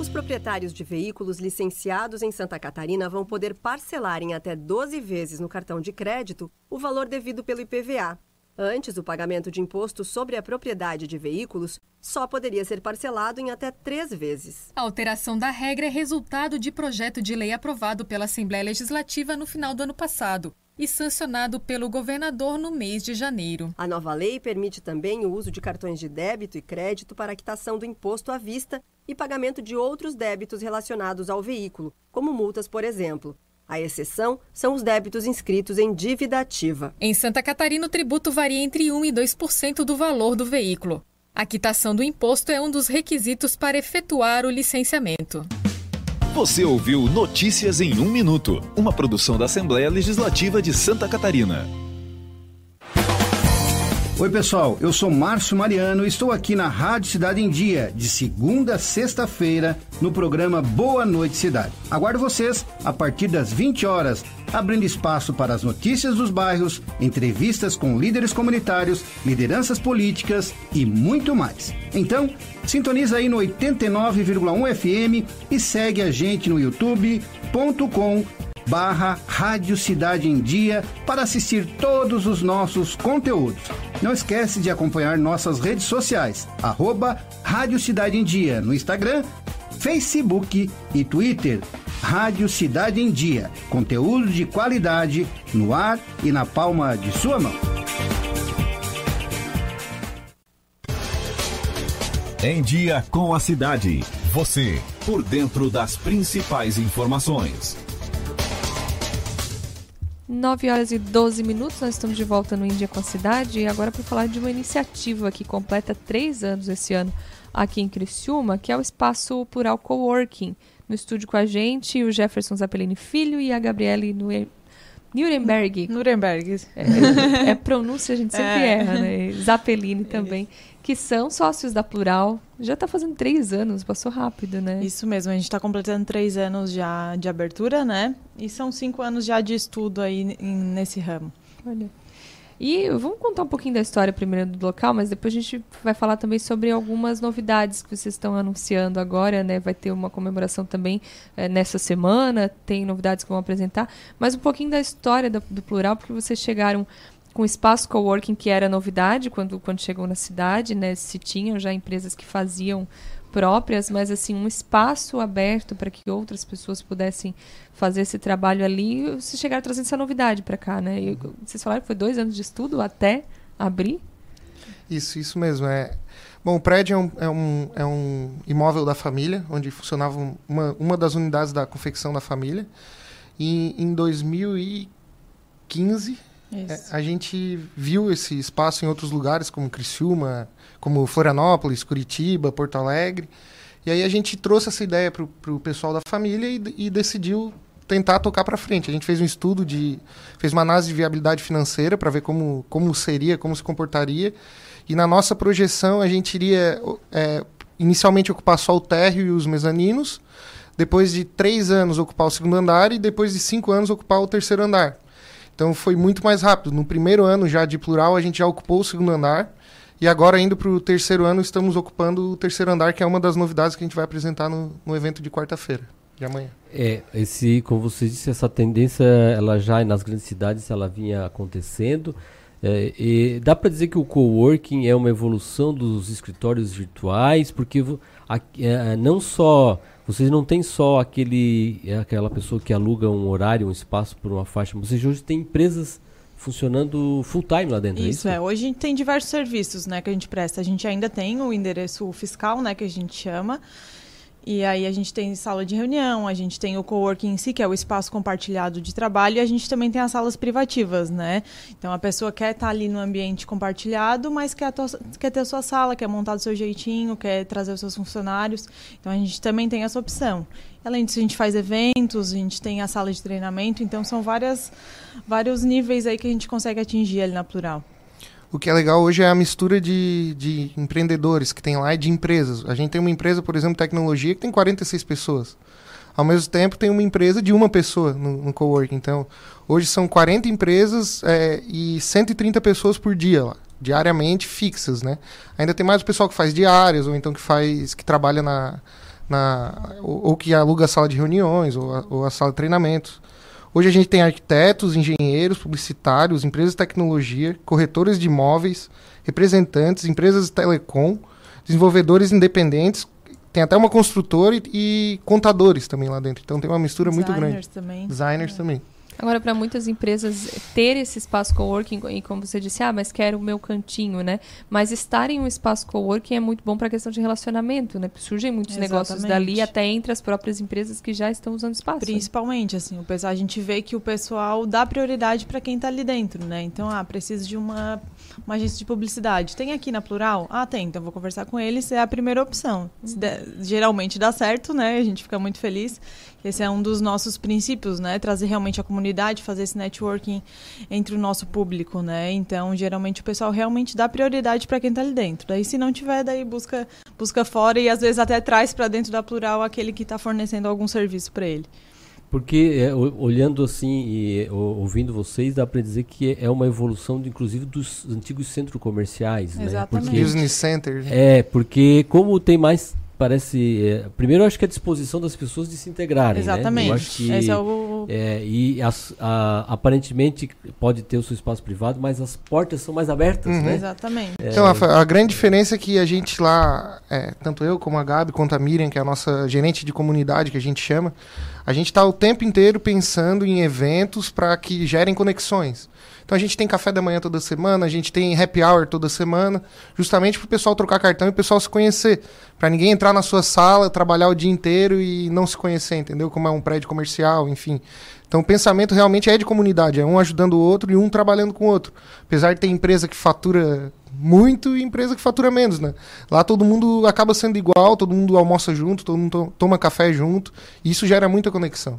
Os proprietários de veículos licenciados em Santa Catarina vão poder parcelar em até 12 vezes no cartão de crédito o valor devido pelo IPVA. Antes, o pagamento de imposto sobre a propriedade de veículos só poderia ser parcelado em até três vezes. A alteração da regra é resultado de projeto de lei aprovado pela Assembleia Legislativa no final do ano passado e sancionado pelo governador no mês de janeiro. A nova lei permite também o uso de cartões de débito e crédito para a quitação do imposto à vista e pagamento de outros débitos relacionados ao veículo, como multas, por exemplo. A exceção são os débitos inscritos em dívida ativa. Em Santa Catarina, o tributo varia entre 1 e 2% do valor do veículo. A quitação do imposto é um dos requisitos para efetuar o licenciamento. Você ouviu Notícias em um Minuto, uma produção da Assembleia Legislativa de Santa Catarina. Oi, pessoal, eu sou Márcio Mariano e estou aqui na Rádio Cidade em Dia, de segunda a sexta-feira, no programa Boa Noite Cidade. Aguardo vocês a partir das 20 horas, abrindo espaço para as notícias dos bairros, entrevistas com líderes comunitários, lideranças políticas e muito mais. Então, sintoniza aí no 89,1 FM e segue a gente no youtube.com barra Rádio Cidade em Dia para assistir todos os nossos conteúdos. Não esquece de acompanhar nossas redes sociais, arroba Rádio Cidade em Dia no Instagram, Facebook e Twitter. Rádio Cidade em Dia, conteúdo de qualidade no ar e na palma de sua mão. Em Dia com a Cidade. Você, por dentro das principais informações. 9 horas e 12 minutos, nós estamos de volta no Índia com a Cidade e agora para falar de uma iniciativa que completa três anos esse ano aqui em Criciúma, que é o Espaço Plural Coworking. No estúdio com a gente, o Jefferson Zappellini Filho e a Gabriele Nuremberg. Nuremberg. É, é, pronúncia, a gente sempre é. erra, né? Zappellini também que são sócios da Plural. Já está fazendo três anos, passou rápido, né? Isso mesmo, a gente está completando três anos já de abertura, né? E são cinco anos já de estudo aí nesse ramo. Olha. E vamos contar um pouquinho da história primeiro do local, mas depois a gente vai falar também sobre algumas novidades que vocês estão anunciando agora, né? Vai ter uma comemoração também é, nessa semana, tem novidades que vão apresentar, mas um pouquinho da história do, do Plural, porque vocês chegaram com espaço coworking que era novidade quando, quando chegou na cidade, né? Se tinham já empresas que faziam próprias, mas assim um espaço aberto para que outras pessoas pudessem fazer esse trabalho ali. Vocês chegaram trazendo essa novidade para cá, né? E vocês falaram que foi dois anos de estudo até abrir? Isso, isso mesmo. É, bom, o prédio é um, é um, é um imóvel da família, onde funcionava uma, uma das unidades da confecção da família. E em 2015 é, a gente viu esse espaço em outros lugares, como Criciúma, como Florianópolis, Curitiba, Porto Alegre. E aí a gente trouxe essa ideia para o pessoal da família e, e decidiu tentar tocar para frente. A gente fez um estudo de, fez uma análise de viabilidade financeira para ver como, como seria, como se comportaria. E na nossa projeção a gente iria é, inicialmente ocupar só o térreo e os mezaninos, depois de três anos ocupar o segundo andar e depois de cinco anos ocupar o terceiro andar. Então foi muito mais rápido. No primeiro ano já de plural, a gente já ocupou o segundo andar. E agora, indo para o terceiro ano, estamos ocupando o terceiro andar, que é uma das novidades que a gente vai apresentar no, no evento de quarta-feira, de amanhã. É, esse, como você disse, essa tendência, ela já nas grandes cidades, ela vinha acontecendo. É, e dá para dizer que o coworking é uma evolução dos escritórios virtuais, porque a, é, não só vocês não têm só aquele, é aquela pessoa que aluga um horário, um espaço por uma faixa. Vocês hoje têm empresas funcionando full time lá dentro. Isso, é, isso? é. Hoje a gente tem diversos serviços, né, que a gente presta. A gente ainda tem o endereço fiscal, né, que a gente chama. E aí a gente tem sala de reunião, a gente tem o coworking em si, que é o espaço compartilhado de trabalho, e a gente também tem as salas privativas, né? Então a pessoa quer estar ali no ambiente compartilhado, mas quer, quer ter a sua sala, quer montar do seu jeitinho, quer trazer os seus funcionários. Então a gente também tem essa opção. Além disso, a gente faz eventos, a gente tem a sala de treinamento, então são várias, vários níveis aí que a gente consegue atingir ali na Plural. O que é legal hoje é a mistura de, de empreendedores que tem lá e de empresas. A gente tem uma empresa, por exemplo, tecnologia, que tem 46 pessoas. Ao mesmo tempo, tem uma empresa de uma pessoa no, no coworking. Então, hoje são 40 empresas é, e 130 pessoas por dia lá, diariamente fixas, né? Ainda tem mais o pessoal que faz diárias, ou então que faz, que trabalha na, na ou, ou que aluga a sala de reuniões, ou a, ou a sala de treinamentos. Hoje a gente tem arquitetos, engenheiros, publicitários, empresas de tecnologia, corretores de imóveis, representantes, empresas de telecom, desenvolvedores independentes, tem até uma construtora e, e contadores também lá dentro. Então tem uma mistura Designers muito grande. Também. Designers é. também. Agora, para muitas empresas ter esse espaço coworking, e como você disse, ah, mas quero o meu cantinho, né? Mas estar em um espaço coworking é muito bom para a questão de relacionamento, né? Surgem muitos Exatamente. negócios dali, até entre as próprias empresas que já estão usando espaço. Principalmente, assim, o pessoal, a gente vê que o pessoal dá prioridade para quem está ali dentro, né? Então, ah, preciso de uma, uma agência de publicidade. Tem aqui na Plural? Ah, tem. Então, vou conversar com eles, é a primeira opção. Geralmente dá certo, né? A gente fica muito feliz. Esse é um dos nossos princípios, né? Trazer realmente a comunidade, fazer esse networking entre o nosso público, né? Então, geralmente o pessoal realmente dá prioridade para quem está ali dentro. Daí, se não tiver, daí busca busca fora e às vezes até traz para dentro da Plural aquele que está fornecendo algum serviço para ele. Porque é, olhando assim e ouvindo vocês, dá para dizer que é uma evolução, de, inclusive, dos antigos centros comerciais, né? Exatamente. Porque- Business center, né? É, porque como tem mais parece é, primeiro eu acho que a disposição das pessoas de se integrarem Exatamente. né? eu acho que Esse é o- é, e as- a- aparentemente pode ter o seu espaço privado mas as portas são mais abertas Uhum. né Exatamente. É, Então, Rafa, a grande diferença é que a gente lá, é, tanto eu como a Gabi, quanto a Miriam, que é a nossa gerente de comunidade, que a gente chama, a gente está o tempo inteiro pensando em eventos para que gerem conexões. Então a gente tem café da manhã toda semana, a gente tem happy hour toda semana, justamente para o pessoal trocar cartão e o pessoal se conhecer. Para ninguém entrar na sua sala, trabalhar o dia inteiro e não se conhecer, entendeu? Como é um prédio comercial, enfim. Então o pensamento realmente é de comunidade, é um ajudando o outro e um trabalhando com o outro. Apesar de ter empresa que fatura muito e empresa que fatura menos, né? Lá todo mundo acaba sendo igual, todo mundo almoça junto, todo mundo to- toma café junto, e isso gera muita conexão.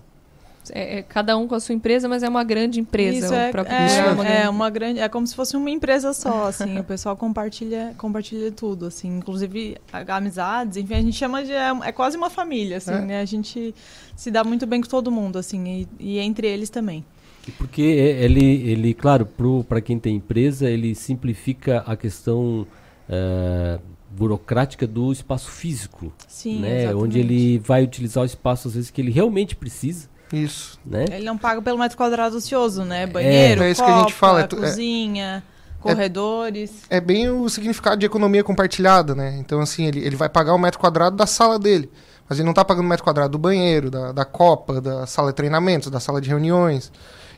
É, é cada um com a sua empresa, mas é uma grande empresa. Isso o é, próprio é, uma é grande- uma grande, é como se fosse uma empresa só, assim, o pessoal compartilha, compartilha tudo, assim, inclusive a- amizades, enfim, a gente chama de é, é quase uma família, assim, É. né? A gente se dá muito bem com todo mundo, assim, e, e entre eles também. porque é- ele ele claro para quem tem empresa ele simplifica a questão eh, burocrática do espaço físico Sim, né exatamente. onde ele vai utilizar o espaço às vezes que ele realmente precisa Isso. né Ele não paga pelo metro quadrado ocioso, né? Banheiro, É isso que a gente copa, fala, é é- cozinha, corredores. É bem o significado de economia compartilhada, né? Então, assim, ele, ele vai pagar o metro quadrado da sala dele. Mas ele não está pagando o metro quadrado do banheiro, da, da copa, da sala de treinamentos, da sala de reuniões.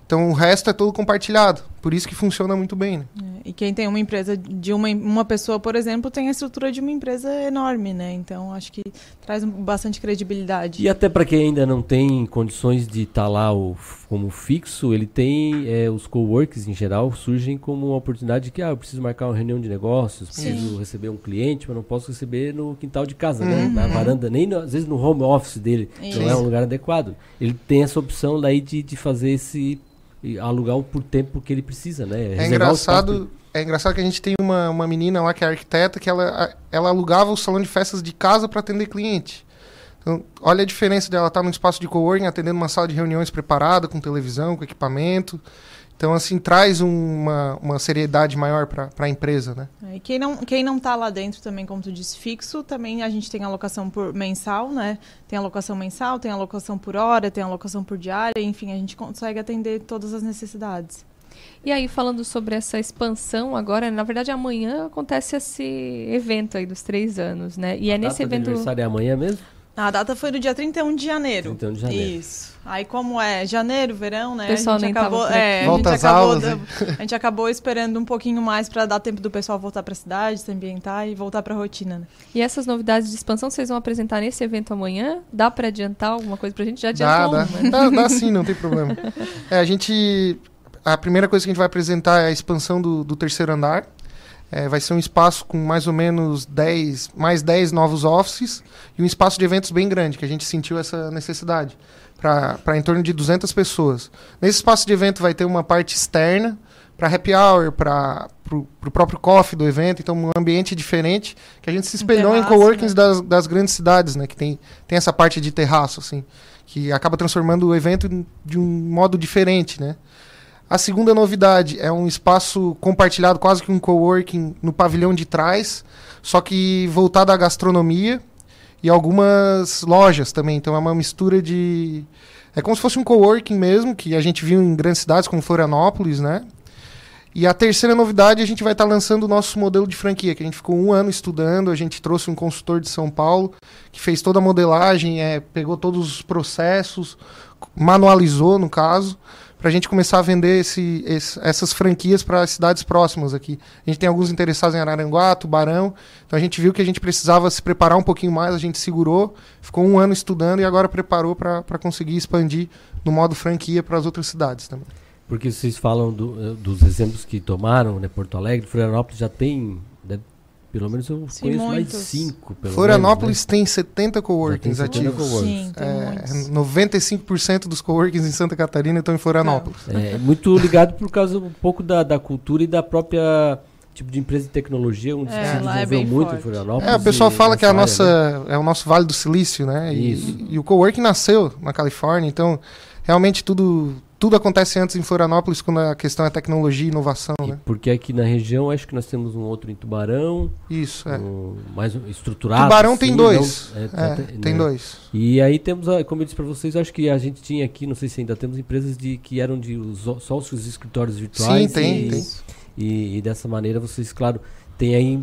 Então, o resto é todo compartilhado. Por isso que funciona muito bem, né? É, E quem tem uma empresa de uma, uma pessoa, por exemplo, tem a estrutura de uma empresa enorme, né? Então acho que traz bastante credibilidade. E até para quem ainda não tem condições de estar lá o, como fixo, ele tem é, os coworks em geral surgem como uma oportunidade de que ah, eu preciso marcar uma reunião de negócios, preciso Sim. receber um cliente, mas não posso receber no quintal de casa, Uhum. né? Na varanda, nem no- às vezes no home office dele, não é Isso. um lugar adequado. Ele tem essa opção daí de, de fazer esse alugar o por tempo que ele precisa, né? É engraçado, é engraçado que a gente tem uma, uma menina lá que é arquiteta que ela, ela alugava o salão de festas de casa para atender cliente. Então, olha a diferença dela estar num espaço de coworking, atendendo uma sala de reuniões preparada, com televisão, com equipamento. Então, assim, traz uma, uma seriedade maior para a empresa, né? É, E quem não, quem não tá lá dentro também, como tu disse, fixo, também a gente tem alocação por mensal, né? Tem alocação mensal, tem alocação por hora, tem alocação por diária, enfim, a gente consegue atender todas as necessidades. E aí, falando sobre essa expansão agora, na verdade, amanhã acontece esse evento aí dos três anos, né? E é A nesse data do evento. aniversário é amanhã mesmo? A data foi no dia 31 de janeiro. 31 de janeiro. Isso. Aí como é janeiro, verão, né? Pessoal a gente acabou, é, a Volta gente às acabou aulas, da- a gente acabou esperando um pouquinho mais para dar tempo do pessoal voltar para a cidade, se ambientar e voltar para a rotina, né? E essas novidades de expansão vocês vão apresentar nesse evento amanhã? Dá para adiantar alguma coisa pra gente? Já Dá, adiantou dá. uma, né? dá. Dá sim, não tem problema. É, a gente. A primeira coisa que a gente vai apresentar é a expansão do, do terceiro andar. É, vai ser um espaço com mais ou menos 10, mais 10 novos offices e um espaço de eventos bem grande, que a gente sentiu essa necessidade, para em torno de 200 pessoas. Nesse espaço de evento vai ter uma parte externa para happy hour, para o próprio coffee do evento, então um ambiente diferente, que a gente se espelhou em terraço, coworkings das, das grandes cidades, né, que tem, tem essa parte de terraço, assim, que acaba transformando o evento de um modo diferente, né. A segunda novidade é um espaço compartilhado, quase que um coworking no pavilhão de trás, só que voltado à gastronomia e algumas lojas também. Então é uma mistura de. É como se fosse um coworking mesmo, que a gente viu em grandes cidades como Florianópolis, né? E a terceira novidade, a gente vai estar lançando o nosso modelo de franquia, que a gente ficou um ano estudando, a gente trouxe um consultor de São Paulo, que fez toda a modelagem, é, pegou todos os processos, manualizou, no caso, para a gente começar a vender esse, esse- essas franquias para cidades próximas aqui. A gente tem alguns interessados em Araranguá, Tubarão, então a gente viu que a gente precisava se preparar um pouquinho mais, a gente segurou, ficou um ano estudando e agora preparou para conseguir expandir no modo franquia para as outras cidades também. Porque vocês falam do, eh, dos exemplos que tomaram, né? Porto Alegre, Florianópolis já tem, deve- pelo menos eu Sim, conheço mais muitos. cinco. Pelo Florianópolis menos, tem 70 coworkings tem 70 ativos. coworkings. Sim, tem É, muitos. 95% dos coworkings em Santa Catarina estão em Florianópolis. né? É muito ligado por causa um pouco da, da cultura e da própria tipo de empresa de tecnologia, onde É, se é desenvolveu muito forte. em Florianópolis. É, o pessoal fala que é a área, nossa né? é o nosso Vale do Silício, né? E, Isso. e o coworking nasceu na Califórnia, então realmente tudo tudo acontece antes em Florianópolis quando a questão é tecnologia e inovação, né? Porque aqui na região acho que nós temos um outro em Tubarão. Isso, é. um- mais estruturado. Tubarão tem assim, dois. não- É, tá- tem dois. E aí temos, a- como eu disse para vocês, acho que a gente tinha aqui, não sei se ainda temos empresas de que eram de os- só os escritórios virtuais. Sim, tem, e, tem. E, e dessa maneira vocês, claro, tem aí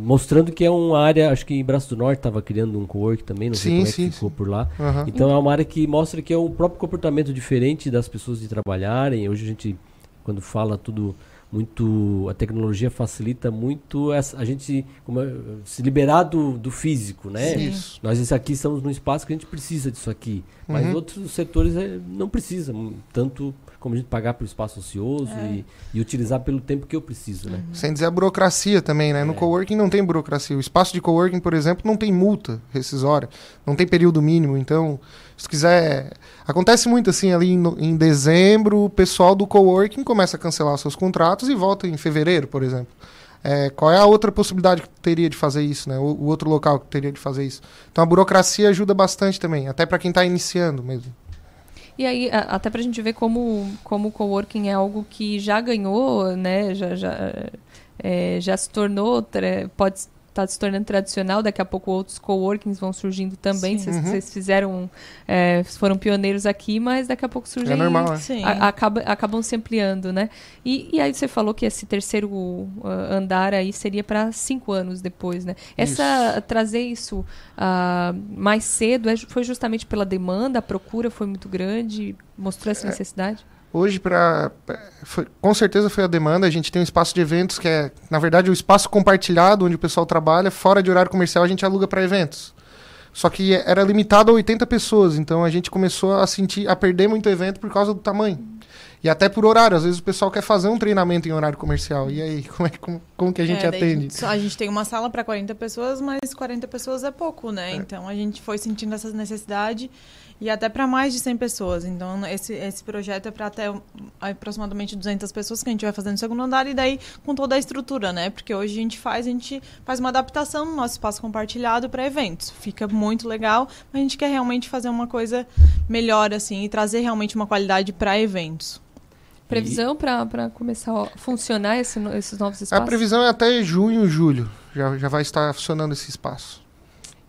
mostrando que é uma área, acho que em Braço do Norte estava criando um co-work também, não sei Sim, como é sim, que ficou por lá. Aham. Então é uma área que mostra que é um próprio comportamento diferente das pessoas de trabalharem. Hoje a gente, quando fala tudo muito, a tecnologia facilita muito essa, a gente como é, se liberar do, do físico, né? Sim. Isso. Nós aqui estamos num espaço que a gente precisa disso aqui, mas Uhum. outros setores eh, não precisam tanto como a gente pagar pelo espaço ocioso É. e, e utilizar pelo tempo que eu preciso, né? Sem dizer a burocracia também, né? No É. coworking não tem burocracia. O espaço de coworking, por exemplo, não tem multa rescisória, não tem período mínimo. Então, se quiser. Acontece muito assim, ali em, em dezembro, o pessoal do coworking começa a cancelar seus contratos e volta em fevereiro, por exemplo. É, qual é a outra possibilidade que teria de fazer isso, né? O, o outro local que teria de fazer isso. Então a burocracia ajuda bastante também, até para quem está iniciando mesmo. E aí, a- até pra gente ver como, como o coworking é algo que já ganhou, né? Já, já, é, já se tornou, pode estar se tornando tradicional, daqui a pouco outros coworkings vão surgindo também. Sim. Vocês Uhum. vocês fizeram, é, foram pioneiros aqui, mas daqui a pouco surgem. É normal, é. Sim. a- acaba, acabam se ampliando, né? E, e aí você falou que esse terceiro ah, andar aí seria para cinco anos depois, né? Essa trazer isso ah, mais cedo é foi justamente pela demanda, a procura foi muito grande, mostrou É. essa necessidade. Hoje, pra, pra- foi- com certeza foi a demanda. A gente tem um espaço de eventos que é, na verdade, o espaço compartilhado onde o pessoal trabalha. Fora de horário comercial, a gente aluga para eventos. Só que era limitado a 80 pessoas, então a gente começou a sentir, a perder muito evento por causa do tamanho. E até por horário. Às vezes o pessoal quer fazer um treinamento em horário comercial. E aí, como, é, como, como que a gente É, atende? gente- a gente tem uma sala para 40 pessoas, mas 40 pessoas é pouco, né? Então a gente foi sentindo essa necessidade e até para mais de 100 pessoas. Então esse, esse projeto é para até aproximadamente 200 pessoas que a gente vai fazer no segundo andar e daí com toda a estrutura, né? Porque hoje a gente faz, a gente faz uma adaptação no nosso espaço compartilhado para eventos. Fica muito legal, mas a gente quer realmente fazer uma coisa melhor assim e trazer realmente uma qualidade para eventos. Previsão para começar a funcionar esse esses novos A espaços? previsão é até junho, julho. Já, já vai estar funcionando esse espaço.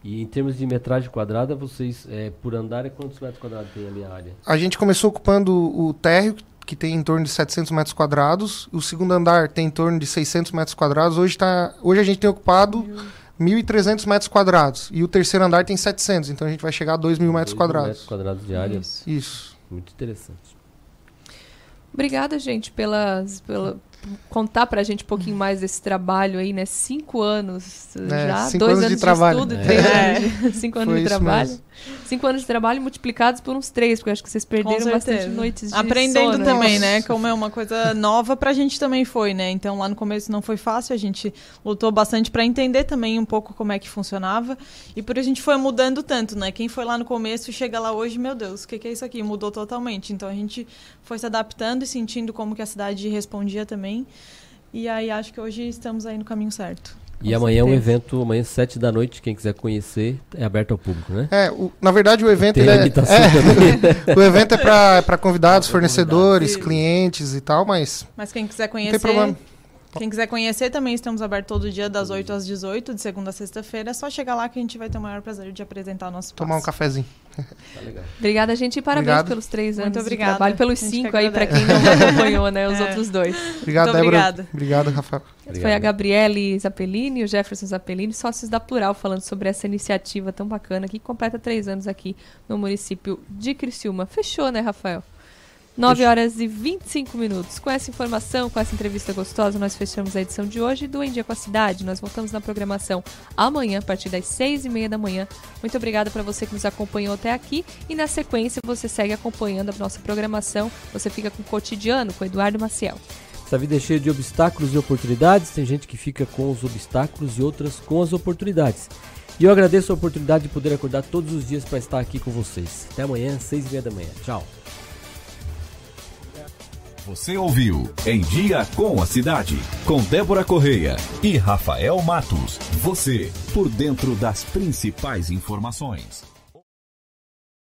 E em termos de metragem quadrada, vocês, eh, por andar, é quantos metros quadrados tem ali a área? A gente começou ocupando o térreo, que tem em torno de 700 metros quadrados. O segundo andar tem em torno de 600 metros quadrados. Hoje, tá, hoje a gente tem ocupado 1.300 metros quadrados. E o terceiro andar tem 700, então a gente vai chegar a 2 mil metros quadrados. metros quadrados de área. Isso. Isso. Muito interessante. Obrigada, gente, pelas, pela, contar pra gente um pouquinho mais desse trabalho aí, né? Cinco anos É, já, cinco dois anos anos de trabalho. estudo, É. três É. anos de, cinco anos Foi de isso trabalho. mesmo. Cinco anos de trabalho multiplicados por uns três, porque eu acho que vocês perderam bastante noites de Aprendendo sono. também, né? Como é uma coisa nova pra gente também foi, né? Então lá no começo não foi fácil, a gente lutou bastante pra entender também um pouco como é que funcionava. E por isso a gente foi mudando tanto, né? Quem foi lá no começo chega lá hoje, meu Deus, o que, que é isso aqui? Mudou totalmente. Então a gente foi se adaptando e sentindo como que a cidade respondia também. E aí acho que hoje estamos aí no caminho certo. E Com amanhã é um evento, amanhã às 7 da noite, quem quiser conhecer, é aberto ao público, né? É, o- na verdade o evento é, limitação é, o evento é para convidados, fornecedores, clientes e tal, mas Mas quem quiser não conhecer. tem problema. Quem quiser conhecer também estamos abertos todo dia das 8 às 18, de segunda a sexta-feira. É só chegar lá que a gente vai ter o maior prazer de apresentar o nosso Tomar um cafezinho. Obrigada, gente, e parabéns Obrigado. pelos três Muito anos obrigada. de trabalho, pelos cinco que aí, pra quem não acompanhou, né, os É. outros dois. Obrigado, Muito Débora. obrigada. Obrigado, Rafael. Essa foi a Gabriele Zappellini e o Jefferson Zappellini, sócios da Plural, falando sobre essa iniciativa tão bacana que completa três anos aqui no município de Criciúma. Fechou, né, Rafael? 9 horas e 25 minutos. Com essa informação, com essa entrevista gostosa, nós fechamos a edição de hoje do Em Dia com a Cidade. Nós voltamos na programação amanhã, a partir das 6 e meia da manhã. Muito obrigada para você que nos acompanhou até aqui. E na sequência, você segue acompanhando a nossa programação. Você fica com o Cotidiano, com o Eduardo Maciel. Essa vida é cheia de obstáculos e oportunidades. Tem gente que fica com os obstáculos e outras com as oportunidades. E eu agradeço a oportunidade de poder acordar todos os dias para estar aqui com vocês. Até amanhã, seis e meia da manhã. Tchau. Você ouviu Em Dia com a Cidade, com Débora Correia e Rafael Matos. Você, por dentro das principais informações.